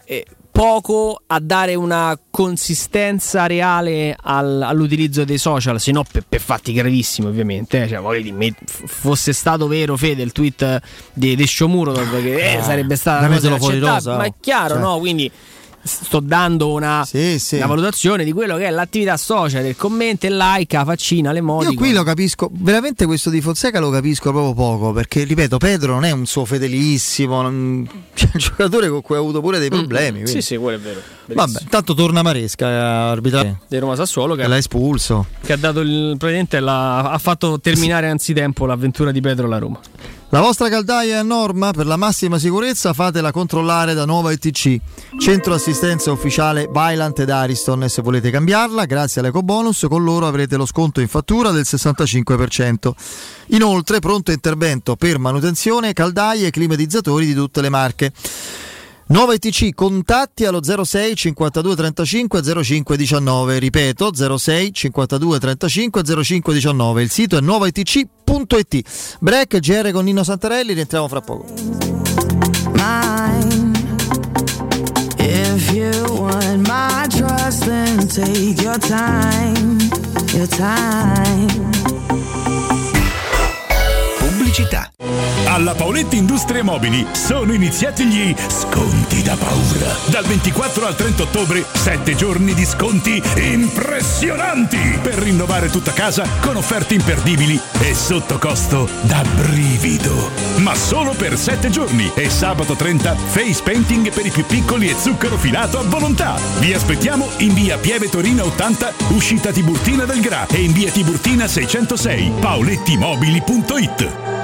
eh, poco a dare una consistenza reale al- all'utilizzo dei social, se no per, per fatti gravissimi ovviamente. eh. Cioè, voglio dire, me- f- fosse stato vero Fede il tweet di, di Shomurodov che eh, sarebbe stata una cosa rosa, ma è chiaro, Cioè. no? Quindi sto dando una, una valutazione di quello che è l'attività social del commento, il like, la faccina, le modi. Io qui lo capisco, veramente questo di Fonseca lo capisco proprio poco, perché ripeto, Pedro non è un suo fedelissimo, non- c'è un giocatore con cui ha avuto pure dei problemi. Sì, quindi- sì, quello è vero. Vabbè, intanto torna Maresca a arbitrare. Di Roma Sassuolo che, l'ha espulso. che ha dato il praticamente ha fatto terminare anzitempo l'avventura di Pedro alla Roma. La vostra caldaia è a norma? Per la massima sicurezza fatela controllare da Nuova ETC, centro assistenza ufficiale Vylant ed Ariston e se volete cambiarla, grazie all'EcoBonus, con loro avrete lo sconto in fattura del 65%. Inoltre, pronto intervento per manutenzione, caldaie e climatizzatori di tutte le marche. Nuova ETC, contatti allo 06 52 35 05 19, ripeto 06 52 35 05 19, il sito è nuovaetc.it. Break, GR con Nino Santarelli, rientriamo fra poco. mine. If you want my trust, then take your time, your time. Pubblicità. Alla Paoletti Industrie Mobili sono iniziati gli sconti da paura. Dal 24 al 30 ottobre, 7 giorni di sconti impressionanti per rinnovare tutta casa con offerte imperdibili e sotto costo da brivido. Ma solo per 7 giorni e sabato 30 face painting per i più piccoli e zucchero filato a volontà. Vi aspettiamo in via Pieve Torina 80, uscita Tiburtina del Gra e in via Tiburtina 606, paolettimobili.it.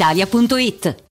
brispalitalia.it.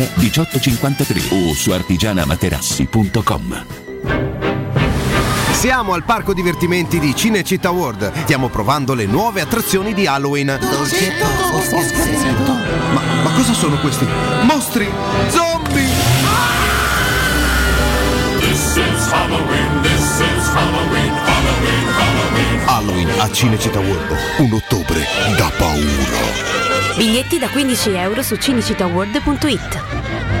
1853 o su artigianamaterassi.com. Siamo al parco divertimenti di Cinecittà World. Stiamo provando le nuove attrazioni di Halloween. Ma, ma cosa sono questi? Mostri! Zombie! This is Halloween, this is Halloween, Halloween. A Cinecittà World. Un ottobre da paura. Biglietti da 15 euro su cinecittàworld.it.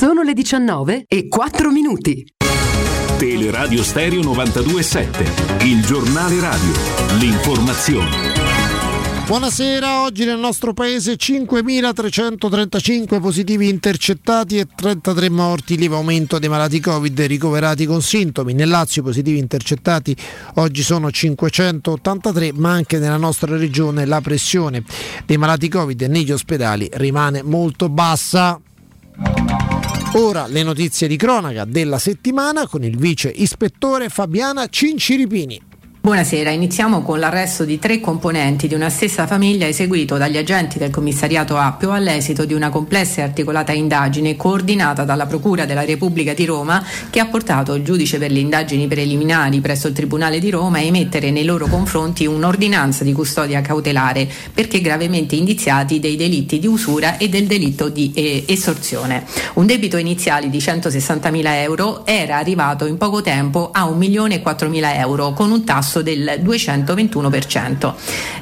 Sono le 19 e 4 minuti. Teleradio Stereo 927, il giornale radio, l'informazione. Buonasera, oggi nel nostro paese 5.335 positivi intercettati e 33 morti, lieve aumento dei malati Covid ricoverati con sintomi. Nel Lazio i positivi intercettati oggi sono 583, ma anche nella nostra regione la pressione dei malati Covid negli ospedali rimane molto bassa. Ora le notizie di cronaca della settimana con il vice ispettore Fabiana Cinciripini. Buonasera, iniziamo con l'arresto di tre componenti di una stessa famiglia eseguito dagli agenti del commissariato Appio all'esito di una complessa e articolata indagine coordinata dalla Procura della Repubblica di Roma che ha portato il giudice per le indagini preliminari presso il Tribunale di Roma a emettere nei loro confronti un'ordinanza di custodia cautelare perché gravemente indiziati dei delitti di usura e del delitto di eh, estorsione. Un debito iniziale di 160.000 euro era arrivato in poco tempo a 1.400.000 euro con un tasso del 221%.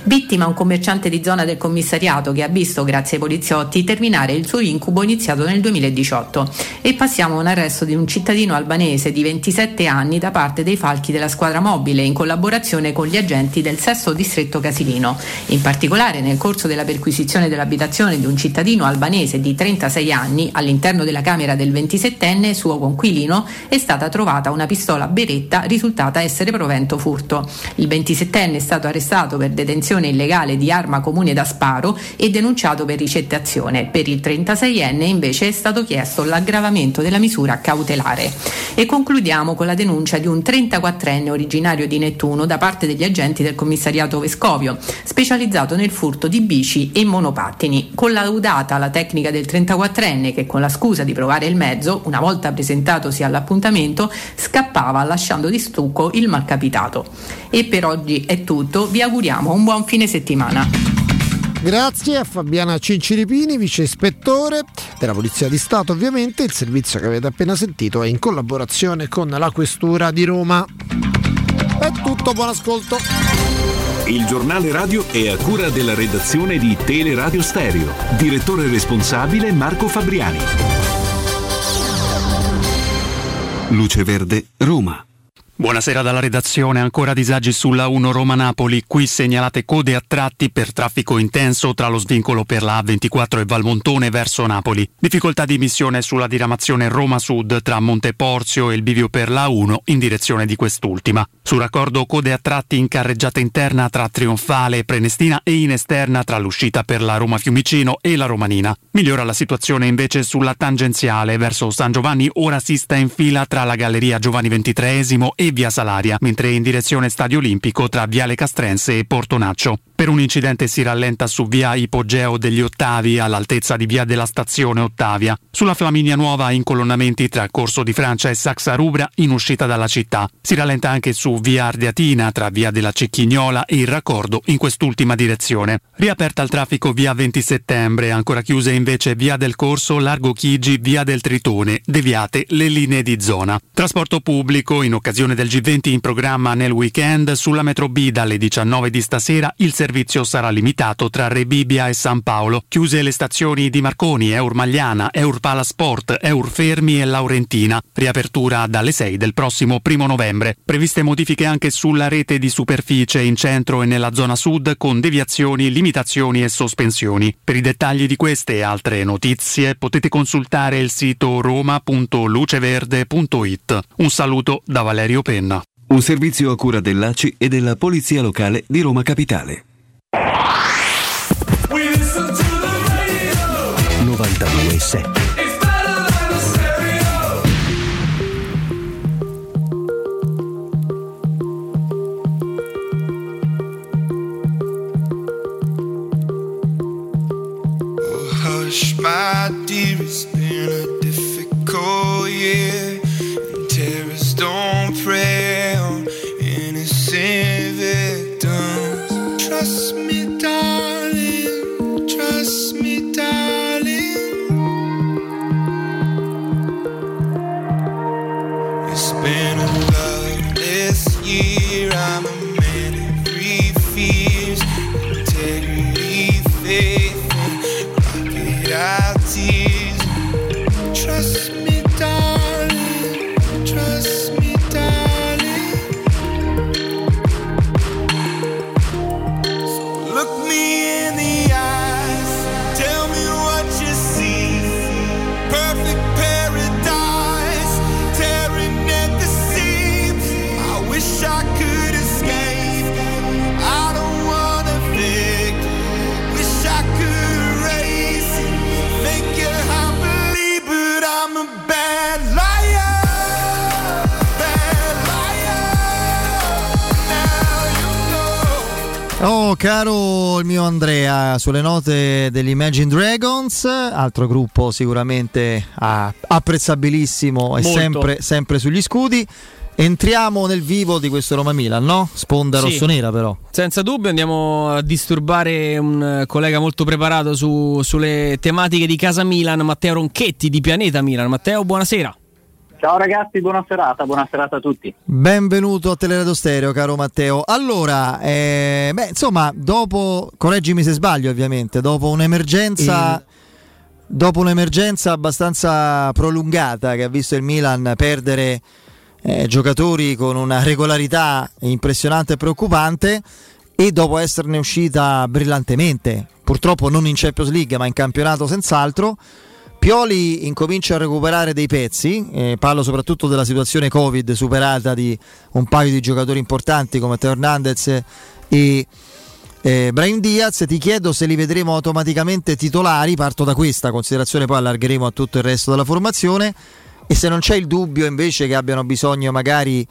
Vittima un commerciante di zona del commissariato che ha visto, grazie ai poliziotti, terminare il suo incubo iniziato nel 2018. E passiamo a un arresto di un cittadino albanese di 27 anni da parte dei falchi della squadra mobile in collaborazione con gli agenti del sesto distretto casilino. In particolare nel corso della perquisizione dell'abitazione di un cittadino albanese di 36 anni all'interno della camera del 27enne suo conquilino è stata trovata una pistola beretta risultata essere provento furto. Il 27enne è stato arrestato per detenzione illegale di arma comune da sparo e denunciato per ricettazione. Per il 36enne invece è stato chiesto l'aggravamento della misura cautelare. E concludiamo con la denuncia di un 34enne originario di Nettuno da parte degli agenti del commissariato Vescovio, specializzato nel furto di bici e monopattini. Collaudata la tecnica del 34enne che con la scusa di provare il mezzo, una volta presentatosi all'appuntamento, scappava lasciando di stucco il malcapitato. E per oggi è tutto, vi auguriamo un buon fine settimana. Grazie a Fabiana Cinciripini, vice ispettore della Polizia di Stato, ovviamente. Il servizio che avete appena sentito è in collaborazione con la Questura di Roma. È tutto, buon ascolto. Il giornale radio è a cura della redazione di Teleradio Stereo. Direttore responsabile Marco Fabriani. Luce Verde, Roma. Buonasera dalla redazione, ancora disagi sulla 1 Roma-Napoli, qui segnalate code a tratti per traffico intenso tra lo svincolo per la A24 e Valmontone verso Napoli. Difficoltà di missione sulla diramazione Roma-Sud tra Monteporzio e il bivio per la 1 in direzione di quest'ultima. Sul raccordo code a tratti in carreggiata interna tra Trionfale e Prenestina e in esterna tra l'uscita per la Roma Fiumicino e la Romanina. Migliora la situazione invece sulla tangenziale verso San Giovanni, ora si sta in fila tra la Galleria Giovanni XXIII e via Salaria, mentre in direzione Stadio Olimpico tra Viale Castrense e Portonaccio. Per un incidente si rallenta su via Ipogeo degli Ottavi all'altezza di via della stazione Ottavia. Sulla Flaminia Nuova incolonnamenti tra Corso di Francia e Saxa Rubra in uscita dalla città. Si rallenta anche su via Ardeatina tra via della Cecchignola e il raccordo in quest'ultima direzione. Riaperta al traffico via 20 settembre, ancora chiuse invece via del Corso, Largo Chigi, via del Tritone, deviate le linee di zona. Trasporto pubblico in occasione del G20 in programma nel weekend, sulla metro B dalle 19 di stasera il servizio sarà limitato tra Rebibbia e San Paolo. Chiuse le stazioni di Marconi, Eur Magliana, Eur Palasport, Eur Fermi e Laurentina. Riapertura dalle 6 del prossimo primo novembre. Previste modifiche anche sulla rete di superficie in centro e nella zona sud con deviazioni, limitazioni e sospensioni. Per i dettagli di queste e altre notizie potete consultare il sito roma.luceverde.it. Un saluto da Valerio Penna. Un servizio a cura dell'ACI e della Polizia Locale di Roma Capitale. 92.7 Hush, my dear, it's been a difficult year. Caro il mio Andrea, sulle note degli Imagine Dragons, altro gruppo sicuramente apprezzabilissimo e sempre, sempre sugli scudi. Entriamo nel vivo di questo Roma Milan, no? Sponda Sì. rossonera, però. Senza dubbio andiamo a disturbare un collega molto preparato su- sulle tematiche di Casa Milan, Matteo Ronchetti di Pianeta Milan. Matteo, buonasera. Ciao ragazzi, buona serata, buona serata a tutti. Benvenuto a Teleradio Stereo, caro Matteo. Allora, eh, beh, insomma, dopo, correggimi se sbaglio, ovviamente, dopo un'emergenza. Dopo un'emergenza abbastanza prolungata che ha visto il Milan perdere eh, giocatori con una regolarità impressionante e preoccupante e dopo esserne uscita brillantemente, purtroppo non in Champions League ma in campionato senz'altro, Pioli incomincia a recuperare dei pezzi, eh, parlo soprattutto della situazione Covid superata di un paio di giocatori importanti come Teo Hernandez e eh, Brian Diaz, ti chiedo se li vedremo automaticamente titolari, parto da questa considerazione, poi allargheremo a tutto il resto della formazione e se non c'è il dubbio invece che abbiano bisogno magari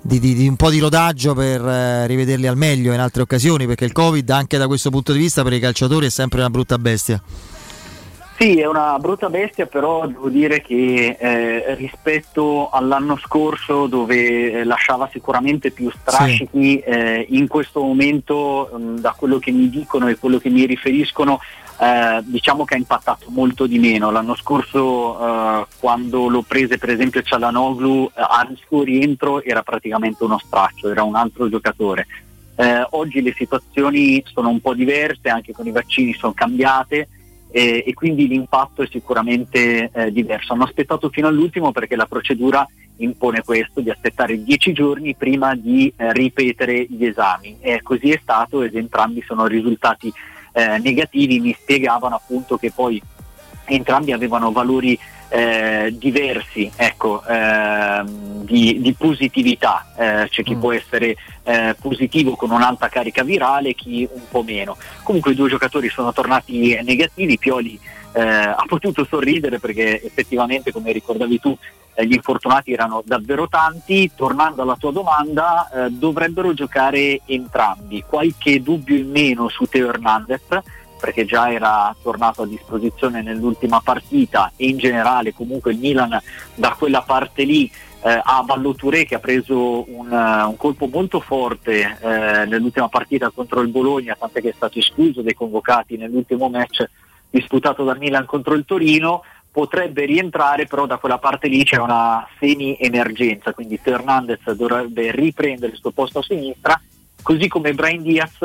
di, di- di un po' di rodaggio per eh, rivederli al meglio in altre occasioni, perché il Covid anche da questo punto di vista per i calciatori è sempre una brutta bestia. Sì, è una brutta bestia, però devo dire che eh, rispetto all'anno scorso dove eh, lasciava sicuramente più strascichi, eh, in questo momento mh, da quello che mi dicono e quello che mi riferiscono eh, diciamo che ha impattato molto di meno. L'anno scorso eh, quando lo prese per esempio Cialanoglu eh, al suo rientro era praticamente uno straccio, era un altro giocatore. Eh, oggi le situazioni sono un po' diverse, anche con i vaccini sono cambiate e, e quindi l'impatto è sicuramente eh, diverso. Hanno aspettato fino all'ultimo perché la procedura impone questo, di aspettare dieci giorni prima di eh, ripetere gli esami e così è stato ed entrambi sono risultati eh, negativi, mi spiegavano appunto che poi entrambi avevano valori eh, diversi ecco, ehm, di, di positività, Eh, c'è chi può essere eh, positivo con un'alta carica virale, chi un po' meno. Comunque i due giocatori sono tornati negativi, Pioli eh, ha potuto sorridere perché effettivamente come ricordavi tu eh, gli infortunati erano davvero tanti, tornando alla tua domanda eh, dovrebbero giocare entrambi, qualche dubbio in meno su Teo Hernandez perché già era tornato a disposizione nell'ultima partita e in generale comunque il Milan da quella parte lì eh, ha Ballo Touré che ha preso un, eh, un colpo molto forte eh, nell'ultima partita contro il Bologna, tant'è che è stato escluso dai convocati nell'ultimo match disputato dal Milan contro il Torino, potrebbe rientrare, però da quella parte lì c'è una semi-emergenza, quindi Fernandez dovrebbe riprendere il suo posto a sinistra, così come Brian Diaz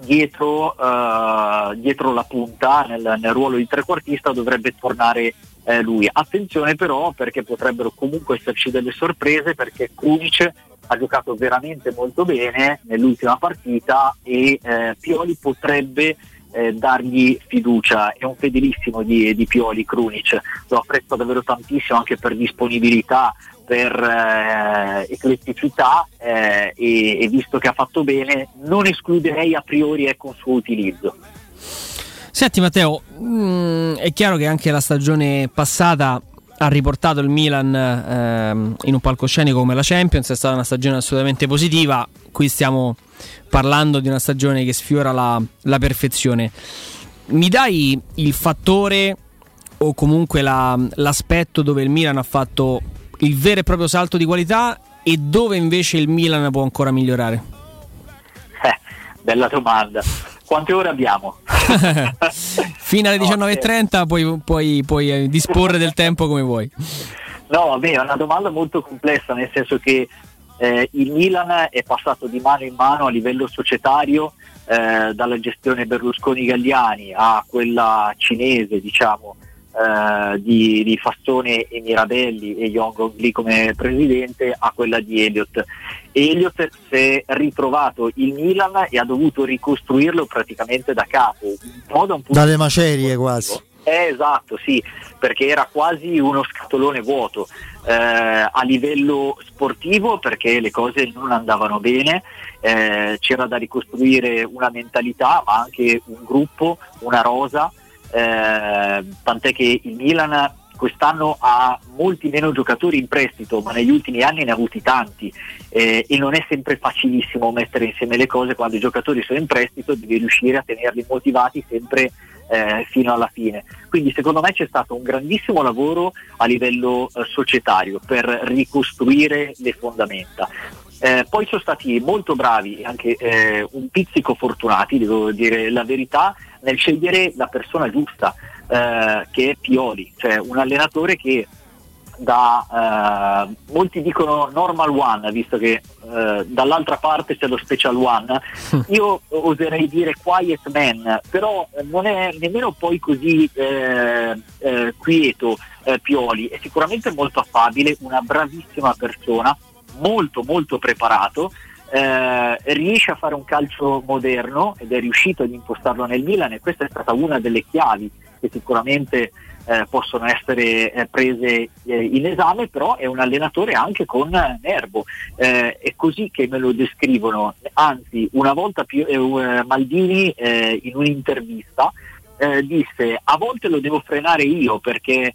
dietro, eh, dietro la punta, nel, nel, ruolo di trequartista, dovrebbe tornare eh, lui. Attenzione però perché potrebbero comunque esserci delle sorprese perché Krunic ha giocato veramente molto bene nell'ultima partita e eh, Pioli potrebbe eh, dargli fiducia, è un fedelissimo di, di Pioli Krunic, lo apprezzo davvero tantissimo anche per disponibilità, per eh, ecletticità eh, e, e, visto che ha fatto bene non escluderei a priori ecco, un suo utilizzo. Senti Matteo, mh, mm, è chiaro che anche la stagione passata ha riportato il Milan ehm, in un palcoscenico come la Champions, è stata una stagione assolutamente positiva, qui stiamo parlando di una stagione che sfiora la, la perfezione. Mi dai il fattore o comunque la, l'aspetto dove il Milan ha fatto il vero e proprio salto di qualità e dove invece il Milan può ancora migliorare? Eh, bella domanda. Quante ore abbiamo? Fino alle 19.30 puoi, puoi, puoi disporre del tempo come vuoi. No, vabbè, è una domanda molto complessa, nel senso che eh, il Milan è passato di mano in mano a livello societario eh, dalla gestione Berlusconi-Galliani a quella cinese, diciamo, eh, di, di, Fassone e Mirabelli e Yong lì come presidente a quella di Elliott. Elliott si è ritrovato il Milan e ha dovuto ricostruirlo praticamente da capo. Dalle macerie quasi. Eh, esatto, sì, perché era quasi uno scatolone vuoto eh, a livello sportivo perché le cose non andavano bene, eh, c'era da ricostruire una mentalità ma anche un gruppo, una rosa eh, tant'è che il Milan quest'anno ha molti meno giocatori in prestito, ma negli ultimi anni ne ha avuti tanti eh, e non è sempre facilissimo mettere insieme le cose quando i giocatori sono in prestito, devi riuscire a tenerli motivati sempre eh, fino alla fine. Quindi secondo me c'è stato un grandissimo lavoro a livello eh, societario per ricostruire le fondamenta. Eh, poi sono stati molto bravi anche eh, un pizzico fortunati, devo dire la verità, nel scegliere la persona giusta, eh, che è Pioli, cioè un allenatore che da eh, molti dicono normal one, visto che eh, dall'altra parte c'è lo special one. Io oserei dire quiet man, però non è nemmeno poi così eh, eh, quieto eh, Pioli, è sicuramente molto affabile, una bravissima persona molto molto preparato, eh, riesce a fare un calcio moderno ed è riuscito ad impostarlo nel Milan e questa è stata una delle chiavi che sicuramente eh, possono essere eh, prese eh, in esame, però è un allenatore anche con nervo, eh, è così che me lo descrivono, anzi una volta più, Maldini in un'intervista disse a volte lo devo frenare io perché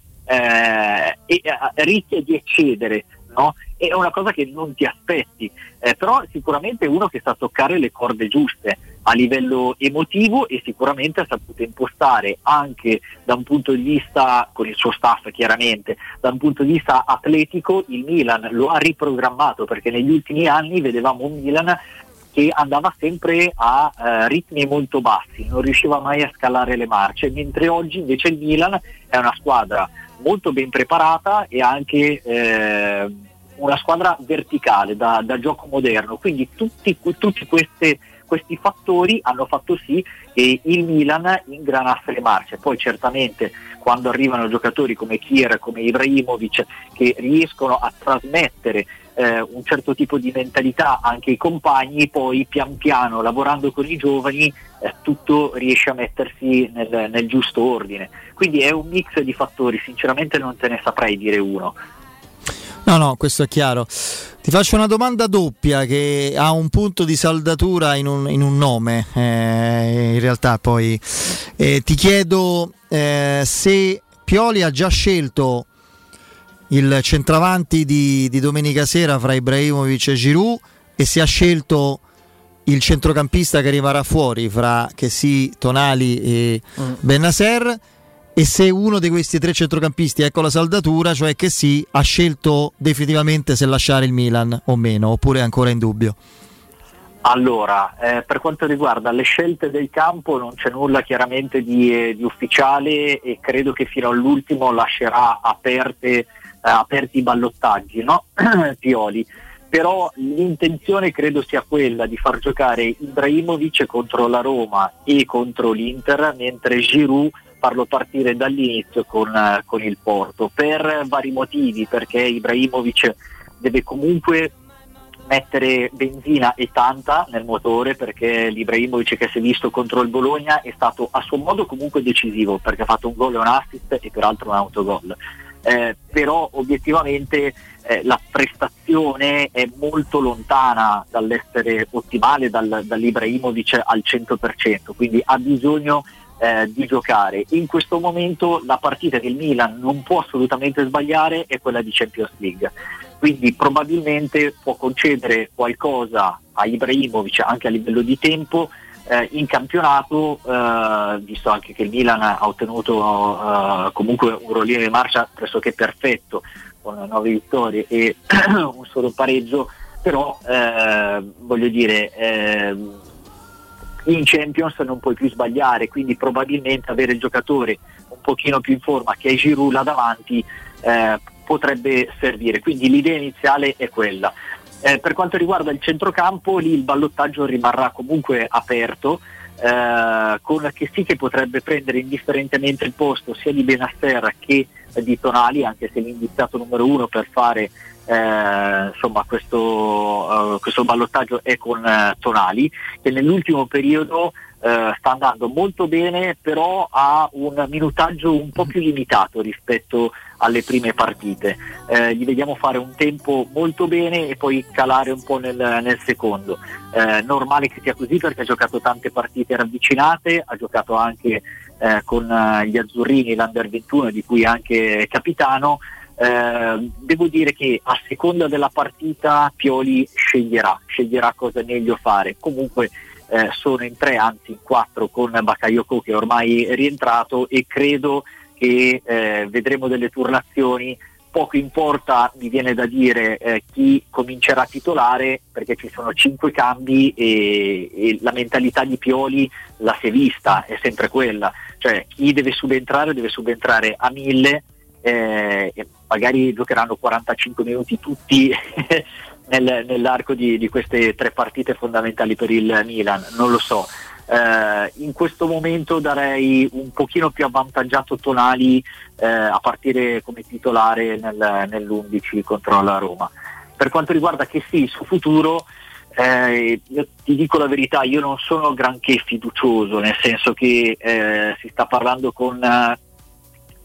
rischia di eccedere, no? è una cosa che non ti aspetti, eh, però sicuramente uno che sa toccare le corde giuste a livello emotivo e sicuramente ha saputo impostare anche da un punto di vista, con il suo staff chiaramente, da un punto di vista atletico il Milan lo ha riprogrammato perché negli ultimi anni vedevamo un Milan che andava sempre a eh, ritmi molto bassi, non riusciva mai a scalare le marce, mentre oggi invece il Milan è una squadra molto ben preparata e anche eh, una squadra verticale da, da gioco moderno, quindi tutti, tutti queste, questi fattori hanno fatto sì che il Milan ingranasse le marce. Poi certamente quando arrivano giocatori come Kier, come Ibrahimovic, che riescono a trasmettere eh, un certo tipo di mentalità anche ai compagni, poi pian piano lavorando con i giovani eh, tutto riesce a mettersi nel, nel giusto ordine. Quindi è un mix di fattori, sinceramente non te ne saprei dire uno. No, no, questo è chiaro. Ti faccio una domanda doppia che ha un punto di saldatura in un, in un nome, eh, in realtà poi. Eh, ti chiedo eh, se Pioli ha già scelto il centravanti di, di, domenica sera fra Ibrahimovic e Giroud e se ha scelto il centrocampista che arriverà fuori fra Chessy, Tonali e mm. Bennaser e se uno di questi tre centrocampisti ecco la saldatura, cioè che sì, ha scelto definitivamente se lasciare il Milan o meno, oppure è ancora in dubbio. Allora, eh, per quanto riguarda le scelte del campo non c'è nulla chiaramente di, di ufficiale e credo che fino all'ultimo lascerà aperte, eh, aperti i ballottaggi, no? Pioli. Però l'intenzione credo sia quella di far giocare Ibrahimovic contro la Roma e contro l'Inter, mentre Giroud farlo partire dall'inizio con, eh, con il Porto, per vari motivi, perché Ibrahimovic deve comunque mettere benzina e tanta nel motore perché l'Ibrahimovic che si è visto contro il Bologna è stato a suo modo comunque decisivo perché ha fatto un gol e un assist e peraltro un autogol. Eh, però obiettivamente eh, la prestazione è molto lontana dall'essere ottimale dal, dall'Ibrahimovic al 100%, quindi ha bisogno eh, di giocare. In questo momento la partita che il Milan non può assolutamente sbagliare è quella di Champions League quindi probabilmente può concedere qualcosa a Ibrahimovic anche a livello di tempo eh, in campionato, eh, visto anche che il Milan ha ottenuto eh, comunque un rollino di marcia pressoché perfetto con nove vittorie e un solo pareggio, però eh, voglio dire ehm, in Champions non puoi più sbagliare, quindi probabilmente avere il giocatore un pochino più in forma che è Giroud là davanti eh, potrebbe servire. Quindi l'idea iniziale è quella. Eh, per quanto riguarda il centrocampo, lì il ballottaggio rimarrà comunque aperto, eh, con che sì che potrebbe prendere indifferentemente il posto sia di Benaster che di Tonali, anche se l'indiziato numero uno per fare eh, insomma, questo, uh, questo, ballottaggio è con uh, Tonali, che nell'ultimo periodo uh, sta andando molto bene, però ha un minutaggio un po' più limitato rispetto alle prime partite. Eh, gli vediamo fare un tempo molto bene e poi calare un po' nel, nel secondo. Eh, normale che sia così perché ha giocato tante partite ravvicinate, ha giocato anche eh, con eh, gli azzurrini, l'Under 21 di cui è anche capitano. Eh, devo dire che a seconda della partita Pioli sceglierà, sceglierà cosa è meglio fare. Comunque eh, sono in tre, anzi in quattro con Bakayoko che è ormai rientrato e credo che eh, vedremo delle turnazioni. Poco importa, mi viene da dire, eh, chi comincerà a titolare perché ci sono cinque cambi e, e, la mentalità di Pioli la si è vista, è sempre quella. Cioè chi deve subentrare deve subentrare a mille eh, magari giocheranno 45 minuti tutti nel, nell'arco di, di queste tre partite fondamentali per il Milan, non lo so. Eh, in questo momento darei un pochino più avvantaggiato Tonali eh, a partire come titolare nel, nell'11 contro la Roma. Per quanto riguarda che sì, suo futuro, eh, ti dico la verità, io non sono granché fiducioso, nel senso che eh, si sta parlando con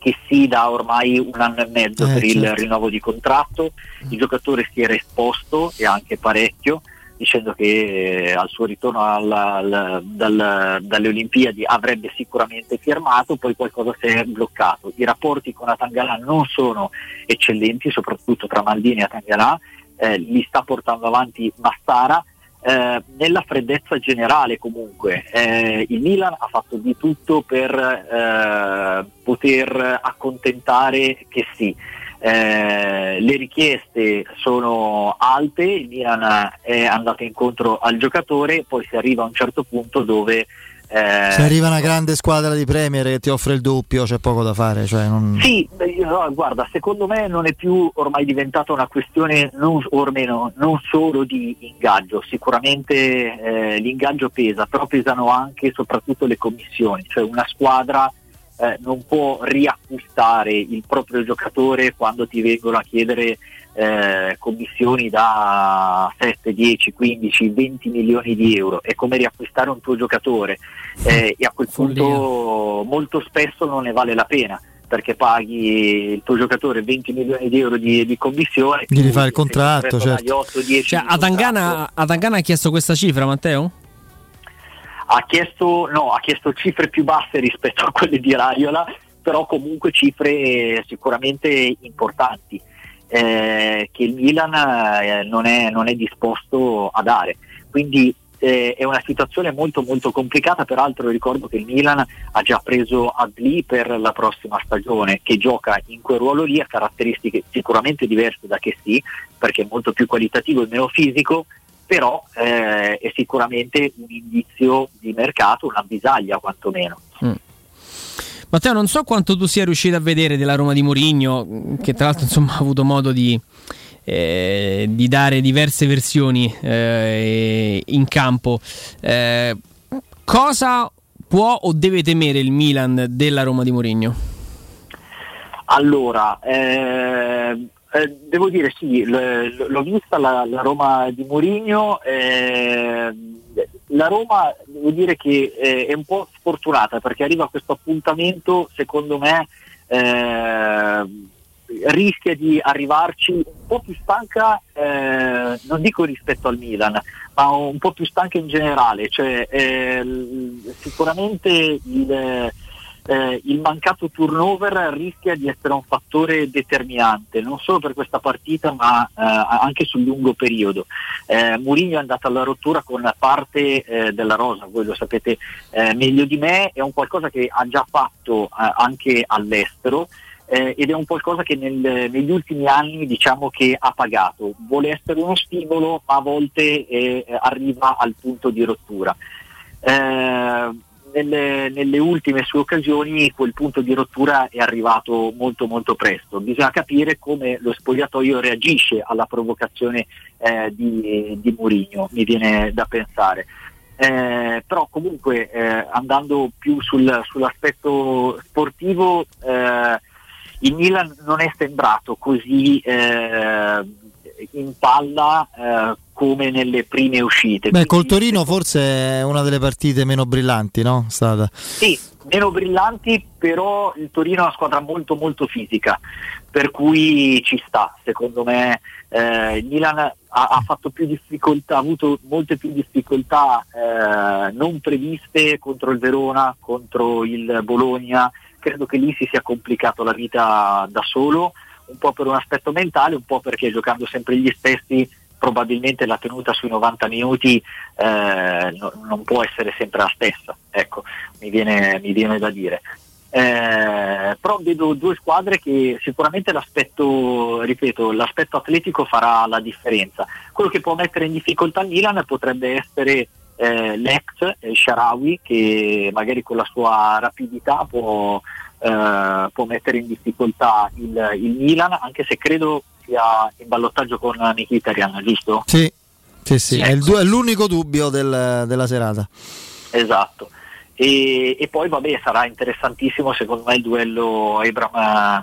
che sì da ormai un anno e mezzo Eh, per il certo. rinnovo di contratto, il giocatore si era esposto e anche parecchio dicendo che eh, al suo ritorno alla- al- dal- dalle Olimpiadi avrebbe sicuramente firmato, poi qualcosa si è bloccato. I rapporti con Atangana non sono eccellenti, soprattutto tra Maldini e Atangana, eh, li sta portando avanti Mastara. Eh, nella freddezza generale comunque eh, il Milan ha fatto di tutto per eh, poter accontentare che sì. Eh, le richieste sono alte, il Milan è andato incontro al giocatore, poi si arriva a un certo punto dove eh, Se arriva una grande squadra di Premier che ti offre il doppio, c'è poco da fare. Cioè non... Sì, no, guarda, secondo me non è più ormai diventata una questione non, o almeno non solo di ingaggio, sicuramente eh, l'ingaggio pesa, però pesano anche e soprattutto le commissioni, cioè una squadra eh, non può riacquistare il proprio giocatore quando ti vengono a chiedere eh, commissioni da 7, 10, 15, 20 milioni di euro, è come riacquistare un tuo giocatore eh, e a quel punto molto spesso non ne vale la pena perché paghi il tuo giocatore 20 milioni di euro di, di commissione tu rifai il contratto, certo. dagli 8, 10 Cioè. Atangana, Atangana ha chiesto questa cifra, Matteo? ha chiesto, no, ha chiesto cifre più basse rispetto a quelle di Raiola, però comunque cifre sicuramente importanti eh, che il Milan eh, non, è, non è disposto a dare. Quindi eh, è una situazione molto molto complicata, peraltro ricordo che il Milan ha già preso Adli per la prossima stagione, che gioca in quel ruolo lì, ha caratteristiche sicuramente diverse da che sì, perché è molto più qualitativo e meno fisico, però eh, è sicuramente un indizio di mercato, una bisaglia quantomeno. Mm. Matteo, non so quanto tu sia riuscito a vedere della Roma di Mourinho, che tra l'altro insomma, ha avuto modo di, eh, di dare diverse versioni eh, in campo. Eh, cosa può o deve temere il Milan della Roma di Mourinho? Allora, eh, eh, devo dire sì, l- l'ho vista la, la Roma di Mourinho. Eh, la Roma devo dire che eh, è un po' sfortunata perché arriva a questo appuntamento, secondo me, eh, rischia di arrivarci un po' più stanca, eh, non dico rispetto al Milan, ma un po' più stanca in generale. Cioè, eh, sicuramente il eh, il mancato turnover rischia di essere un fattore determinante, non solo per questa partita ma eh, anche sul lungo periodo. Eh, Mourinho è andato alla rottura con parte eh, della rosa, voi lo sapete eh, meglio di me, è un qualcosa che ha già fatto eh, anche all'estero. Eh, ed è un qualcosa che nel, negli ultimi anni diciamo che ha pagato, vuole essere uno stimolo ma a volte arriva al punto di rottura. Eh, nelle, nelle, ultime sue occasioni quel punto di rottura è arrivato molto molto presto. Bisogna capire come lo spogliatoio reagisce alla provocazione eh, di, di Murigno, mi viene da pensare. Eh, però comunque eh, andando più sul, sull'aspetto sportivo eh, il Milan non è sembrato così eh, in palla eh, come nelle prime uscite. Beh, col Torino forse è una delle partite meno brillanti, no? Stata. Sì, meno brillanti, però il Torino è una squadra molto molto fisica, per cui ci sta, secondo me. Eh, il Milan ha, ha, fatto più difficoltà, ha avuto molte più difficoltà eh, non previste contro il Verona, contro il Bologna. Credo che lì si sia complicato la vita da solo un po' per un aspetto mentale, un po' perché giocando sempre gli stessi probabilmente la tenuta sui 90 minuti eh, no, non può essere sempre la stessa, ecco, mi viene, mi viene da dire. Eh, però vedo due squadre che sicuramente l'aspetto, ripeto, l'aspetto atletico farà la differenza. Quello che può mettere in difficoltà il Milan potrebbe essere eh, l'ex eh, Sharawi che magari con la sua rapidità può, eh, può mettere in difficoltà il, il, Milan, anche se credo sia in ballottaggio con Mkhitaryan, giusto? Sì, sì, sì. Ecco. È, du- è, l'unico dubbio del, della serata. Esatto. E, e, poi vabbè sarà interessantissimo secondo me il duello Abram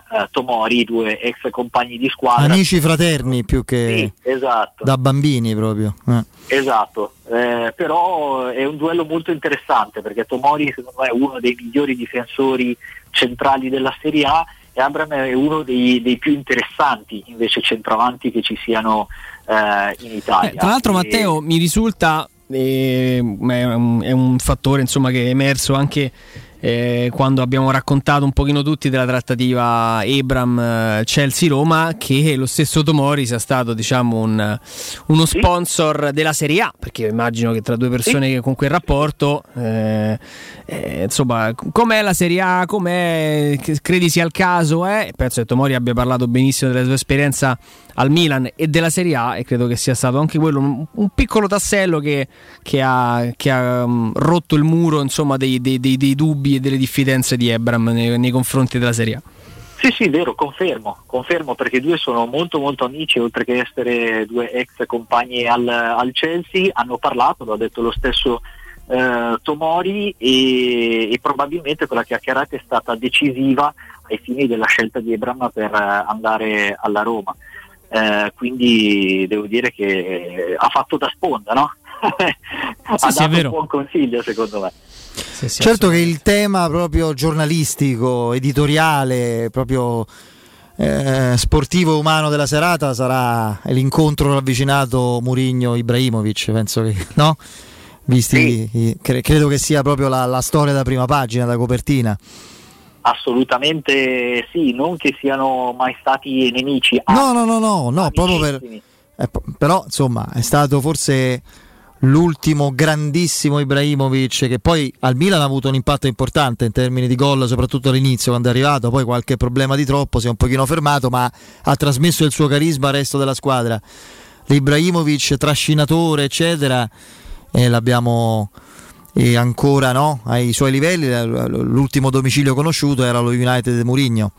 uh, Tomori, due ex compagni di squadra. Amici fraterni più che sì, esatto. da bambini proprio. Eh. Esatto, eh, però è un duello molto interessante perché Tomori secondo me è uno dei migliori difensori centrali della Serie A e Abram è uno dei, dei più interessanti invece centravanti che ci siano eh, in Italia. Eh, tra l'altro e... Matteo mi risulta è un, è un fattore insomma, che è emerso anche eh, quando abbiamo raccontato un pochino tutti della trattativa Abram-Chelsea-Roma che lo stesso Tomori sia stato diciamo, un, uno sponsor della Serie A perché immagino che tra due persone sì. con quel rapporto eh, eh, insomma com'è la Serie A com'è credi sia il caso eh? penso che Tomori abbia parlato benissimo della sua esperienza al Milan e della Serie A e credo che sia stato anche quello un, un piccolo tassello che, che ha, che ha um, rotto il muro insomma, dei, dei, dei, dei, dubbi e delle diffidenze di Ebram nei, nei confronti della Serie A. Sì, sì, vero, confermo, confermo perché i due sono molto molto amici, oltre che essere due ex compagni al, al Chelsea, hanno parlato, lo ha detto lo stesso eh, Tomori e, e, probabilmente quella chiacchierata è stata decisiva ai fini della scelta di Ebram per eh, andare alla Roma. Eh, quindi devo dire che ha fatto da sponda, no? ha sì, dato sì, un buon consiglio secondo me. Sì, certo che il tema proprio giornalistico, editoriale, proprio eh, sportivo e umano della serata sarà l'incontro ravvicinato Murigno-Ibrahimovic, penso che no? Visti, sì. cre- credo che sia proprio la, la storia da prima pagina, da copertina. Assolutamente sì, non che siano mai stati nemici. No, no, no, no, no proprio per... Eh, però insomma è stato forse l'ultimo grandissimo Ibrahimovic che poi al Milan ha avuto un impatto importante in termini di gol soprattutto all'inizio quando è arrivato poi qualche problema di troppo si è un pochino fermato ma ha trasmesso il suo carisma al resto della squadra l'Ibrahimovic trascinatore, eccetera, e l'abbiamo ancora no, ai suoi livelli. L'ultimo domicilio conosciuto era lo United di Mourinho.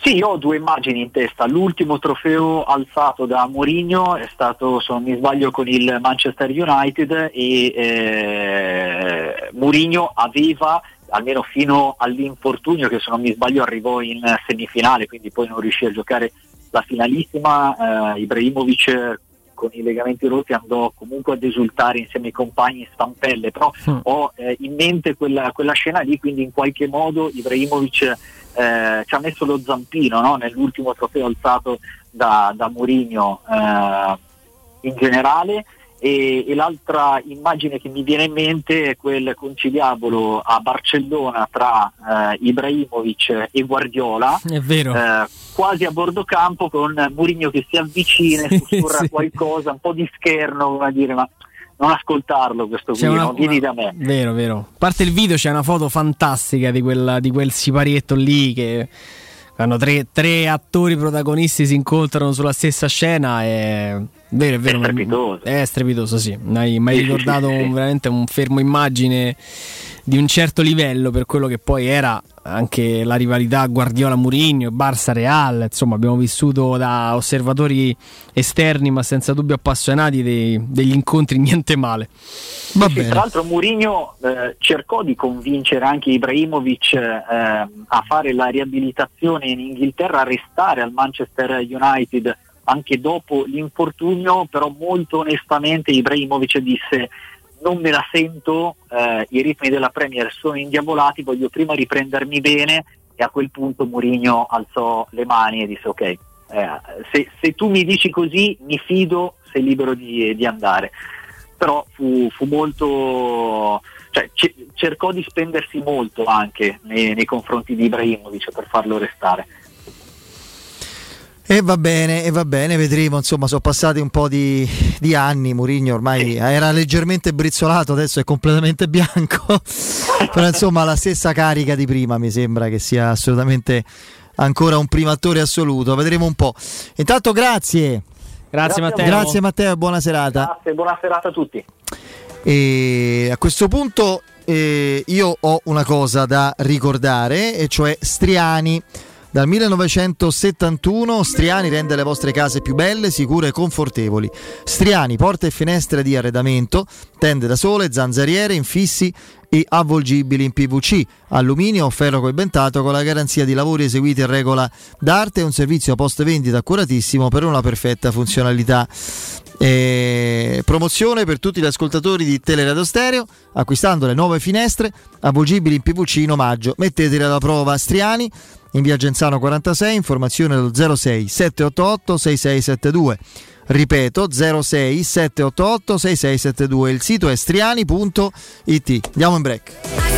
Sì, io ho due immagini in testa. L'ultimo trofeo alzato da Mourinho è stato, se non mi sbaglio, con il Manchester United e eh, Mourinho aveva almeno fino all'infortunio che se non mi sbaglio arrivò in semifinale, quindi poi non riuscì a giocare la finalissima, eh, Ibrahimovic con i legamenti rotti andò comunque ad esultare insieme ai compagni in stampelle, però mm. ho eh, in mente quella, quella, scena lì, quindi in qualche modo Ibrahimovic eh, ci ha messo lo zampino no? nell'ultimo trofeo alzato da, da Mourinho eh, in generale e, e, l'altra immagine che mi viene in mente è quel conciliabolo a Barcellona tra eh, Ibrahimovic e Guardiola, è vero. Eh, quasi a bordo campo con Mourinho che si avvicina e sussurra sì. qualcosa, un po' di scherno, come dire, ma non ascoltarlo questo qui, non vieni da me. Vero, vero. A parte il video c'è una foto fantastica di, quella, di quel siparietto lì che quando tre, tre, attori protagonisti si incontrano sulla stessa scena è vero, è vero. È strepitoso. È strepitoso, sì. Mi hai ricordato sì, sì, veramente un fermo immagine di un certo livello per quello che poi era anche la rivalità Guardiola-Murigno, Barça-Real, insomma abbiamo vissuto da osservatori esterni ma senza dubbio appassionati dei, degli incontri niente male. Sì. Tra l'altro Mourinho eh, cercò di convincere anche Ibrahimovic eh, a fare la riabilitazione in Inghilterra, a restare al Manchester United anche dopo l'infortunio, però molto onestamente Ibrahimovic disse non me la sento, eh, i ritmi della Premier sono indiavolati, voglio prima riprendermi bene e a quel punto Mourinho alzò le mani e disse ok, eh, se, se, tu mi dici così mi fido, sei libero di, di andare. Però fu, fu molto, cioè, c- cercò di spendersi molto anche nei, nei confronti di Ibrahimovic per farlo restare. E va bene, e va bene, vedremo, insomma, sono passati un po' di, di anni, Murigno ormai era leggermente brizzolato, adesso è completamente bianco, però insomma la stessa carica di prima mi sembra che sia assolutamente ancora un primo attore assoluto, vedremo un po'. Intanto grazie. Grazie, grazie Matteo. Grazie Matteo e buona serata. Grazie, buona serata a tutti. E a questo punto eh, io ho una cosa da ricordare, e cioè Striani dal 1971 Striani rende le vostre case più belle, sicure e confortevoli. Striani, porte e finestre di arredamento, tende da sole, zanzariere, infissi e avvolgibili in PVC, alluminio o ferro coibentato con la garanzia di lavori eseguiti in regola d'arte e un servizio post vendita accuratissimo per una perfetta funzionalità. E promozione per tutti gli ascoltatori di Teleradio Stereo acquistando le nuove finestre avvolgibili in PVC in omaggio mettetele alla prova Striani in via Genzano 46, informazione allo 06 788 6672. Ripeto 06 788 6672. Il sito è striani.it. Andiamo in break.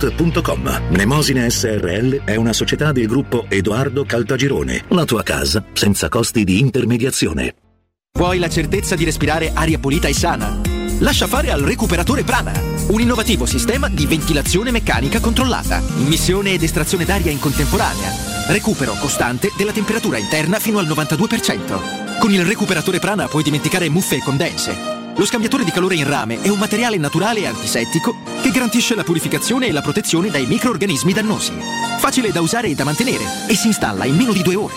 Caltagirone.com. Mnemosine SRL è una società del gruppo Edoardo Caltagirone. La tua casa senza costi di intermediazione. Vuoi la certezza di respirare aria pulita e sana? Lascia fare al recuperatore Prana, un innovativo sistema di ventilazione meccanica controllata, immissione ed estrazione d'aria in contemporanea, recupero costante della temperatura interna fino al 92%. Con il recuperatore Prana puoi dimenticare muffe e condense lo scambiatore di calore in rame è un materiale naturale e antisettico che garantisce la purificazione e la protezione dai microorganismi dannosi. Facile da usare e da mantenere e si installa in meno di due ore.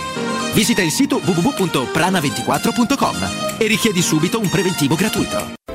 Visita il sito www.prana24.com e richiedi subito un preventivo gratuito.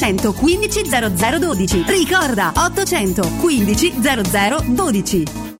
15 0012. Ricorda 800 15 0012.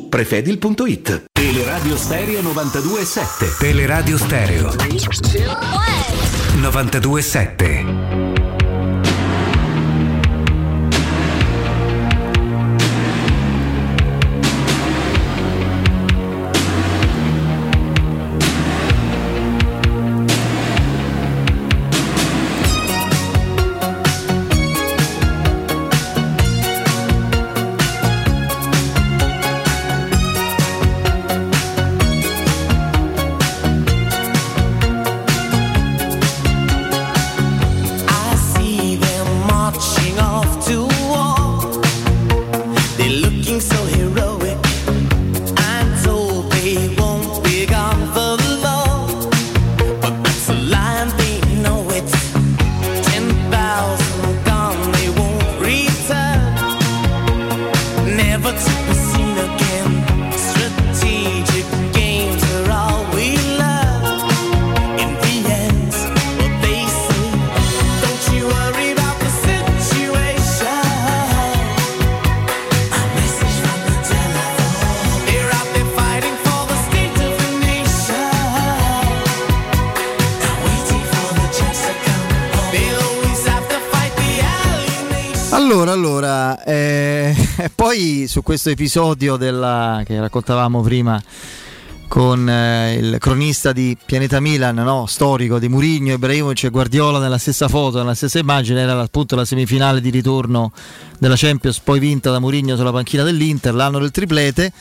prefedil.it. Teleradio Stereo 92.7 Teleradio Stereo. 92.7 su questo episodio della, che raccontavamo prima con eh, il cronista di Pianeta Milan, no? storico di Murigno, Ibrahimovic e Guardiola nella stessa foto, nella stessa immagine, era appunto la semifinale di ritorno della Champions, poi vinta da Murigno sulla panchina dell'Inter, l'anno del triplete.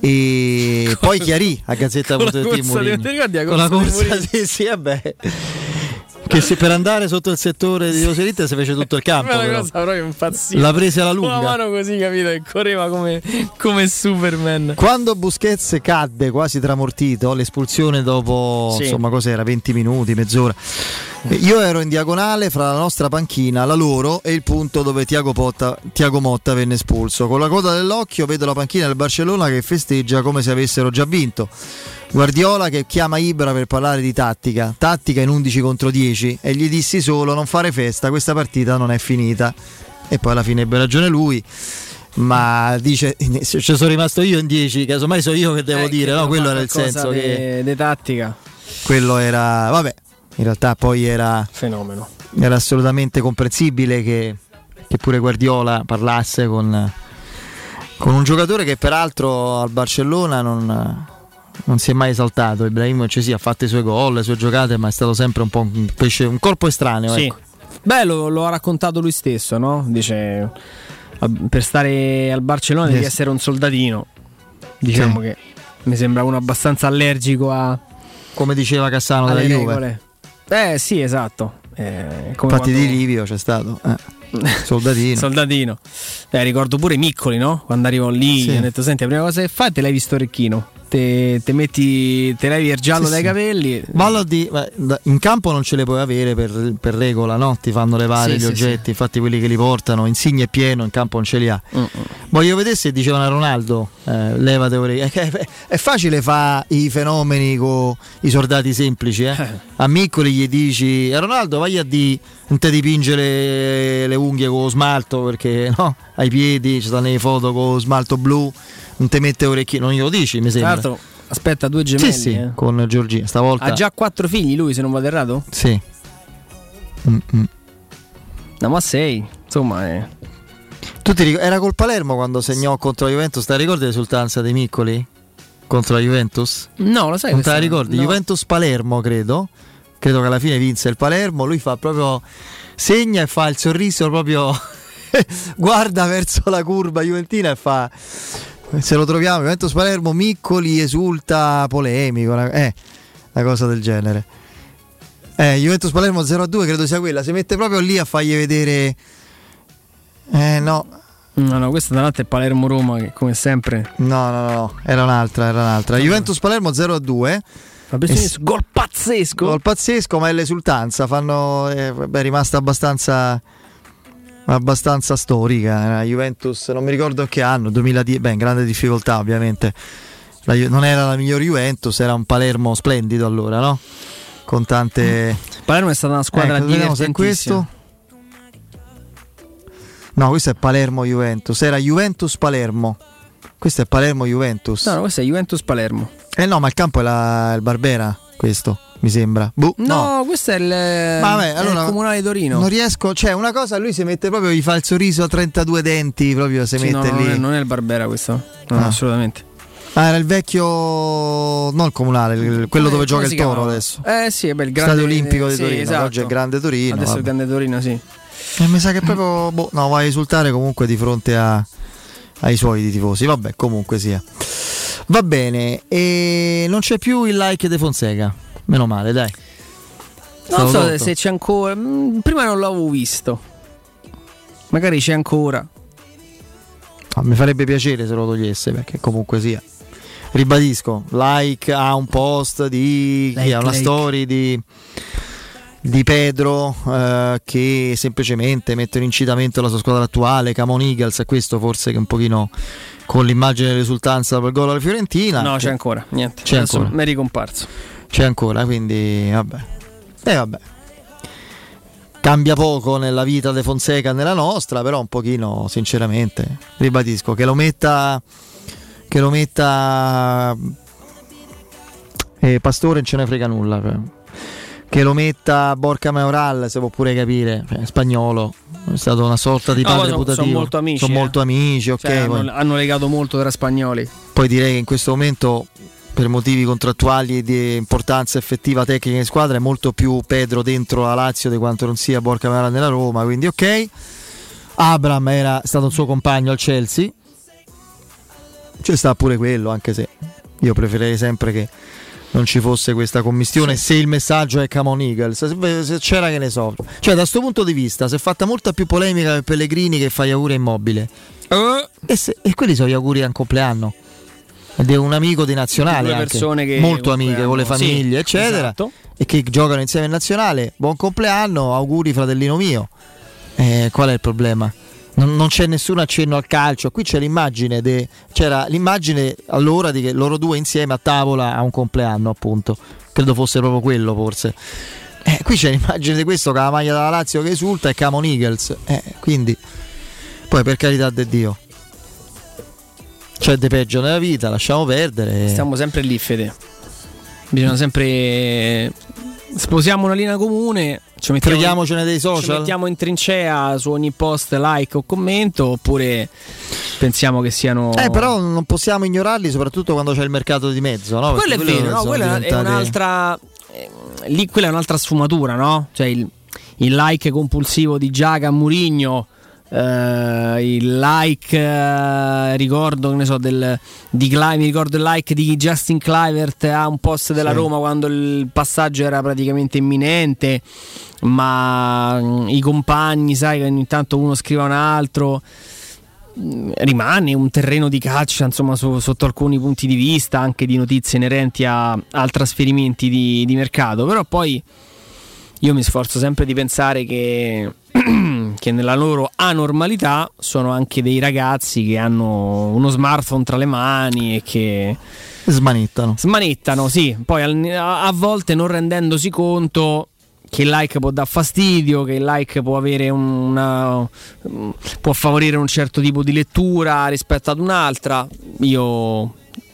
E poi chiarì a Gazzetta.it Murigno. Con la corsa, sì, sì, vabbè. Che se per andare sotto il settore di Roselite si fece tutto il campo. Una cosa proprio impazzita. L'ha presa alla lunga. Una mano così, capito? E correva come, come Superman. Quando Busquets cadde quasi tramortito, l'espulsione dopo Sì. insomma cos'era 20 minuti, mezz'ora. Io ero in diagonale fra la nostra panchina, la loro e il punto dove Tiago, Potta- Tiago Motta venne espulso. Con la coda dell'occhio vedo la panchina del Barcellona che festeggia come se avessero già vinto. Guardiola che chiama Ibra per parlare di tattica, tattica in 11 contro 10 e gli dissi solo non fare festa, questa partita non è finita. E poi alla fine ebbe ragione lui ma dice ci sono rimasto io in 10 casomai so io che devo Eh, dire che no quello era il senso de- che de tattica. quello era vabbè in realtà poi era fenomeno era assolutamente comprensibile che, che pure Guardiola parlasse con, con un giocatore che peraltro al Barcellona non, non si è mai esaltato Ibrahimovic sì ha fatto i suoi gol le sue giocate ma è stato sempre un po' un, pesce, un corpo estraneo Sì. ecco. Beh, lo, lo ha raccontato lui stesso, no? Dice "Ah, per stare al Barcellona devi Yes. essere un soldatino. Diciamo Sì. che mi sembra uno abbastanza allergico a come diceva Cassano della Juve. Eh sì, esatto. Eh, infatti quando- di Livio c'è stato eh. soldatino Soldatino. Eh, ricordo pure Miccoli, no? Quando arrivo lì, Sì. mi ha detto: Senti, la prima cosa che fai, te levi sto orecchino. Te, te metti, te levi il giallo Sì, dai sì. capelli. Ballo di, beh, da- in campo non ce le puoi avere per, per regola, no? Ti fanno levare Sì, gli oggetti, infatti quelli che li portano, Insigne è pieno, in campo non ce li ha. Mm, Voglio vedere se dicevano a Ronaldo, eh, levate. È, che- è facile fare i fenomeni con i soldati semplici, eh? A Miccoli gli dici, a Ronaldo vai a di non ti dipinge le, unghie con smalto perché no? Ai piedi ci stanno le foto con smalto blu, non ti mette orecchini, non glielo dici, mi Tra sembra. l'altro, aspetta due gemelli. Sì, sì, eh. con Giorgina, stavolta. Ha già quattro figli lui, se non vado errato? Sì. Mm-mm. No, ma sei. Insomma, eh. Tu ti ric- era col Palermo quando segnò contro la Juventus, te la ricordi l'esultanza dei Miccoli? Contro la Juventus? No, lo sai Non te la ricordi? no. Juventus Palermo, credo. Credo che alla fine vinse il Palermo. Lui fa proprio. segna e fa il sorriso proprio. guarda verso la curva Juventina e fa. Se lo troviamo, Juventus Palermo, Miccoli esulta polemico. una- Eh, una cosa del genere. Eh, Juventus Palermo 0-2, credo sia quella. Si mette proprio lì a fargli vedere. Eh no, No, no, questa davanti è Palermo-Roma, che come sempre. No, no, no, era un'altra, era un'altra. Juventus Palermo 0-2. gol pazzesco. Gol pazzesco, ma è l'esultanza. Fanno, eh, beh, è rimasta abbastanza, abbastanza storica. Era Juventus, non mi ricordo che anno, 2010. Beh, in grande difficoltà, ovviamente. La non era la migliore Juventus, era un Palermo splendido allora, no? Con tante. Palermo è stata una squadra Ecco, divertentissima. questo. No, questo è Palermo Juventus. Era Juventus Palermo. Questo è Palermo Juventus. No, no, questo è Juventus-Palermo. Eh no, ma il campo è la- il Barbera, questo, mi sembra. Boh, No, no. questo è il, Vabbè, è allora, il comunale di Torino. Non riesco, cioè una cosa, lui si mette proprio, gli fa il sorriso a 32 denti, proprio si Sì, no, mette non, lì. è, non è il Barbera questo. No, Ah. assolutamente. Ah, era il vecchio, non il comunale, il- quello Come- dove gioca il Toro adesso. Eh sì, beh, il grande Stadio Olimpico di sì, Torino, esatto. oggi è il Grande Torino. Adesso è il vabbè. grande Torino, sì. E mi sa che proprio, boh, no, va a esultare comunque di fronte a- ai suoi di tifosi. Vabbè, comunque sia. Va bene, e non c'è più il like De Fonseca. Meno male, dai. Non so tolto. se c'è ancora. mm, Prima non l'avevo visto. Magari c'è ancora. No, mi farebbe piacere se lo togliesse perché comunque sia. Ribadisco, like a un post di chi Like, ha una like. story di, di Pedro eh, che semplicemente mette in incitamento alla sua squadra attuale, Camon Eagles, questo forse che un pochino con l'immagine dell'esultanza per il gol alla Fiorentina. No, c'è ancora. Niente. C'è Adesso ancora. Mi è ricomparso. C'è ancora, quindi vabbè. E vabbè. Cambia poco nella vita De Fonseca e nella nostra, però un pochino, sinceramente, ribadisco, che lo metta che lo metta eh, Pastore non ce ne frega nulla. che lo metta Borca Maioral, se può pure capire, cioè, spagnolo, è stato una sorta di No, padre sono- putativo. sono molto amici, Sono eh. molto amici, ok. Cioè, hanno, hanno legato molto tra spagnoli. Poi direi che in questo momento, per motivi contrattuali e di importanza effettiva tecnica in squadra, è molto più Pedro dentro la Lazio di quanto non sia Borca Maioral nella Roma, quindi ok. Abram era stato un suo compagno al Chelsea. C'è sta pure quello, anche se io preferirei sempre che non ci fosse questa commistione. Se il messaggio è Come on Eagles se, c'era che ne so. Cioè da questo punto di vista si è fatta molta più polemica per Pellegrini che fa gli auguri a immobile. E, se- e quelli sono gli auguri a un compleanno ed è un amico di nazionale anche, persone che molto amiche con le famiglie sì, eccetera esatto. e che giocano insieme in nazionale buon compleanno auguri fratellino mio Eh, qual è il problema? Non, non c'è nessun accenno al calcio. Qui c'è l'immagine, de- c'era l'immagine allora di che loro due insieme a tavola a un compleanno, appunto. Credo fosse proprio quello, forse. Eh, qui c'è l'immagine di questo con la maglia della Lazio che esulta e Camon Eagles. Eh, quindi, poi per carità di Dio, c'è di peggio nella vita, lasciamo perdere. Stiamo sempre lì, Fede. Bisogna sempre. Sposiamo una linea comune. Ci mettiamo, Freghiamocene dei Ci social. mettiamo in trincea su ogni post, like o commento. Oppure pensiamo che siano. Eh, però non possiamo ignorarli, soprattutto quando c'è il mercato di mezzo, no? quello è Perché vero, no? quella è diventati- un'altra. eh, lì quella è un'altra sfumatura, no? Cioè il, il like compulsivo di Giaga a Murigno. Eh, il like eh, ricordo che ne so del, di Cli- mi ricordo il like di Justin Clivert a un post della Sì. Roma quando il passaggio era praticamente imminente ma mm, i compagni sai che ogni tanto uno scrive a un altro mm, rimane un terreno di caccia insomma su- sotto alcuni punti di vista anche di notizie inerenti a, a trasferimenti di, di mercato però poi io mi sforzo sempre di pensare che, che nella loro anormalità sono anche dei ragazzi che hanno uno smartphone tra le mani e che smanettano smanettano sì poi a, a volte non rendendosi conto che il like può dar fastidio, che il like può avere una, può favorire un certo tipo di lettura rispetto ad un'altra. Io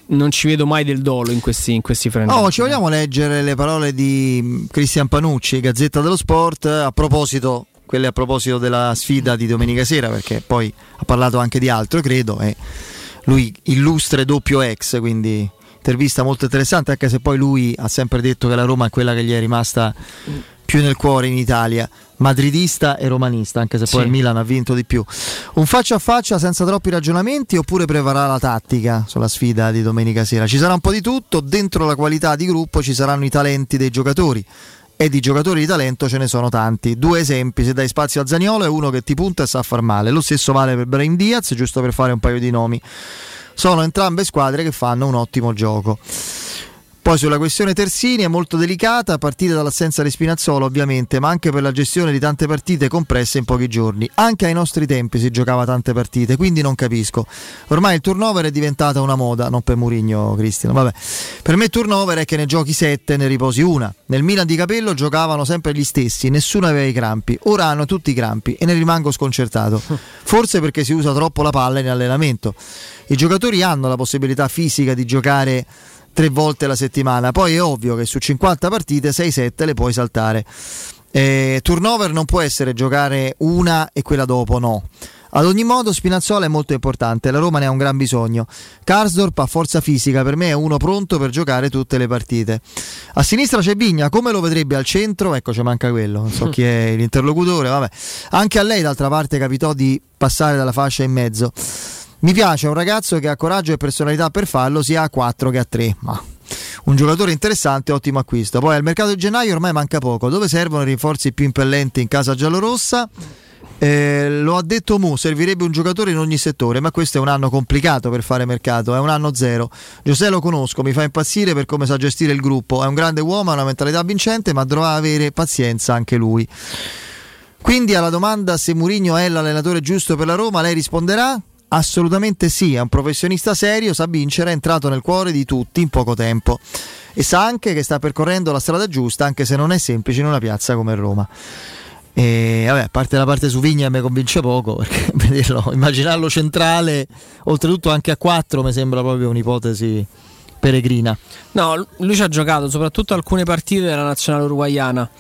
non ci vedo mai del dolo in questi, in questi. Oh, ci vogliamo leggere le parole di mm, Cristian Panucci, Gazzetta dello Sport, a proposito, quelle a proposito della sfida di domenica sera, perché poi ha parlato anche di altro, credo, e lui illustre doppio ex, quindi intervista molto interessante, anche se poi lui ha sempre detto che la Roma è quella che gli è rimasta più nel cuore in Italia, madridista e romanista, anche se poi Sì. il Milan ha vinto di più. Un faccia a faccia senza troppi ragionamenti oppure prevarrà la tattica sulla sfida di domenica sera? Ci sarà un po' di tutto, dentro la qualità di gruppo ci saranno i talenti dei giocatori. E di giocatori di talento ce ne sono tanti. Due esempi, se dai spazio a Zaniolo è uno che ti punta e sa far male. Lo stesso vale per Brain Diaz, giusto per fare un paio di nomi. Sono entrambe squadre che fanno un ottimo gioco. Poi sulla questione Tersini è molto delicata, a partire dall'assenza di Spinazzolo ovviamente, ma anche per la gestione di tante partite compresse in pochi giorni. Anche ai nostri tempi si giocava tante partite, quindi non capisco. Ormai il turnover è diventata una moda, non per Murigno Cristiano, vabbè. Per me turnover è che ne giochi sette e ne riposi una. Nel Milan di Capello giocavano sempre gli stessi, nessuno aveva i crampi. Ora hanno tutti i crampi e ne rimango sconcertato. Forse perché si usa troppo la palla in allenamento. I giocatori hanno la possibilità fisica di giocare tre volte la settimana. Poi è ovvio che su 50 partite 6-7 le puoi saltare. Eh, turnover non può essere giocare una e quella dopo, no. Ad ogni modo Spinazzola è molto importante, la Roma ne ha un gran bisogno. Karsdorp ha forza fisica, per me è uno pronto per giocare tutte le partite. A sinistra c'è Vigna, come lo vedrebbe al centro? Ecco, ci manca quello, non so chi è l'interlocutore, vabbè. Anche a lei d'altra parte capitò di passare dalla fascia in mezzo. Mi piace un ragazzo che ha coraggio e personalità per farlo sia a 4 che a 3, ma un giocatore interessante, ottimo acquisto. Poi al mercato di gennaio ormai manca poco. Dove servono i rinforzi più impellenti in casa giallorossa? Eh, lo ha detto Mu, servirebbe un giocatore in ogni settore, ma questo è un anno complicato per fare mercato, è un anno zero. Giuseppe lo conosco, mi fa impazzire per come sa gestire il gruppo, è un grande uomo, ha una mentalità vincente, ma dovrà avere pazienza anche lui. Quindi alla domanda se Mourinho è l'allenatore giusto per la Roma, lei risponderà? Assolutamente sì, è un professionista serio, sa vincere, è entrato nel cuore di tutti in poco tempo e sa anche che sta percorrendo la strada giusta, anche se non è semplice in una piazza come Roma. E vabbè, a parte la parte su Vigna mi convince poco perché vederlo, immaginarlo centrale, oltretutto anche a 4 mi sembra proprio un'ipotesi peregrina. No, lui ci ha giocato soprattutto alcune partite della nazionale uruguayana.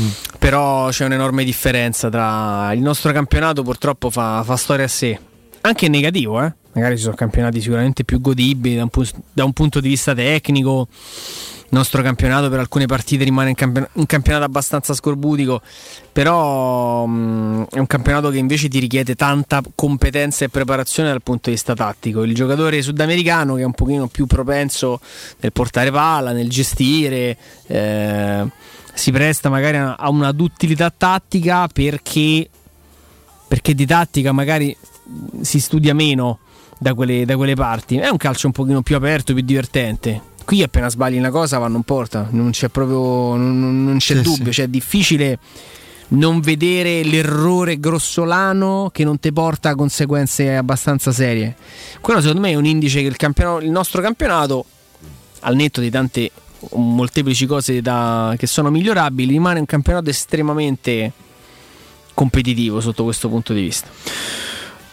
Mm. Però c'è un'enorme differenza tra il nostro campionato, purtroppo fa, fa storia a sé, anche in negativo, eh? magari ci sono campionati sicuramente più godibili da un, pu- da un punto di vista tecnico. Il nostro campionato per alcune partite rimane un, campion- un campionato abbastanza scorbutico, però mh, è un campionato che invece ti richiede tanta competenza e preparazione dal punto di vista tattico. Il giocatore sudamericano che è un pochino più propenso nel portare palla, nel gestire, eh, si presta magari a una duttilità tattica perché, perché di tattica magari si studia meno da quelle, da quelle parti. È un calcio un pochino più aperto, più divertente qui appena sbagli una cosa vanno in porta, non c'è proprio non, non c'è sì, dubbio, sì. cioè è difficile non vedere l'errore grossolano che non ti porta a conseguenze abbastanza serie. Quello secondo me è un indice che il, il nostro campionato, al netto di tante molteplici cose da, che sono migliorabili, rimane un campionato estremamente competitivo sotto questo punto di vista.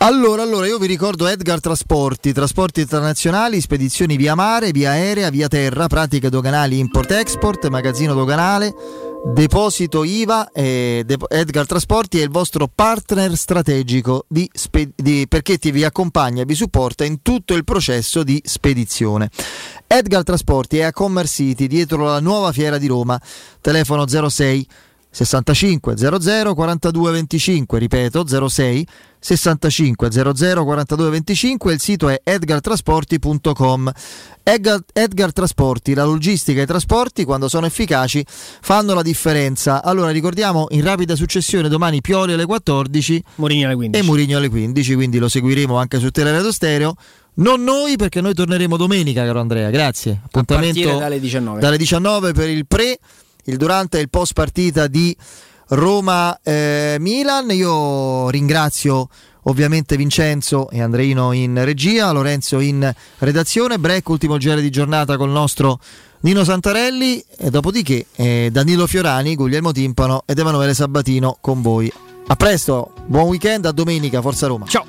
Allora, allora, io vi ricordo Edgar Trasporti, trasporti internazionali, spedizioni via mare, via aerea, via terra, pratiche doganali import-export, magazzino doganale, deposito IVA. Eh, Edgar Trasporti è il vostro partner strategico di spe- di, perché ti vi accompagna e vi supporta in tutto il processo di spedizione. Edgar Trasporti è a Commerce City, dietro la nuova fiera di Roma, telefono 06 65 00 42 25, ripeto 06 65 00 42 25 il sito è edgartrasporti.com Edgar, Edgar Trasporti, la logistica e i trasporti quando sono efficaci fanno la differenza. Allora ricordiamo in rapida successione domani Pioli alle 14 Mourinho alle 15 e Mourinho alle 15 quindi lo seguiremo anche su Teleradio Stereo. Non noi perché noi torneremo domenica caro Andrea. Grazie. Appuntamento dalle 19 dalle 19 per il pre il durante e il post partita di Roma-Milan. Eh, Io ringrazio ovviamente Vincenzo e Andreino in regia, Lorenzo in redazione, break, ultimo giro di giornata col nostro Nino Santarelli e dopodiché eh, Danilo Fiorani, Guglielmo Timpano ed Emanuele Sabatino con voi. A presto, buon weekend, a domenica, Forza Roma. Ciao!